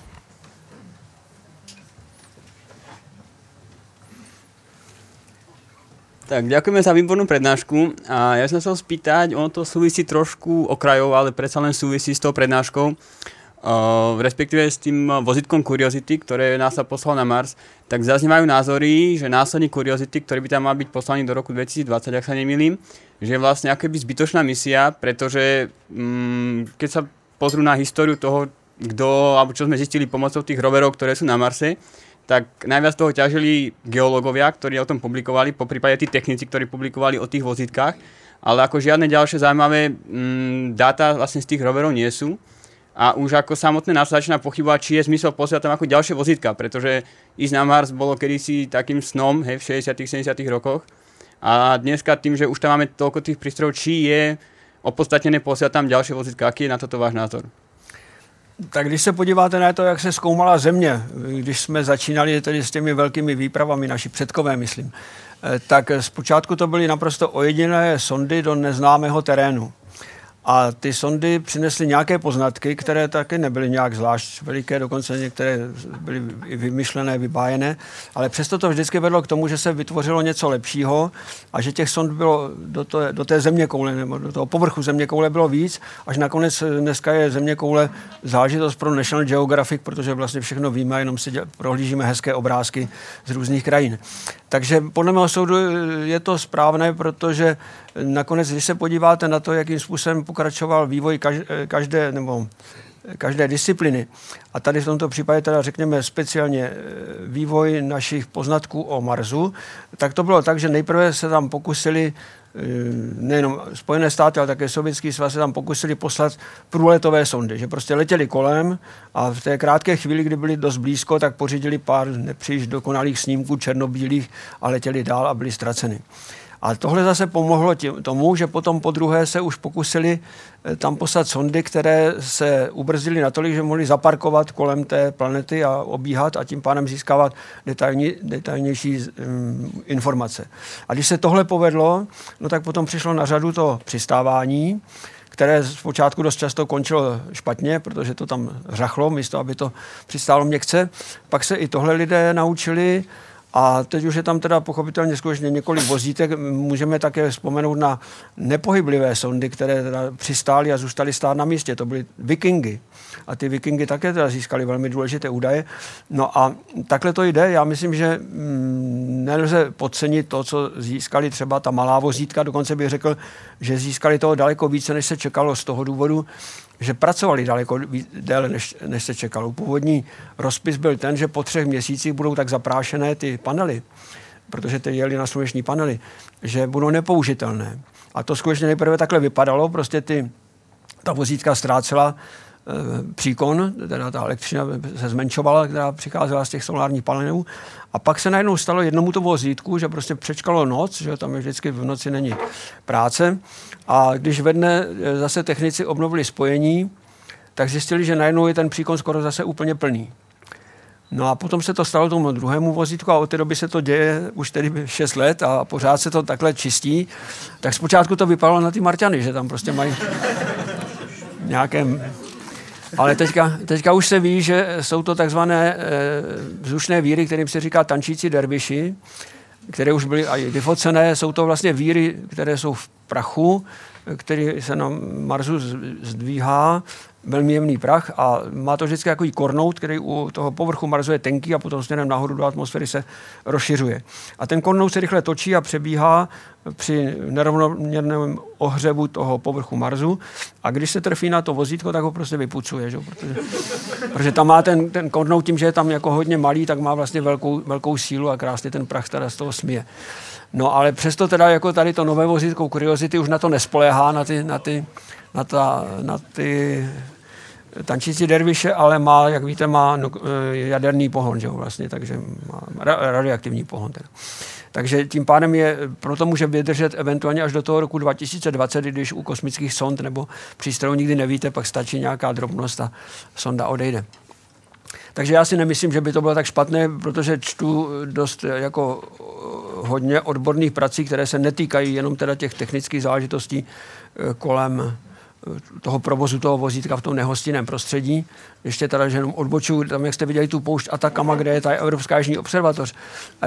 Tak ďakujeme za výbornú prednášku a ja som chcel spýtať, ono to súvisí trošku okrajov, ale predsa len súvisí s tou prednáškou, uh, respektíve s tým vozitkom Curiosity, ktoré nás sa poslal na Mars, tak zaznievajú názory, že následník Curiosity, ktorý by tam mal byť poslaný do roku 2020, ak sa nemýlim, že je vlastne akoby zbytočná misia, pretože um, keď sa pozrú na históriu toho, kto, alebo čo sme zistili pomocou tých roverov, ktoré sú na Marse, tak najviac toho ťažili geológovia, ktorí o tom publikovali, po prípade tí technici, ktorí publikovali o tých vozitkách, ale ako žiadne ďalšie zaujímavé mm, dáta vlastne z tých roverov nie sú. A už ako samotné nás začína pochybovať, či je zmysel posielať tam ako ďalšie vozitka, pretože ísť na Mars bolo kedysi takým snom hej, v 60 70 rokoch. A dneska tým, že už tam máme toľko tých prístrojov, či je opodstatnené posielať tam ďalšie vozitka, aký je na toto váš názor? Tak když se podíváte na to, jak se zkoumala země, když jsme začínali tedy s těmi velkými výpravami, naši předkové, myslím, eh, tak zpočátku to byly naprosto ojediné sondy do neznámého terénu. A ty sondy přinesly nějaké poznatky, které taky nebyly nějak zvlášť veliké, dokonce některé byly vymyšlené, vybájené, ale přesto to vždycky vedlo k tomu, že se vytvořilo něco lepšího a že těch sond bylo do, to, do té země koule nebo do toho povrchu země koule bylo víc, až nakonec dneska je země koule záležitost pro National Geographic, protože vlastně všechno víme, jenom si prohlížíme hezké obrázky z různých krajin. Takže podle mého soudu je to správné, protože nakonec, když se podíváte na to, jakým způsobem pokračoval vývoj každé, nebo každé discipliny, a tady v tomto případě teda řekněme speciálně eh, vývoj našich poznatků o Marsu, tak to bylo tak, že nejprve se tam pokusili eh, nejenom Spojené státy, ale také Sovětský svaz se tam pokusili poslat průletové sondy, že prostě letěli kolem a v té krátké chvíli, kdy byli dost blízko, tak pořídili pár nepříliš dokonalých snímků černobílých a letěli dál a byli ztraceni. A tohle zase pomohlo tím, tomu, že potom po druhé se už pokusili eh, tam poslat sondy, které se ubrzdily natolik, že mohly zaparkovat kolem té planety a obíhat a tím pádem získávat detailní, detailnější um, informace. A když se tohle povedlo, no tak potom přišlo na řadu to přistávání, které zpočátku dost často končilo špatně, protože to tam řachlo, místo aby to přistálo měkce. Pak se i tohle lidé naučili a teď už je tam teda pochopitelně skutečně několik vozítek. Můžeme také vzpomenout na nepohyblivé sondy, které teda přistály a zůstaly stát na místě. To byly vikingy. A ty vikingy také teda získali velmi důležité údaje. No a takhle to jde. Já myslím, že mm, nelze podcenit to, co získali třeba ta malá vozítka. Dokonce bych řekl, že získali toho daleko více, než se čekalo z toho důvodu, že pracovali daleko déle, než, než se čekalo. Původní rozpis byl ten, že po třech měsících budou tak zaprášené ty panely, protože ty jeli na sluneční panely, že budou nepoužitelné. A to skutečně nejprve takhle vypadalo, prostě ty, ta vozítka ztrácela příkon, teda ta elektřina se zmenšovala, která přicházela z těch solárních panelů. A pak se najednou stalo jednomu to vozítku, že prostě přečkalo noc, že tam je vždycky v noci není práce a když ve dne eh, zase technici obnovili spojení, tak zjistili, že najednou je ten příkon skoro zase úplně plný. No a potom se to stalo tomu druhému vozítku a od té doby se to děje už tedy 6 let a pořád se to takhle čistí. Tak zpočátku to vypadalo na ty Marťany, že tam prostě mají nějaké... Ale teďka, teďka už se ví, že jsou to takzvané e, vzdušné víry, kterým se říká tančící derviši, které už byly i vyfocené. Jsou to vlastně víry, které jsou v prachu, který se na Marsu zdvíhá, velmi jemný prach a má to vždycky takový kornout, který u toho povrchu Marsu je tenký a potom směrem nahoru do atmosféry se rozšiřuje. A ten kornout se rychle točí a přebíhá při nerovnoměrném ohřevu toho povrchu Marsu a když se trfí na to vozítko, tak ho prostě vypucuje, že? Protože, protože tam má ten, ten kornout tím, že je tam jako hodně malý, tak má vlastně velkou, velkou sílu a krásně ten prach teda z toho smije. No ale přesto teda jako tady to nové vozítko Curiosity už na to nespoléhá, na ty, na ty, na ta, na ty tančící derviše, ale má, jak víte, má no, jaderný pohon, že jo, vlastně, takže má radioaktivní pohon. Teda. Takže tím pádem je, proto může vydržet eventuálně až do toho roku 2020, když u kosmických sond nebo přístrojů nikdy nevíte, pak stačí nějaká drobnost a sonda odejde. Takže já si nemyslím, že by to bylo tak špatné, protože čtu dost jako hodně odborných prací, které se netýkají jenom teda těch technických záležitostí eh, kolem toho provozu toho vozítka v tom nehostinném prostředí. Ještě teda, že jenom odbočuju, tam jak jste viděli tu poušť Atakama, kde je ta Evropská jižní observatoř,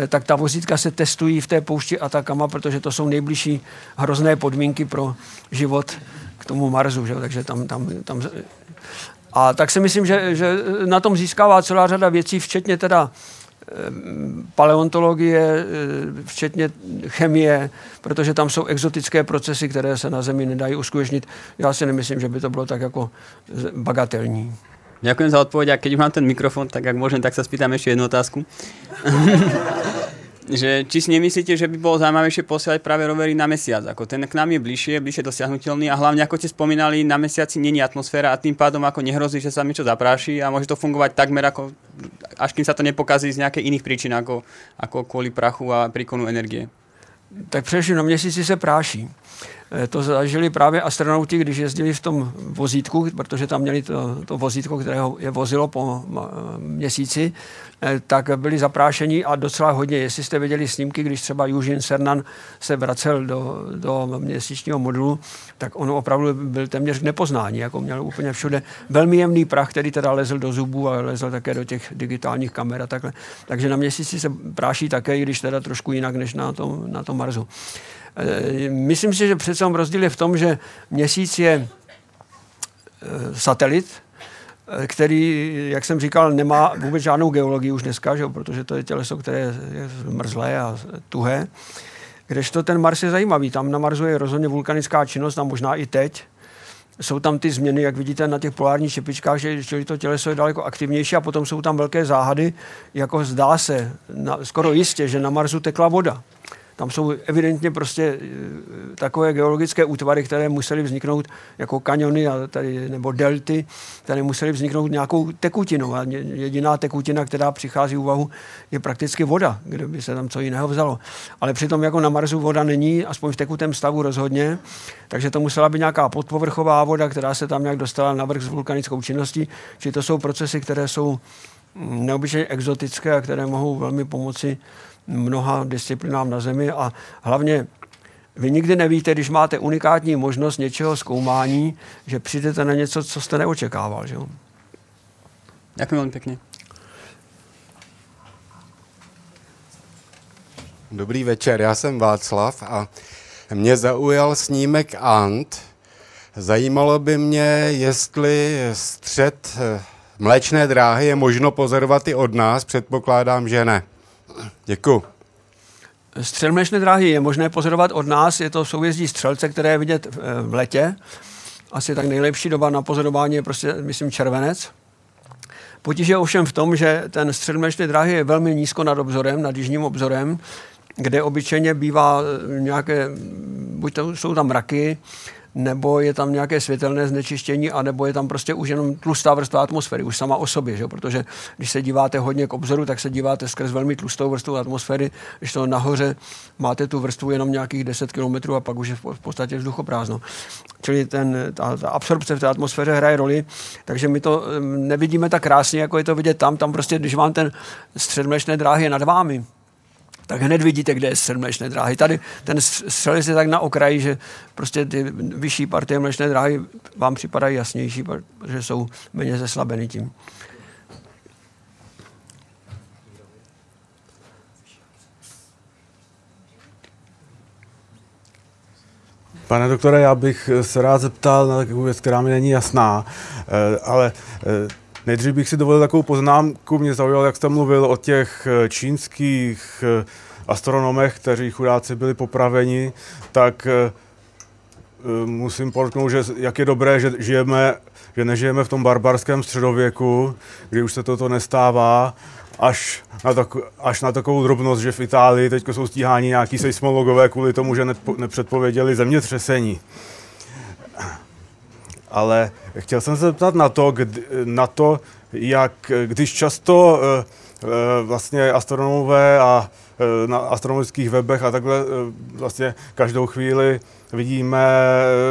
tak ta vozítka se testují v té poušti Atakama, protože to jsou nejbližší hrozné podmínky pro život k tomu Marsu, že? takže tam, tam, tam a tak si myslím, že, že na tom získává celá řada věcí, včetně teda paleontologie, eh, včetně chemie, protože tam jsou exotické procesy, které se na Zemi nedají uskutečnit. Já si nemyslím, že by to bylo tak jako bagatelní. Ďakujem za odpoveď a keď mám ten mikrofon, tak ak môžem, tak sa spýtam ešte jednu otázku. že či si nemyslíte, že by bolo zaujímavejšie posielať práve rovery na mesiac, ako ten k nám je bližšie, bližšie dosiahnutelný a hlavne ako ste spomínali, na mesiaci není atmosféra a tým pádom ako nehrozí, že sa niečo zapráši a môže to fungovať takmer ako, až kým sa to nepokazí z nejakých iných príčin, ako, ako kvôli prachu a príkonu energie. Tak především na měsíci se práší. Eh, to zažili právě astronauti, když jezdili v tom vozítku, protože tam měli to, to vozítko, které je vozilo po měsíci, eh, tak byli zaprášení a docela hodně. Jestli jste viděli snímky, když třeba Eugene Cernan se vracel do, do měsíčního modulu, tak on opravdu byl téměř k nepoznání, jako měl úplně všude velmi jemný prach, který teda lezl do zubů a lezl také do těch digitálních kamer a takhle. Takže na měsíci se práší také, i když teda trošku jinak než na tom, na tom Marsu. Eh, myslím si, že přece rozdíl je v tom, že měsíc je eh, satelit, eh, který, jak jsem říkal, nemá vůbec žádnou geologii už dneska, že? protože to je těleso, které je mrzlé a tuhé. Kdežto ten Mars je zajímavý. Tam na Marsu je rozhodně vulkanická činnost a možná i teď. Jsou tam ty změny, jak vidíte na těch polárních čepičkách, že čili to těleso je daleko aktivnější a potom jsou tam velké záhady, jako zdá se, na, skoro jistě, že na Marsu tekla voda. Tam jsou evidentně prostě eh, takové geologické útvary, které musely vzniknout jako kaniony a tady, nebo delty, které musely vzniknout nějakou tekutinou. A jediná tekutina, která přichází úvahu, je prakticky voda, kde by se tam co jiného vzalo. Ale přitom jako na Marsu voda není, aspoň v tekutém stavu rozhodně, takže to musela být nějaká podpovrchová voda, která se tam nějak dostala na vrch s vulkanickou činností. Či to jsou procesy, které jsou mm, neobyčejně exotické a které mohou velmi pomoci mnoha disciplinám na Zemi a hlavně vy nikdy nevíte, když máte unikátní možnost něčeho zkoumání, že přijdete na něco, co jste neočekával. Že? Děkuji velmi pěkně. Dobrý večer, já jsem Václav a mě zaujal snímek Ant. Zajímalo by mě, jestli střed eh, mléčné dráhy je možno pozorovat i od nás, předpokládám, že ne. Děkuji. Střelmlečné dráhy je možné pozorovat od nás, je to soujezdí střelce, které je vidět eh, v letě. Asi tak nejlepší doba na pozorování je prostě, myslím, červenec. Potíž je ovšem v tom, že ten středmlečné dráhy je velmi nízko nad obzorem, nad jižním obzorem, kde obyčejně bývá eh, nějaké, buď to jsou tam mraky, nebo je tam nějaké světelné znečištění, anebo je tam prostě už jenom tlustá vrstva atmosféry, už sama o sobě, že? protože když se díváte hodně k obzoru, tak se díváte skrz velmi tlustou vrstvu atmosféry, když to nahoře máte tu vrstvu jenom nějakých 10 km a pak už je v podstatě vzduchoprázdno. Čili ten, ta, ta absorpce v té atmosféře hraje roli, takže my to nevidíme tak krásně, jako je to vidět tam. Tam prostě, když vám ten střed dráhy je nad vámi, tak hned vidíte, kde je střed mlečné dráhy. Tady ten střelec je tak na okraji, že prostě ty vyšší partie mlečné dráhy vám připadají jasnější, protože jsou méně zeslabeny tím. Pane doktore, já bych se rád zeptal na takovou věc, která mi není jasná, eh, ale eh, Nejdřív bych si dovolil takovou poznámku. Mě zaujalo, jak jste mluvil o těch eh, čínských eh, astronomech, kteří chudáci byli popraveni, tak eh, musím podotknout, že jak je dobré, že žijeme, že nežijeme v tom barbarském středověku, kdy už se toto nestává, až na, tak, až na takovou drobnost, že v Itálii teď jsou stíháni nějaký seismologové kvůli tomu, že nepředpověděli zemětřesení ale chtěl jsem se zeptat na to, kdy, na to jak když často eh, eh, vlastně astronomové a eh, na astronomických webech a takhle vlastně každou chvíli vidíme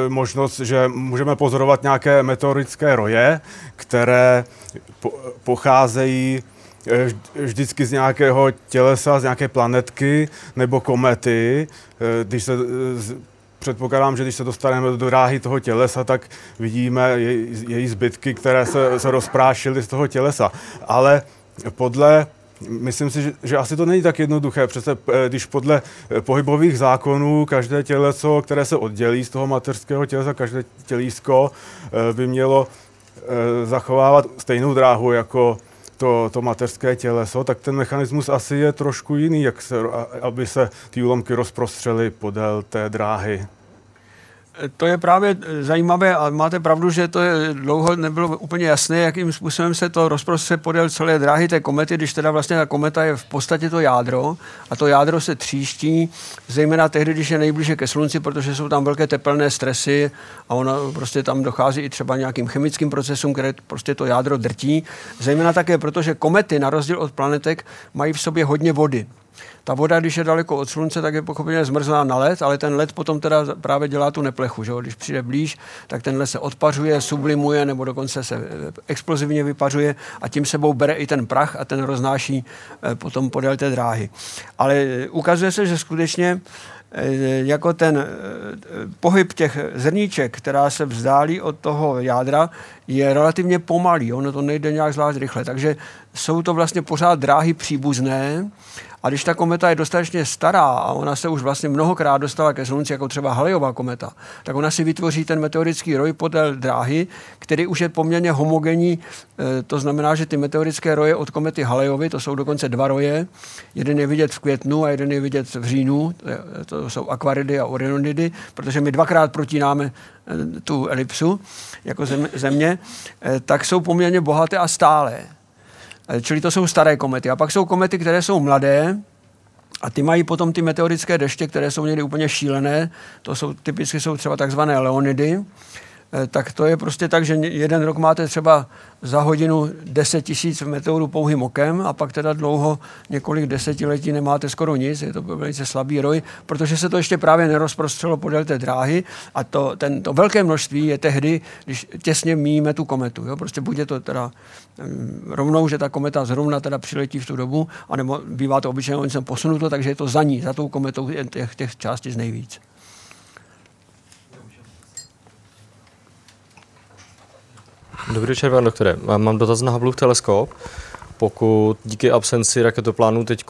možnost, že můžeme pozorovat nějaké meteorické roje, které pocházejí vždycky z nějakého tělesa, z nějaké planetky nebo komety. Když se předpokládám, že když se dostaneme do dráhy toho tělesa, tak vidíme její, její zbytky, které se, se rozprášily z toho tělesa. Ale podle Myslím si, že, že asi to není tak jednoduché. Přece eh, když podle eh, pohybových zákonů každé těleso, které se oddělí z toho mateřského tělesa, každé tělísko eh, by mělo zachovávat stejnou dráhu jako to, to mateřské těleso, tak ten mechanismus asi je trošku jiný, jak se, aby se ty úlomky rozprostřely podél té dráhy. To je právě zajímavé a máte pravdu, že to je dlouho nebylo úplně jasné, jakým způsobem se to rozprostře podél celé dráhy té komety, když teda vlastně ta kometa je v podstatě to jádro a to jádro se tříští, zejména tehdy, když je nejblíže ke slunci, protože jsou tam velké tepelné stresy a ono prostě tam dochází i třeba nějakým chemickým procesům, které prostě to jádro drtí. Zejména také, protože komety, na rozdíl od planetek, mají v sobě hodně vody. Ta voda, když je daleko od slunce, tak je pochopitelně zmrzná na led, ale ten led potom teda právě dělá tu neplechu. Že? Když přijde blíž, tak ten led se odpařuje, sublimuje nebo dokonce se eh, explozivně vypařuje a tím sebou bere i ten prach a ten roznáší eh, potom podél té dráhy. Ale ukazuje se, že skutečně jako ten pohyb těch zrníček, která se vzdálí od toho jádra, je relativně pomalý. Ono to nejde nějak zvlášť rychle. Takže jsou to vlastně pořád dráhy příbuzné, a když ta kometa je dostatečně stará a ona se už vlastně mnohokrát dostala ke Slunci, jako třeba Halejová kometa, tak ona si vytvoří ten meteorický roj podél dráhy, který už je poměrně homogenní. E, to znamená, že ty meteorické roje od komety Halejovy, to jsou dokonce dva roje, jeden je vidět v květnu a jeden je vidět v říjnu, to jsou akvaridy a orionodidy, protože my dvakrát protínáme e, tu elipsu jako země, e, tak jsou poměrně bohaté a stálé. Eh, čili to jsou staré komety. A pak jsou komety, které jsou mladé, a ty mají potom ty meteorické deště, které jsou někdy úplně šílené. To jsou typicky jsou třeba takzvané leonidy. Eh, tak to je prostě tak, že jeden rok máte třeba za hodinu 10 tisíc meteorů pouhým okem a pak teda dlouho, několik desetiletí nemáte skoro nic, je to velice slabý roj, protože se to ještě právě nerozprostřelo podél té dráhy a to, ten, to velké množství je tehdy, když těsně míme tu kometu. Jo? Prostě buď je to teda um, rovnou, že ta kometa zrovna teda přiletí v tu dobu, anebo bývá to obyčejně něco posunuto, takže je to za ní, za tou kometou těch, těch částic nejvíc. Dobrý večer, pane doktore. Mám dotaz na Hubbleův teleskop. Pokud díky absenci raketoplánů teď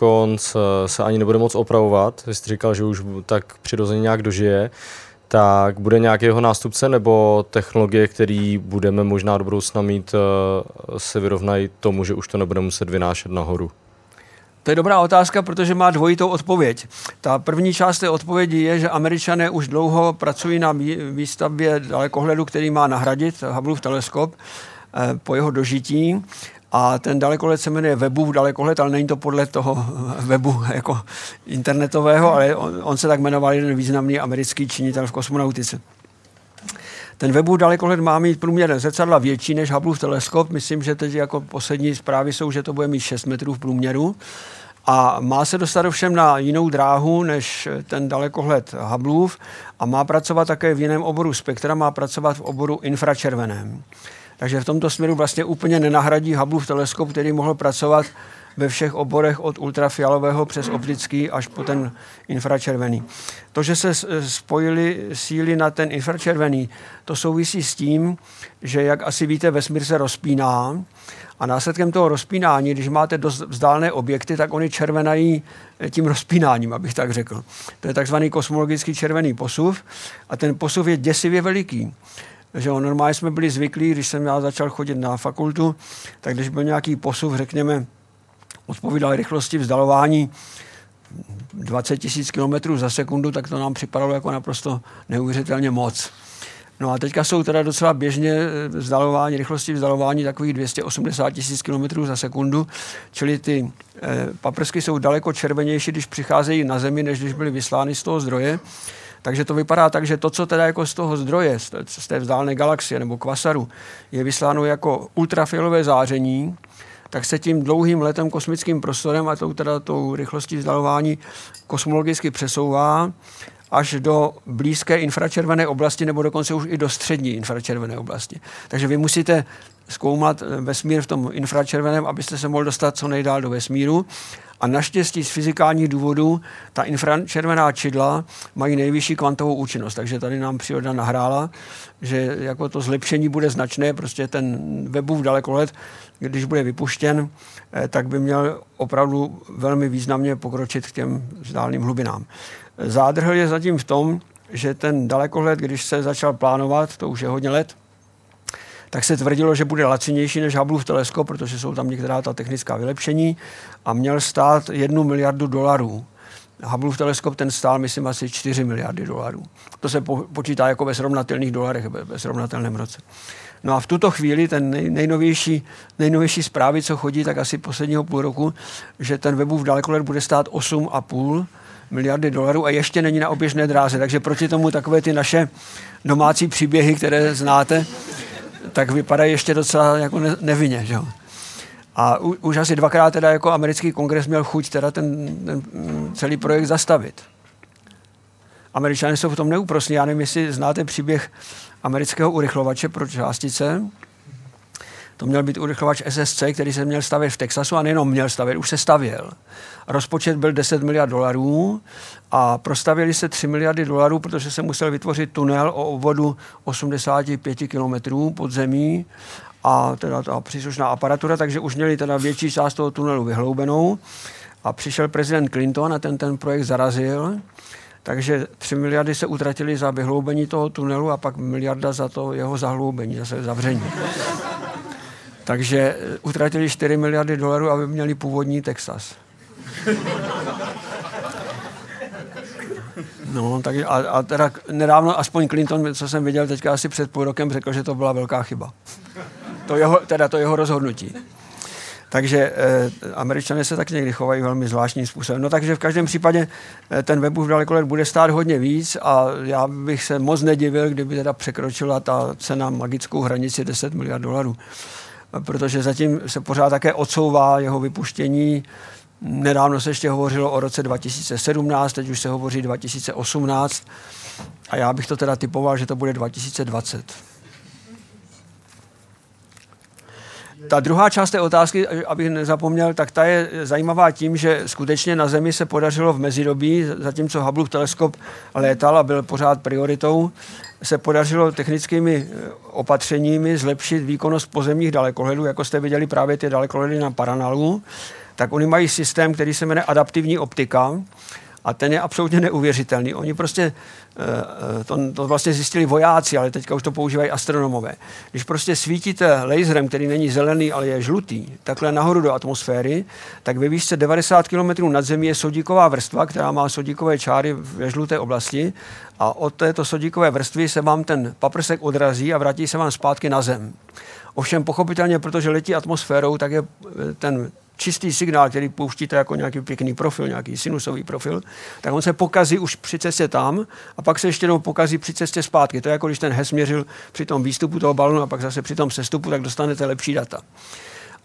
se ani nebude moc opravovat, vy jste říkal, že už tak přirozeně nějak dožije, tak bude nějaký jeho nástupce nebo technologie, které budeme možná do budoucna mít, eh, se vyrovnají tomu, že už to nebude muset vynášet nahoru? To je dobrá otázka, protože má dvojitou odpověď. Ta první část té odpovědi je, že američané už dlouho pracují na výstavbě dalekohledu, který má nahradit Hubbleův teleskop eh, po jeho dožití. A ten dalekohled se jmenuje Webův dalekohled, ale není to podle toho webu jako internetového, ale on, on se tak jmenoval jeden významný americký činitel v kosmonautice. Ten Webův dalekohled má mít průměr zrcadla větší než Hubbleův teleskop. Myslím, že teď jako poslední zprávy jsou, že to bude mít 6 metrů v průměru. A má se dostat ovšem na jinou dráhu než ten dalekohled Hubbleův a má pracovat také v jiném oboru spektra, má pracovat v oboru infračerveném. Takže v tomto směru vlastně úplně nenahradí Hubbleův teleskop, který mohl pracovat ve všech oborech od ultrafialového přes optický až po ten infračervený. To, že se spojily síly na ten infračervený, to souvisí s tím, že, jak asi víte, vesmír se rozpíná a následkem toho rozpínání, když máte dost vzdálené objekty, tak oni červenají tím rozpínáním, abych tak řekl. To je takzvaný kosmologický červený posuv a ten posuv je děsivě veliký že normálně jsme byli zvyklí, když jsem já začal chodit na fakultu, tak když byl nějaký posuv, řekněme, odpovídal rychlosti vzdalování 20 tisíc km za sekundu, tak to nám připadalo jako naprosto neuvěřitelně moc. No a teďka jsou teda docela běžně eh, vzdalování, rychlosti vzdalování takových 280 tisíc km za sekundu, čili ty eh, paprsky jsou daleko červenější, když přicházejí na Zemi, než když byly vyslány z toho zdroje. Takže to vypadá tak, že to, co teda jako z toho zdroje, z té vzdálené galaxie nebo kvasaru, je vysláno jako ultrafialové záření, tak se tím dlouhým letem kosmickým prostorem a tou, teda, tou rychlostí vzdalování kosmologicky přesouvá až do blízké infračervené oblasti nebo dokonce už i do střední infračervené oblasti. Takže vy musíte zkoumat vesmír v tom infračerveném, abyste se mohl dostat co nejdál do vesmíru. A naštěstí z fyzikálních důvodů ta infračervená čidla mají nejvyšší kvantovou účinnost, takže tady nám příroda nahrála, že jako to zlepšení bude značné, prostě ten Webův dalekohled, když bude vypuštěn, eh, tak by měl opravdu velmi významně pokročit k těm vzdálným hlubinám. Zádrhel je zatím v tom, že ten dalekohled, když se začal plánovat, to už je hodně let, tak se tvrdilo, že bude lacinější než Hubbleův teleskop, protože jsou tam některá ta technická vylepšení a měl stát jednu miliardu dolarů. Hubbleův teleskop ten stál, myslím, asi 4 miliardy dolarů. To se po, počítá jako ve srovnatelných dolarech, ve, ve srovnatelném roce. No a v tuto chvíli ten nej, nejnovější, nejnovější zprávy, co chodí, tak asi posledního půl roku, že ten Webův dalekohled bude stát 8,5 miliardy dolarů a ještě není na oběžné dráze. Takže proti tomu takové ty naše domácí příběhy, které znáte, tak vypadají ještě docela jako nevinně. Že? A u, už asi dvakrát teda jako americký kongres měl chuť teda ten, ten mm, celý projekt zastavit. Američané jsou v tom neúprosní. Já nevím, jestli znáte příběh amerického urychlovače pro částice. To měl být urychlovač SSC, který se měl stavět v Texasu a nejenom měl stavět, už se stavěl. Rozpočet byl 10 miliard dolarů a prostavili se 3 miliardy dolarů, protože se musel vytvořit tunel o obvodu 85 kilometrů pod zemí a teda ta příslušná aparatura, takže už měli teda větší část toho tunelu vyhloubenou. A přišel prezident Clinton a ten ten projekt zarazil. Takže 3 miliardy se utratili za vyhloubení toho tunelu a pak miliarda za to jeho zahloubení, zase zavření. Takže eh, utratili 4 miliardy dolarů, aby měli původní Texas. No, tak a, a teda nedávno aspoň Clinton, co jsem viděl teďka asi před půl rokem, řekl, že to byla velká chyba. To jeho, teda to jeho rozhodnutí. Takže eh, američané se tak někdy chovají velmi zvláštním způsobem. No takže v každém případě eh, ten webův dalekolet bude stát hodně víc a já bych se moc nedivil, kdyby teda překročila ta cena magickou hranici 10 miliard dolarů. Protože zatím se pořád také odsouvá jeho vypuštění. Nedávno se ještě hovořilo o roce 2017, teď už se hovoří 2018 a já bych to teda typoval, že to bude 2020. Ta druhá část té otázky, abych nezapomněl, tak ta je zajímavá tím, že skutečně na Zemi se podařilo v mezidobí, zatímco Hubbleův teleskop létal a byl pořád prioritou, se podařilo technickými eh, opatřeními zlepšit výkonnost pozemních dalekohledů, jako jste viděli právě ty dalekohledy na Paranalu, tak oni mají systém, který se jmenuje adaptivní optika, a ten je absolutně neuvěřitelný. Oni prostě, eh, eh, to, to vlastně zjistili vojáci, ale teďka už to používají astronomové. Když prostě svítíte laserem, který není zelený, ale je žlutý, takhle nahoru do atmosféry, tak ve výšce 90 km nad zemí je sodíková vrstva, která má sodíkové čáry ve žluté oblasti a od této sodíkové vrstvy se vám ten paprsek odrazí a vrátí se vám zpátky na zem. Ovšem pochopitelně, protože letí atmosférou, tak je eh, ten čistý signál, který pouštíte jako nějaký pěkný profil, nějaký sinusový profil, tak on se pokazí už při cestě tam a pak se ještě jednou pokazí při cestě zpátky. To je jako když ten HES měřil při tom výstupu toho balonu a pak zase při tom sestupu, tak dostanete lepší data.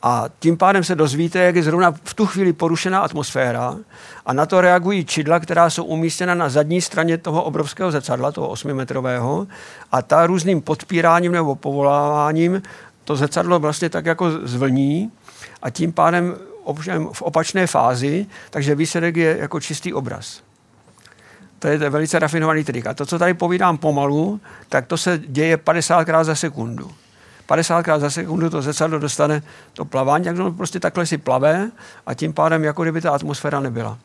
A tím pádem se dozvíte, jak je zrovna v tu chvíli porušená atmosféra a na to reagují čidla, která jsou umístěna na zadní straně toho obrovského zrcadla, toho 8-metrového a ta různým podpíráním nebo povoláváním to zrcadlo vlastně tak jako zvlní a tím pádem v opačné fázi, takže výsledek je jako čistý obraz. To je velice rafinovaný trik. A to, co tady povídám pomalu, tak to se děje 50krát za sekundu. 50krát za sekundu to zrcadlo dostane to plavání, tak to prostě takhle si plave a tím pádem jako kdyby ta atmosféra nebyla.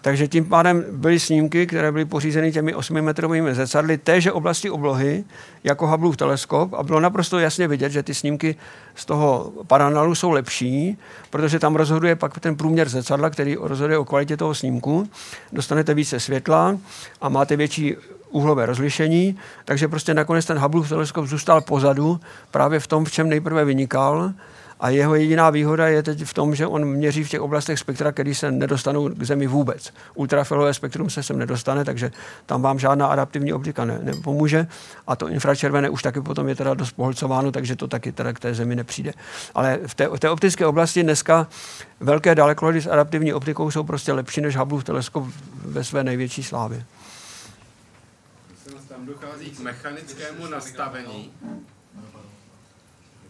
Takže tím pádem byly snímky, které byly pořízeny těmi 8-metrovými zrcadly téže oblasti oblohy, jako Hubbleův teleskop a bylo naprosto jasně vidět, že ty snímky z toho paranalu jsou lepší, protože tam rozhoduje pak ten průměr zrcadla, který rozhoduje o kvalitě toho snímku. Dostanete více světla a máte větší úhlové rozlišení, takže prostě nakonec ten Hubbleův teleskop zůstal pozadu právě v tom, v čem nejprve vynikal, a jeho jediná výhoda je teď v tom, že on měří v těch oblastech spektra, které se nedostanou k Zemi vůbec. Ultrafilové spektrum se sem nedostane, takže tam vám žádná adaptivní optika ne, nepomůže. A to infračervené už taky potom je teda dost pohlcováno, takže to taky teda k té Zemi nepřijde. Ale v té, v té optické oblasti dneska velké dalekohledy s adaptivní optikou jsou prostě lepší než Hubbleův teleskop ve své největší slávě. Tam dochází k mechanickému nastavení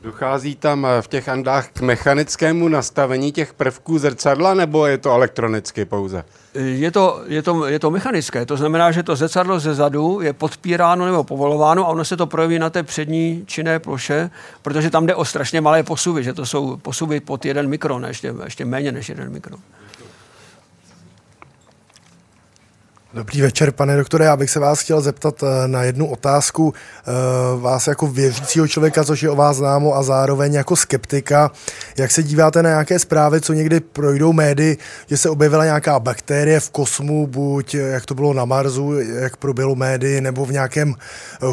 Dochází tam eh, v těch andách k mechanickému nastavení těch prvků zrcadla, nebo je to elektronicky pouze? Je to, je, to, je to mechanické, to znamená, že to zrcadlo ze zadu je podpíráno nebo povolováno a ono se to projeví na té přední činné ploše, protože tam jde o strašně malé posuvy, že to jsou posuvy pod jeden mikron, ještě, ještě méně než jeden mikron. Dobrý večer, pane doktore. Já bych se vás chtěl zeptat eh, na jednu otázku. Eh, vás jako věřícího člověka, což je o vás známo, a zároveň jako skeptika. Jak se díváte na nějaké zprávy, co někdy projdou médii, že se objevila nějaká bakterie v kosmu, buď eh, jak to bylo na Marsu, jak proběhlo médii, nebo v nějakém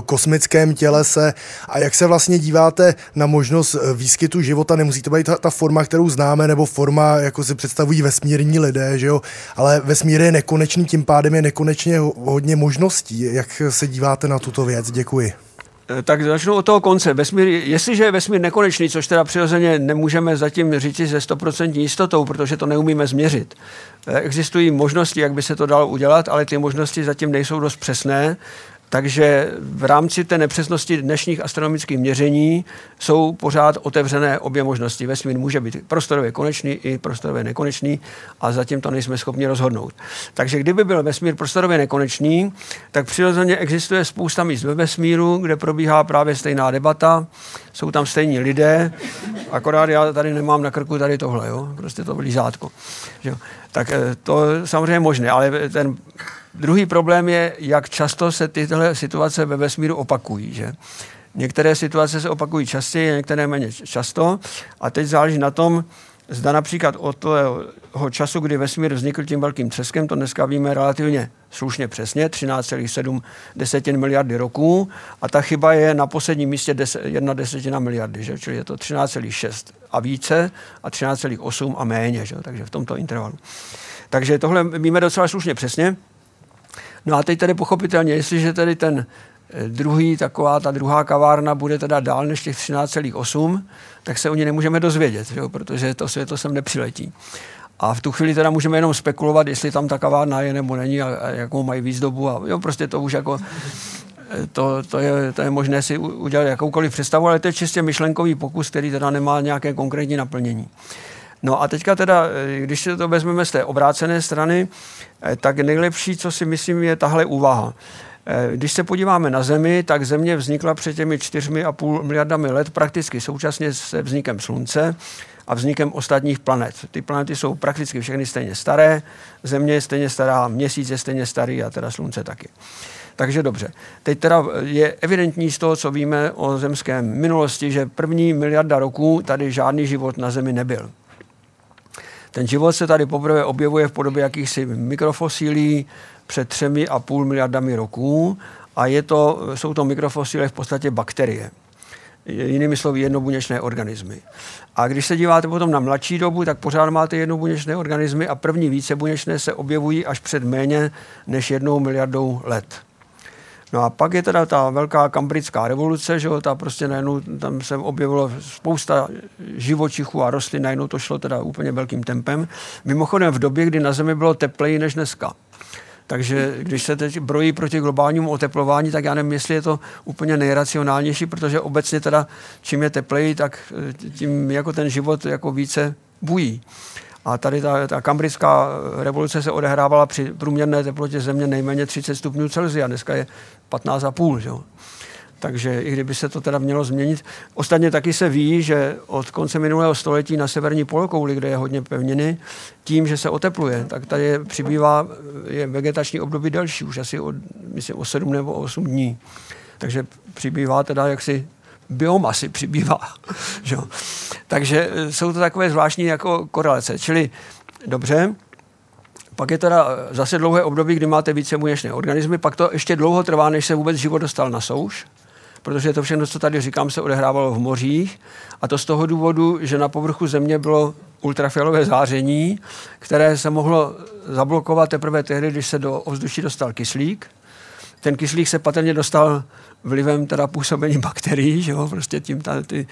kosmickém tělese. A jak se vlastně díváte na možnost výskytu života? Nemusí to být ta, ta forma, kterou známe, nebo forma, jako si představují vesmírní lidé, že jo? Ale vesmír je nekonečný, tím pádem je nekonečně hodně možností. Jak se díváte na tuto věc? Děkuji. Eh, tak začnu od toho konce. Vesmír, jestliže je vesmír nekonečný, což teda přirozeně nemůžeme zatím říct se 100% jistotou, protože to neumíme změřit. Eh, existují možnosti, jak by se to dalo udělat, ale ty možnosti zatím nejsou dost přesné takže v rámci té nepřesnosti dnešních astronomických měření jsou pořád otevřené obě možnosti. Vesmír může být prostorově konečný i prostorově nekonečný a zatím to nejsme schopni rozhodnout. Takže kdyby byl vesmír prostorově nekonečný, tak přirozeně existuje spousta míst ve vesmíru, kde probíhá právě stejná debata, jsou tam stejní lidé, akorát já tady nemám na krku tady tohle, jo? prostě to blízátko. Tak eh, to samozřejmě možné, ale ten Druhý problém je, jak často se tyhle situace ve vesmíru opakují. Že? Některé situace se opakují častěji, některé méně často. A teď záleží na tom, zda například od toho času, kdy vesmír vznikl tím velkým třeskem, to dneska víme relativně slušně přesně, 13,7 desetin miliardy roků a ta chyba je na posledním místě 1 desetina miliardy, že? čili je to 13,6 a více a 13,8 a méně, že? takže v tomto intervalu. Takže tohle víme docela slušně přesně. No a teď tedy pochopitelně, jestliže tedy ten eh, druhý, taková ta druhá kavárna bude teda dál než těch 13,8, tak se o ní nemůžeme dozvědět, jo, protože to světlo sem nepřiletí. A v tu chvíli teda můžeme jenom spekulovat, jestli tam ta kavárna je nebo není a, a jakou mají výzdobu. A jo, prostě to už jako eh, to, to, je, to je možné si udělat jakoukoliv představu, ale to je čistě myšlenkový pokus, který teda nemá nějaké konkrétní naplnění. No a teďka teda, eh, když si to vezmeme z té obrácené strany, eh, tak nejlepší, co si myslím, je tahle úvaha. Eh, když se podíváme na Zemi, tak Země vznikla před těmi 4,5 miliardami let prakticky současně se vznikem Slunce a vznikem ostatních planet. Ty planety jsou prakticky všechny stejně staré, Země je stejně stará, Měsíc je stejně starý a teda Slunce taky. Takže dobře. Teď teda je evidentní z toho, co víme o zemském minulosti, že první miliarda roků tady žádný život na Zemi nebyl. Ten život se tady poprvé objevuje v podobě jakýchsi mikrofosílí před třemi a půl miliardami roků a je to, jsou to mikrofosíly v podstatě bakterie. Jinými slovy jednobuněčné organismy. A když se díváte potom na mladší dobu, tak pořád máte jednobuněčné organismy a první vícebuněčné se objevují až před méně než jednou miliardou let. No a pak je teda ta velká kambrická revoluce, že jo, ta prostě najednou, tam se objevilo spousta živočichů a rostlin, najednou to šlo teda úplně velkým tempem. Mimochodem v době, kdy na Zemi bylo tepleji než dneska. Takže když se teď brojí proti globálnímu oteplování, tak já nevím, jestli je to úplně nejracionálnější, protože obecně teda čím je tepleji, tak tím jako ten život jako více bují. A tady ta, ta kambrická revoluce se odehrávala při průměrné teplotě země nejméně 30 stupňů Celsia. Dneska je 15,5. Že? Takže i kdyby se to teda mělo změnit. Ostatně taky se ví, že od konce minulého století na severní polokouli, kde je hodně pevniny, tím, že se otepluje, tak tady přibývá je vegetační období delší, už asi o, myslím, o 7 nebo 8 dní. Takže přibývá teda jaksi biomasy přibývá. že? Takže e, jsou to takové zvláštní jako korelace. Čili dobře, pak je teda zase dlouhé období, kdy máte více buněčné organismy, pak to ještě dlouho trvá, než se vůbec život dostal na souš, protože to všechno, co tady říkám, se odehrávalo v mořích a to z toho důvodu, že na povrchu země bylo ultrafialové záření, které se mohlo zablokovat teprve tehdy, když se do ovzduší dostal kyslík. Ten kyslík se patrně dostal vlivem teda působení bakterií, že jo, prostě tím ta, ty,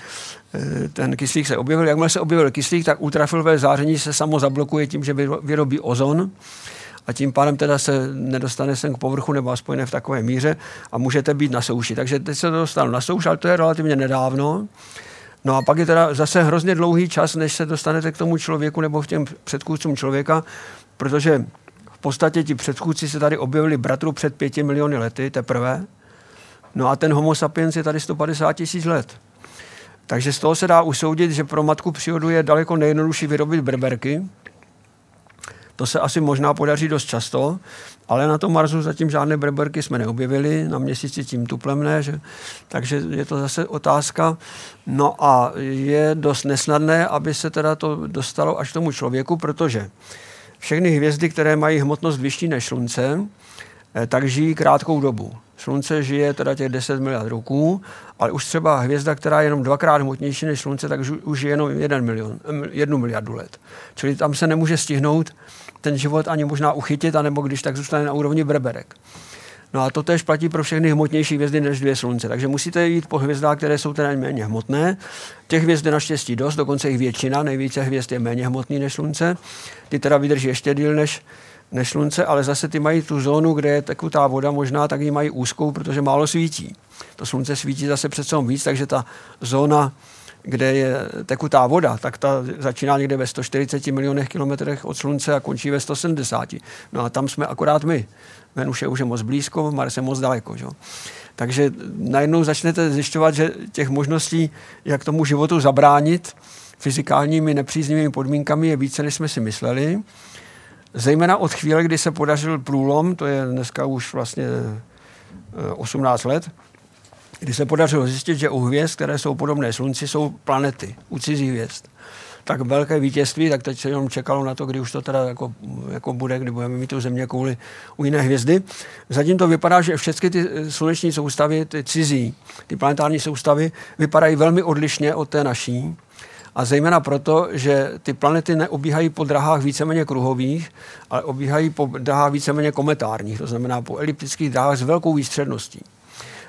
eh, ten kyslík se objevil. Jakmile se objevil kyslík, tak ultrafilové záření se samo zablokuje tím, že vyrobí ozon a tím pádem teda se nedostane sem k povrchu nebo aspoň ne v takové míře a můžete být na souši. Takže teď se to dostalo na souš, ale to je relativně nedávno. No a pak je teda zase hrozně dlouhý čas, než se dostanete k tomu člověku nebo k těm předchůdcům člověka, protože v podstatě ti předchůdci se tady objevili bratru před pěti miliony lety teprve. No a ten homo sapiens je tady 150 tisíc let. Takže z toho se dá usoudit, že pro matku přírodu je daleko nejjednodušší vyrobit berberky. To se asi možná podaří dost často, ale na tom Marsu zatím žádné berberky jsme neobjevili, na měsíci tím tuplem ne, že? takže je to zase otázka. No a je dost nesnadné, aby se teda to dostalo až k tomu člověku, protože všechny hvězdy, které mají hmotnost vyšší než Slunce, eh, tak žijí krátkou dobu. Slunce žije teda těch 10 miliard roků, ale už třeba hvězda, která je jenom dvakrát hmotnější než Slunce, tak už je jenom 1 milion, jednu miliardu let. Čili tam se nemůže stihnout ten život ani možná uchytit, anebo když tak zůstane na úrovni breberek. No a to tež platí pro všechny hmotnější hvězdy než dvě slunce. Takže musíte jít po hvězdách, které jsou teda méně hmotné. Těch hvězd je naštěstí dost, dokonce jich většina, nejvíce hvězd je méně hmotný než slunce. Ty teda vydrží ještě díl než, než slunce, ale zase ty mají tu zónu, kde je tekutá voda, možná tak ji mají úzkou, protože málo svítí. To slunce svítí zase přece víc, takže ta zóna kde je tekutá voda, tak ta začíná někde ve 140 milionech kilometrech od Slunce a končí ve 170. No a tam jsme akorát my. Venus je už je moc blízko, Mars je moc daleko. Že? Takže najednou začnete zjišťovat, že těch možností, jak tomu životu zabránit fyzikálními nepříznivými podmínkami je více, než jsme si mysleli. Zejména od chvíle, kdy se podařil průlom, to je dneska už vlastně 18 eh, let, kdy se podařilo zjistit, že u hvězd, které jsou podobné Slunci, jsou planety, u cizích hvězd. Tak velké vítězství, tak teď se jenom čekalo na to, kdy už to teda jako, jako bude, kdy budeme mít tu země kvůli u jiné hvězdy. Zatím to vypadá, že všechny ty sluneční soustavy, ty cizí, ty planetární soustavy, vypadají velmi odlišně od té naší. A zejména proto, že ty planety neobíhají po drahách víceméně kruhových, ale obíhají po drahách víceméně kometárních, to znamená po eliptických drahách s velkou výstředností.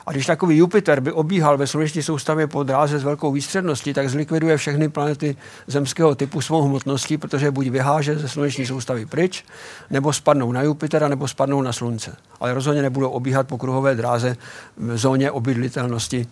A když takový Jupiter by obíhal ve sluneční soustavě po dráze s velkou výstředností, tak zlikviduje všechny planety zemského typu svou hmotností, protože buď vyháže ze sluneční soustavy pryč, nebo spadnou na Jupitera, nebo spadnou na Slunce. Ale rozhodně nebudou obíhat po kruhové dráze v zóně obydlitelnosti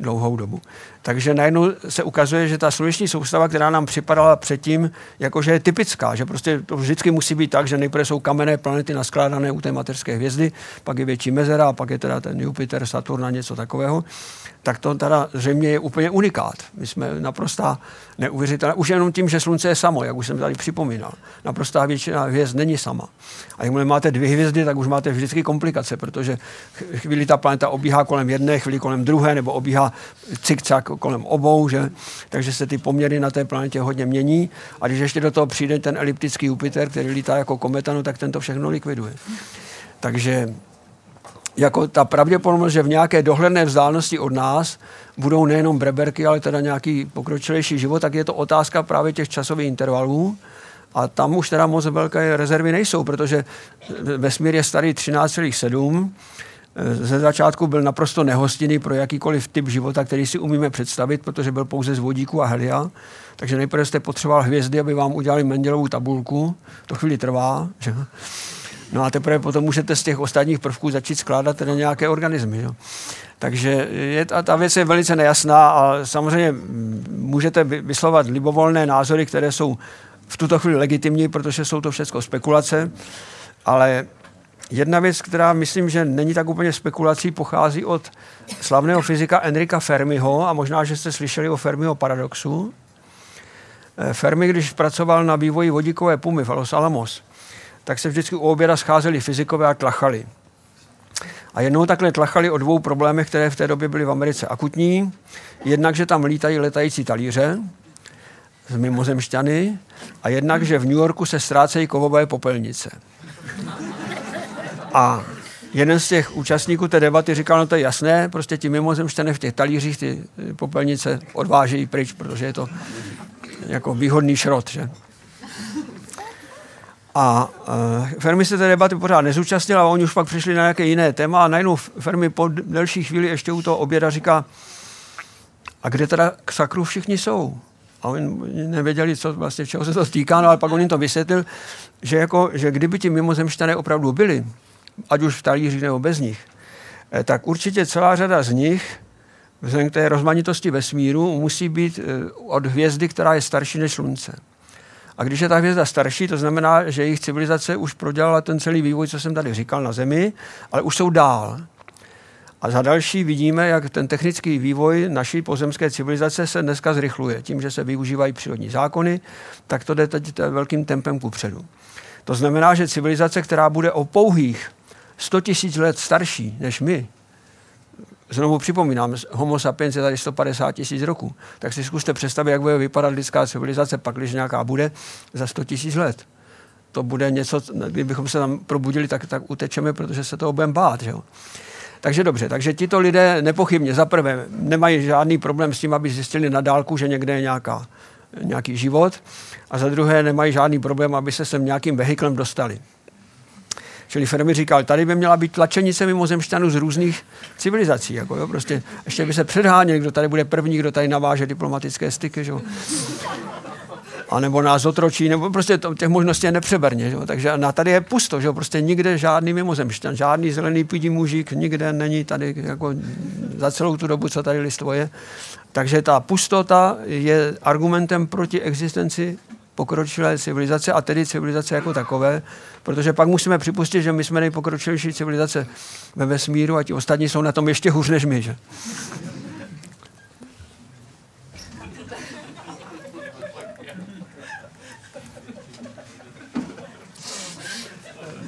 dlouhou dobu. Takže najednou se ukazuje, že ta sluneční soustava, která nám připadala předtím, jakože je typická, že prostě to vždycky musí být tak, že nejprve jsou kamenné planety naskládané u té materské hvězdy, pak je větší mezera, a pak je teda ten Jupiter, Saturn a něco takového tak to teda zřejmě je úplně unikát. My jsme naprostá neuvěřitelná, už jenom tím, že slunce je samo, jak už jsem tady připomínal. Naprostá většina hvězd není sama. A jakmile máte dvě hvězdy, tak už máte vždycky komplikace, protože chvíli ta planeta obíhá kolem jedné, chvíli kolem druhé, nebo obíhá cikcak kolem obou, že? takže se ty poměry na té planetě hodně mění. A když ještě do toho přijde ten eliptický Jupiter, který lítá jako kometa, no, tak ten to všechno likviduje. Takže jako ta pravděpodobnost, že v nějaké dohledné vzdálenosti od nás budou nejenom breberky, ale teda nějaký pokročilejší život, tak je to otázka právě těch časových intervalů. A tam už teda moc velké rezervy nejsou, protože vesmír je starý 13,7. Ze začátku byl naprosto nehostinný pro jakýkoliv typ života, který si umíme představit, protože byl pouze z vodíku a helia. Takže nejprve jste potřeboval hvězdy, aby vám udělali Mendelovou tabulku. To chvíli trvá. Že? No a teprve potom můžete z těch ostatních prvků začít skládat teda nějaké organismy. Jo. Takže je, ta, ta věc je velice nejasná a samozřejmě můžete vyslovat libovolné názory, které jsou v tuto chvíli legitimní, protože jsou to všechno spekulace, ale jedna věc, která myslím, že není tak úplně spekulací, pochází od slavného fyzika Enrika Fermiho a možná, že jste slyšeli o Fermiho paradoxu. Eh, Fermi, když pracoval na vývoji vodíkové pumy v Los Alamos, tak se vždycky u oběda scházeli fyzikové a tlachali. A jednou takhle tlachali o dvou problémech, které v té době byly v Americe akutní. Jednak, že tam lítají letající talíře z mimozemšťany a jednak, že v New Yorku se ztrácejí kovové popelnice. A jeden z těch účastníků té debaty říkal, no to je jasné, prostě ti mimozemšťané v těch talířích ty popelnice odvážejí pryč, protože je to jako výhodný šrot, že? A uh, Fermi se té debaty pořád nezúčastnil a oni už pak přišli na nějaké jiné téma a najednou Fermi po delší chvíli ještě u toho oběda říká, a kde teda k sakru všichni jsou? A oni nevěděli, co vlastně, čeho se to týká, no ale pak on jim to vysvětlil, že, jako, že kdyby ti mimozemšťané opravdu byli, ať už v talíři nebo bez nich, eh, tak určitě celá řada z nich, vzhledem k té rozmanitosti vesmíru, musí být eh, od hvězdy, která je starší než Slunce. A když je ta hvězda starší, to znamená, že jejich civilizace už prodělala ten celý vývoj, co jsem tady říkal na Zemi, ale už jsou dál. A za další vidíme, jak ten technický vývoj naší pozemské civilizace se dneska zrychluje. Tím, že se využívají přírodní zákony, tak to jde teď velkým tempem kupředu. To znamená, že civilizace, která bude o pouhých 100 000 let starší než my, znovu připomínám, homo sapiens je tady 150 tisíc roků, tak si zkuste představit, jak bude vypadat lidská civilizace, pak když nějaká bude, za 100 tisíc let. To bude něco, kdybychom se tam probudili, tak, tak utečeme, protože se toho budeme bát. Že jo? Takže dobře, takže tito lidé nepochybně za prvé nemají žádný problém s tím, aby zjistili na dálku, že někde je nějaká, nějaký život a za druhé nemají žádný problém, aby se sem nějakým vehiklem dostali. Čili Fermi říkal, tady by měla být tlačenice mimozemšťanů z různých civilizací. Jako jo, prostě ještě by se předháněl, kdo tady bude první, kdo tady naváže diplomatické styky. Že? a nebo nás otročí, nebo prostě to, těch možností je nepřeberně. Že? Takže na tady je pusto, že? prostě nikde žádný mimozemšťan, žádný zelený pídí mužík, nikde není tady jako za celou tu dobu, co tady listvo je. Takže ta pustota je argumentem proti existenci pokročilé civilizace a tedy civilizace jako takové, protože pak musíme připustit, že my jsme nejpokročilejší civilizace ve vesmíru a ti ostatní jsou na tom ještě hůř než my. Že?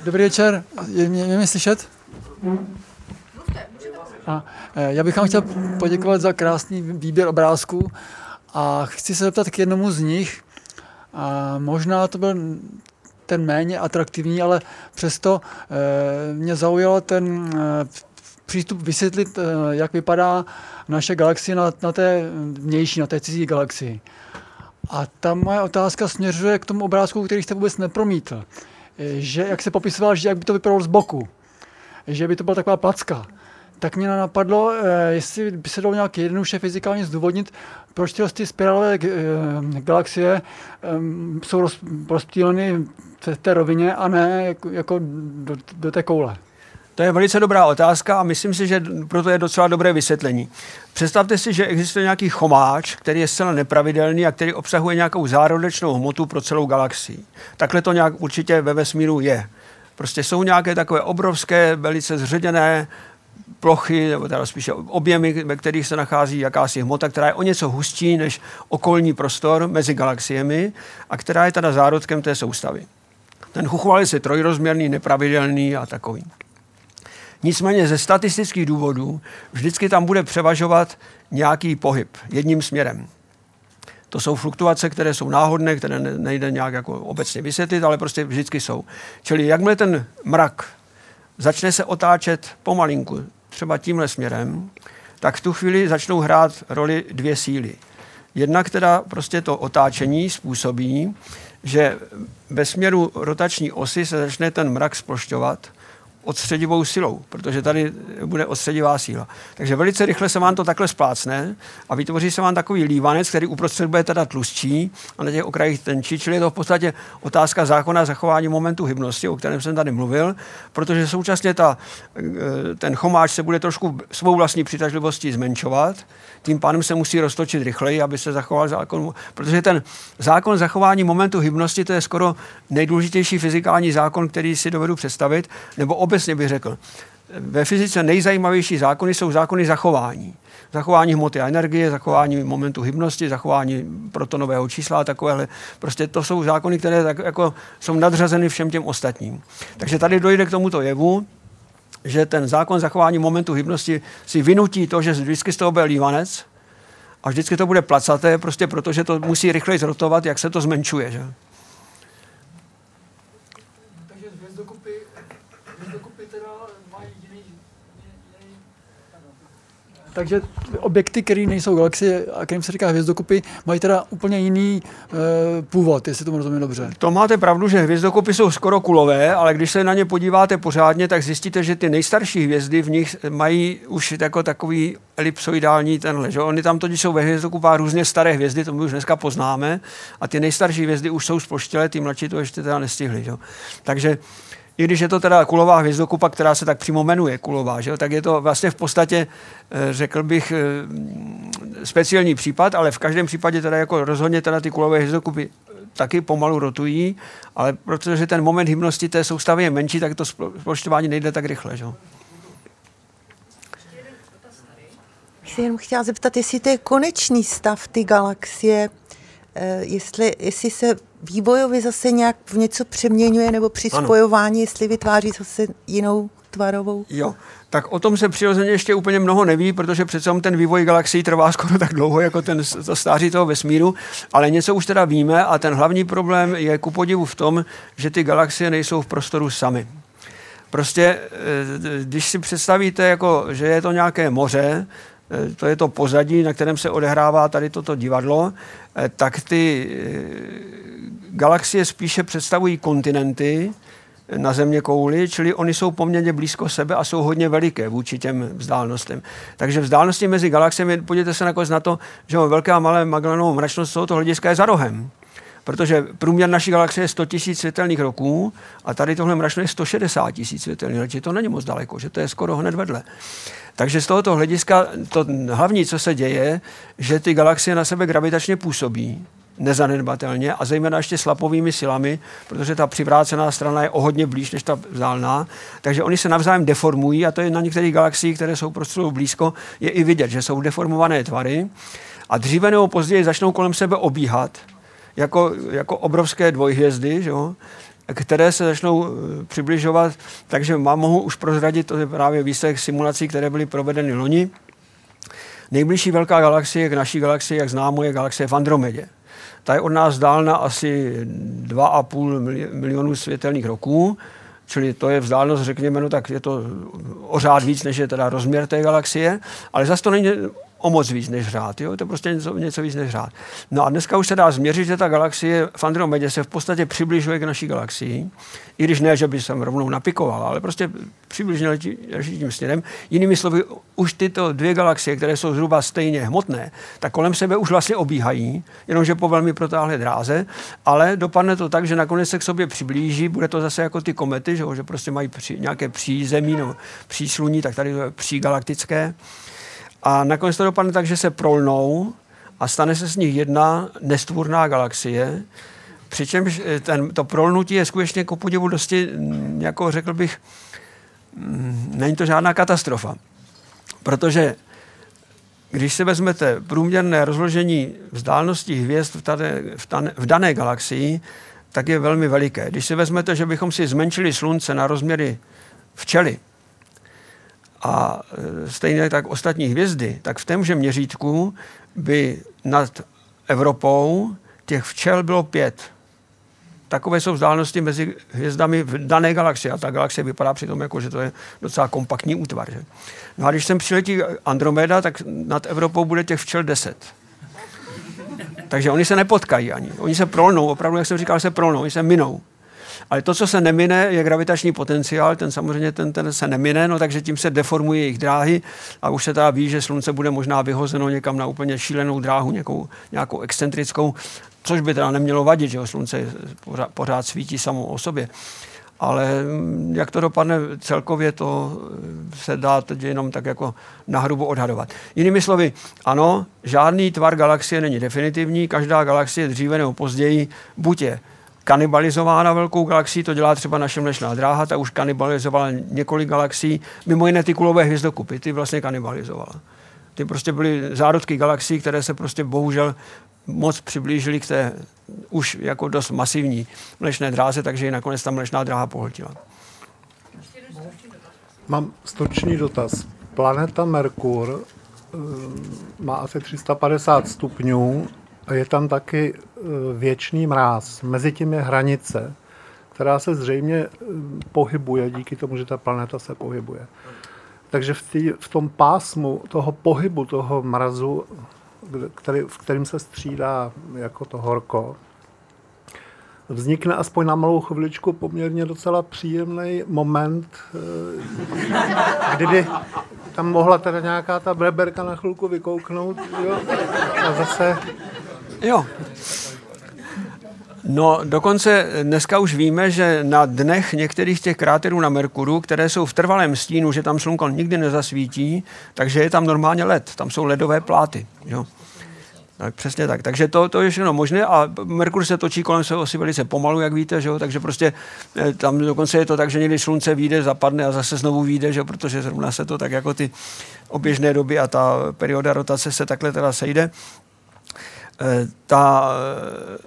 Dobrý večer, je mě, mě, mě slyšet? A, eh, já bych vám chtěl poděkovat za krásný výběr obrázků a chci se zeptat k jednomu z nich. A možná to byl ten méně atraktivní, ale přesto e, mě zaujal ten e, přístup vysvětlit, e, jak vypadá naše galaxie na, na té vnější, na té cizí galaxii. A ta moje otázka směřuje k tomu obrázku, který jste vůbec nepromítl. Že jak se popisoval, že jak by to vypadalo z boku, že by to byla taková placka, tak mě napadlo, eh, jestli by se dalo nějak jednoduše fyzikálně zdůvodnit, proč tyhle ty spirálové eh, galaxie ehm, jsou rozptýleny v té rovině a ne jako, jako do, do té koule. To je velice dobrá otázka a myslím si, že proto je docela dobré vysvětlení. Představte si, že existuje nějaký chomáč, který je zcela nepravidelný a který obsahuje nějakou zárodečnou hmotu pro celou galaxii. Takhle to nějak určitě ve vesmíru je. Prostě jsou nějaké takové obrovské, velice zředěné plochy, nebo teda spíše objemy, ve kterých se nachází jakási hmota, která je o něco hustší než okolní prostor mezi galaxiemi a která je teda zárodkem té soustavy. Ten chuchvalec je trojrozměrný, nepravidelný a takový. Nicméně ze statistických důvodů vždycky tam bude převažovat nějaký pohyb jedním směrem. To jsou fluktuace, které jsou náhodné, které nejde nějak jako obecně vysvětlit, ale prostě vždycky jsou. Čili jakmile ten mrak začne se otáčet pomalinku, třeba tímhle směrem, tak v tu chvíli začnou hrát roli dvě síly. Jedna, která prostě to otáčení způsobí, že ve směru rotační osy se začne ten mrak splošťovat odstředivou silou, protože tady bude odstředivá síla. Takže velice rychle se vám to takhle splácne a vytvoří se vám takový lívanec, který uprostřed bude teda tlustší a na těch okrajích tenčí, čili je to v podstatě otázka zákona zachování momentu hybnosti, o kterém jsem tady mluvil, protože současně ta, eh, ten chomáč se bude trošku svou vlastní přitažlivostí zmenšovat, tím pádem se musí roztočit rychleji, aby se zachoval zákon, protože ten zákon zachování momentu hybnosti, to je skoro nejdůležitější fyzikální zákon, který si dovedu představit, nebo obecně bych řekl, ve fyzice nejzajímavější zákony jsou zákony zachování. Zachování hmoty a energie, zachování momentu hybnosti, zachování protonového čísla a takovéhle. Prostě to jsou zákony, které tak jako jsou nadřazeny všem těm ostatním. Takže tady dojde k tomuto jevu, že ten zákon zachování momentu hybnosti si vynutí to, že vždycky z toho bude lívanec a vždycky to bude placaté, prostě protože to musí rychleji zrotovat, jak se to zmenšuje. Že? Takže objekty, které nejsou galaxie a kterým se říká hvězdokupy, mají teda úplně jiný e, původ, jestli tomu rozumím dobře. To máte pravdu, že hvězdokupy jsou skoro kulové, ale když se na ně podíváte pořádně, tak zjistíte, že ty nejstarší hvězdy v nich mají už jako takový elipsoidální tenhle. Že? Oni tam totiž jsou ve hvězdokupách různě staré hvězdy, to my už dneska poznáme, a ty nejstarší hvězdy už jsou sploštělé, ty mladší to ještě teda nestihly. Že? Takže i když je to teda kulová hvězdokupa, která se tak přímo jmenuje kulová, že? tak je to vlastně v podstatě, eh, řekl bych, eh, speciální případ, ale v každém případě teda jako rozhodně teda ty kulové hvězdokupy eh, taky pomalu rotují, ale protože ten moment hybnosti té soustavy je menší, tak to splošťování nejde tak rychle. Že? Jenom chtěla zeptat, jestli to je konečný stav ty galaxie, jestli, jestli se vývojově zase nějak v něco přeměňuje nebo při ano. spojování, jestli vytváří zase jinou tvarovou? Jo, tak o tom se přirozeně ještě úplně mnoho neví, protože přece ten vývoj galaxií trvá skoro tak dlouho, jako ten, to stáří toho vesmíru, ale něco už teda víme a ten hlavní problém je ku podivu v tom, že ty galaxie nejsou v prostoru sami. Prostě, eh, když si představíte, jako, že je to nějaké moře, eh, to je to pozadí, na kterém se odehrává tady toto divadlo, eh, tak ty galaxie spíše představují kontinenty, na země kouli, čili oni jsou poměrně blízko sebe a jsou hodně veliké vůči těm vzdálenostem. Takže vzdálenosti mezi galaxiemi, podívejte se nakonec na to, že velká a malé Magellanovou mračnost z tohoto hlediska je za rohem. Protože průměr naší galaxie je 100 000 světelných roků a tady tohle mračno je 160 000 světelných roků. To není moc daleko, že to je skoro hned vedle. Takže z tohoto hlediska to hlavní, co se děje, že ty galaxie na sebe gravitačně působí nezanedbatelně a zejména ještě slapovými silami, protože ta přivrácená strana je o hodně blíž než ta vzdálená. Takže oni se navzájem deformují a to je na některých galaxiích, které jsou prostě blízko, je i vidět, že jsou deformované tvary a dříve nebo později začnou kolem sebe obíhat jako, jako obrovské dvojhvězdy, že jo? které se začnou eh, přibližovat, takže mám, mohu už prozradit, to je právě výsledek simulací, které byly provedeny loni. Nejbližší velká galaxie k naší galaxii, jak známo, je galaxie v Andromedě. Ta je od nás dálna asi 2,5 milionu světelných roků, čili to je vzdálenost, řekněme, no tak je to o řád víc, než je teda rozměr té galaxie, ale zase to není o moc víc než řád. Jo? To je prostě něco, něco víc než řád. No a dneska už se dá změřit, že ta galaxie v Andromedě se v podstatě přibližuje k naší galaxii, i když ne, že by se rovnou napikovala, ale prostě přibližně letí tím směrem. Jinými slovy, už tyto dvě galaxie, které jsou zhruba stejně hmotné, tak kolem sebe už vlastně obíhají, jenomže po velmi protáhlé dráze, ale dopadne to tak, že nakonec se k sobě přiblíží, bude to zase jako ty komety, že, že prostě mají při, nějaké přízemí, no, přísluní, tak tady to je přígalaktické. A nakonec to dopadne tak, že se prolnou a stane se z nich jedna nestvůrná galaxie, přičemž eh, ten, to prolnutí je skutečně ku podivu dosti, mm, jako řekl bych, mm, není to žádná katastrofa. Protože když se vezmete průměrné rozložení vzdálenosti hvězd v, tady, v, tane, v dané galaxii, tak je velmi veliké. Když si vezmete, že bychom si zmenšili slunce na rozměry včely, a e, stejně tak ostatní hvězdy, tak v témže měřítku by nad Evropou těch včel bylo pět. Takové jsou vzdálenosti mezi hvězdami v dané galaxii. A ta galaxie vypadá přitom jako, že to je docela kompaktní útvar. Že? No a když sem přiletí Andromeda, tak nad Evropou bude těch včel deset. Takže oni se nepotkají ani. Oni se prolnou, opravdu, jak jsem říkal, se prolnou, oni se minou. Ale to, co se nemine, je gravitační potenciál, ten samozřejmě ten, ten se nemine, no, takže tím se deformuje jejich dráhy a už se teda ví, že Slunce bude možná vyhozeno někam na úplně šílenou dráhu, nějakou, nějakou excentrickou, což by teda nemělo vadit, že jo, Slunce pořád, pořád svítí samo o sobě. Ale mm, jak to dopadne celkově, to se dá teď jenom tak jako nahrubo odhadovat. Jinými slovy, ano, žádný tvar galaxie není definitivní, každá galaxie dříve nebo později buď je kanibalizována velkou galaxií, to dělá třeba naše mlečná dráha, ta už kanibalizovala několik galaxií, mimo jiné ty kulové hvězdokupy, ty vlastně kanibalizovala. Ty prostě byly zárodky galaxií, které se prostě bohužel moc přiblížily k té už jako dost masivní mlečné dráze, takže ji nakonec ta mlečná dráha pohltila. Mám stočný dotaz. Planeta Merkur eh, má asi 350 stupňů je tam taky e, věčný mráz. Mezi tím je hranice, která se zřejmě e, pohybuje díky tomu, že ta planeta se pohybuje. Takže v, tý, v tom pásmu toho pohybu, toho mrazu, který, v kterým se střídá jako to horko, vznikne aspoň na malou chviličku poměrně docela příjemný moment, e, kdyby tam mohla teda nějaká ta breberka na chvilku vykouknout jo? a zase Jo. No, dokonce dneska už víme, že na dnech některých těch kráterů na Merkuru, které jsou v trvalém stínu, že tam slunko nikdy nezasvítí, takže je tam normálně led, tam jsou ledové pláty. Jo. Tak přesně tak. Takže to, to je všechno možné a Merkur se točí kolem svého osi velice pomalu, jak víte, že jo? takže prostě eh, tam dokonce je to tak, že někdy slunce vyjde, zapadne a zase znovu vyjde, že jo? protože zrovna se to tak jako ty oběžné doby a ta perioda rotace se takhle teda sejde. Ta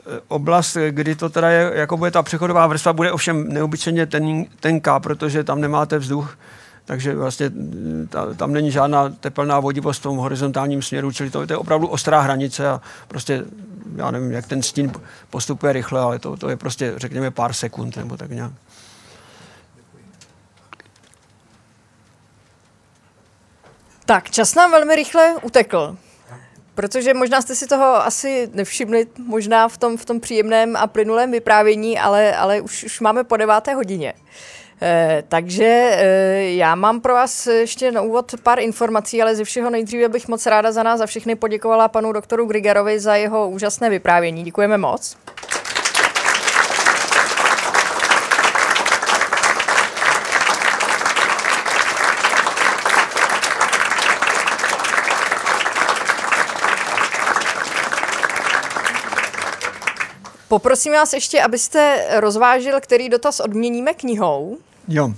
eh, oblast, kdy to teda je, jako bude ta přechodová vrstva, bude ovšem neobyčejně ten, tenká, protože tam nemáte vzduch, takže vlastně mm, ta, tam není žádná teplná vodivost v tom horizontálním směru, čili to, to je opravdu ostrá hranice a prostě, já nevím, jak ten stín postupuje rychle, ale to, to je prostě, řekněme, pár sekund nebo tak nějak. Tak, čas nám velmi rychle utekl. Protože možná jste si toho asi nevšimli, možná v tom, v tom příjemném a plynulém vyprávění, ale, ale už, už máme po deváté hodině. Eh, takže eh, já mám pro vás ještě na úvod pár informací, ale ze všeho nejdříve bych moc ráda za nás za všechny poděkovala panu doktoru Grigarovi za jeho úžasné vyprávění. Děkujeme moc. Poprosím vás ještě, abyste rozvážil, který dotaz odměníme knihou. Jo.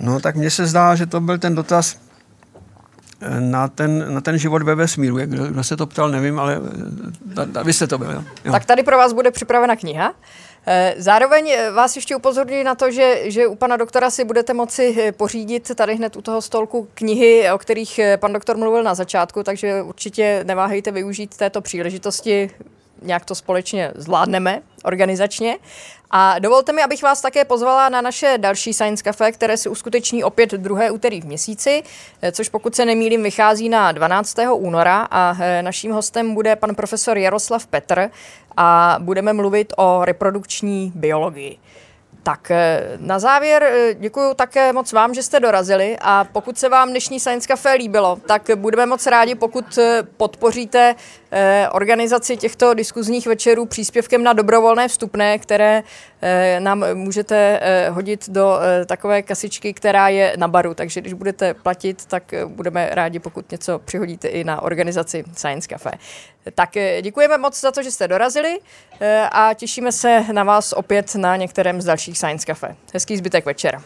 No tak mně se zdá, že to byl ten dotaz eh, na ten, na ten život ve vesmíru. Kdo, kdo se to ptal, nevím, ale ta, ta, vy jste to byl. Jo? jo. Tak tady pro vás bude připravena kniha. Eh, zároveň vás ještě upozorňuji na to, že, že u pana doktora si budete moci pořídit tady hned u toho stolku knihy, o kterých pan doktor mluvil na začátku, takže určitě neváhejte využít této příležitosti nějak to společně zvládneme organizačně. A dovolte mi, abych vás také pozvala na naše další Science Cafe, které se uskuteční opět druhé úterý v měsíci, eh, což pokud se nemýlím vychází na 12. února a eh, naším hostem bude pan profesor Jaroslav Petr a budeme mluvit o reprodukční biologii. Tak eh, na závěr eh, děkuji také moc vám, že jste dorazili a pokud se vám dnešní Science Café líbilo, tak budeme moc rádi, pokud eh, podpoříte organizaci těchto diskuzních večerů příspěvkem na dobrovolné vstupné, které nám můžete hodit do takové kasičky, která je na baru. Takže když budete platit, tak budeme rádi, pokud něco přihodíte i na organizaci Science Café. Tak děkujeme moc za to, že jste dorazili a těšíme se na vás opět na některém z dalších Science Cafe. Hezký zbytek večera.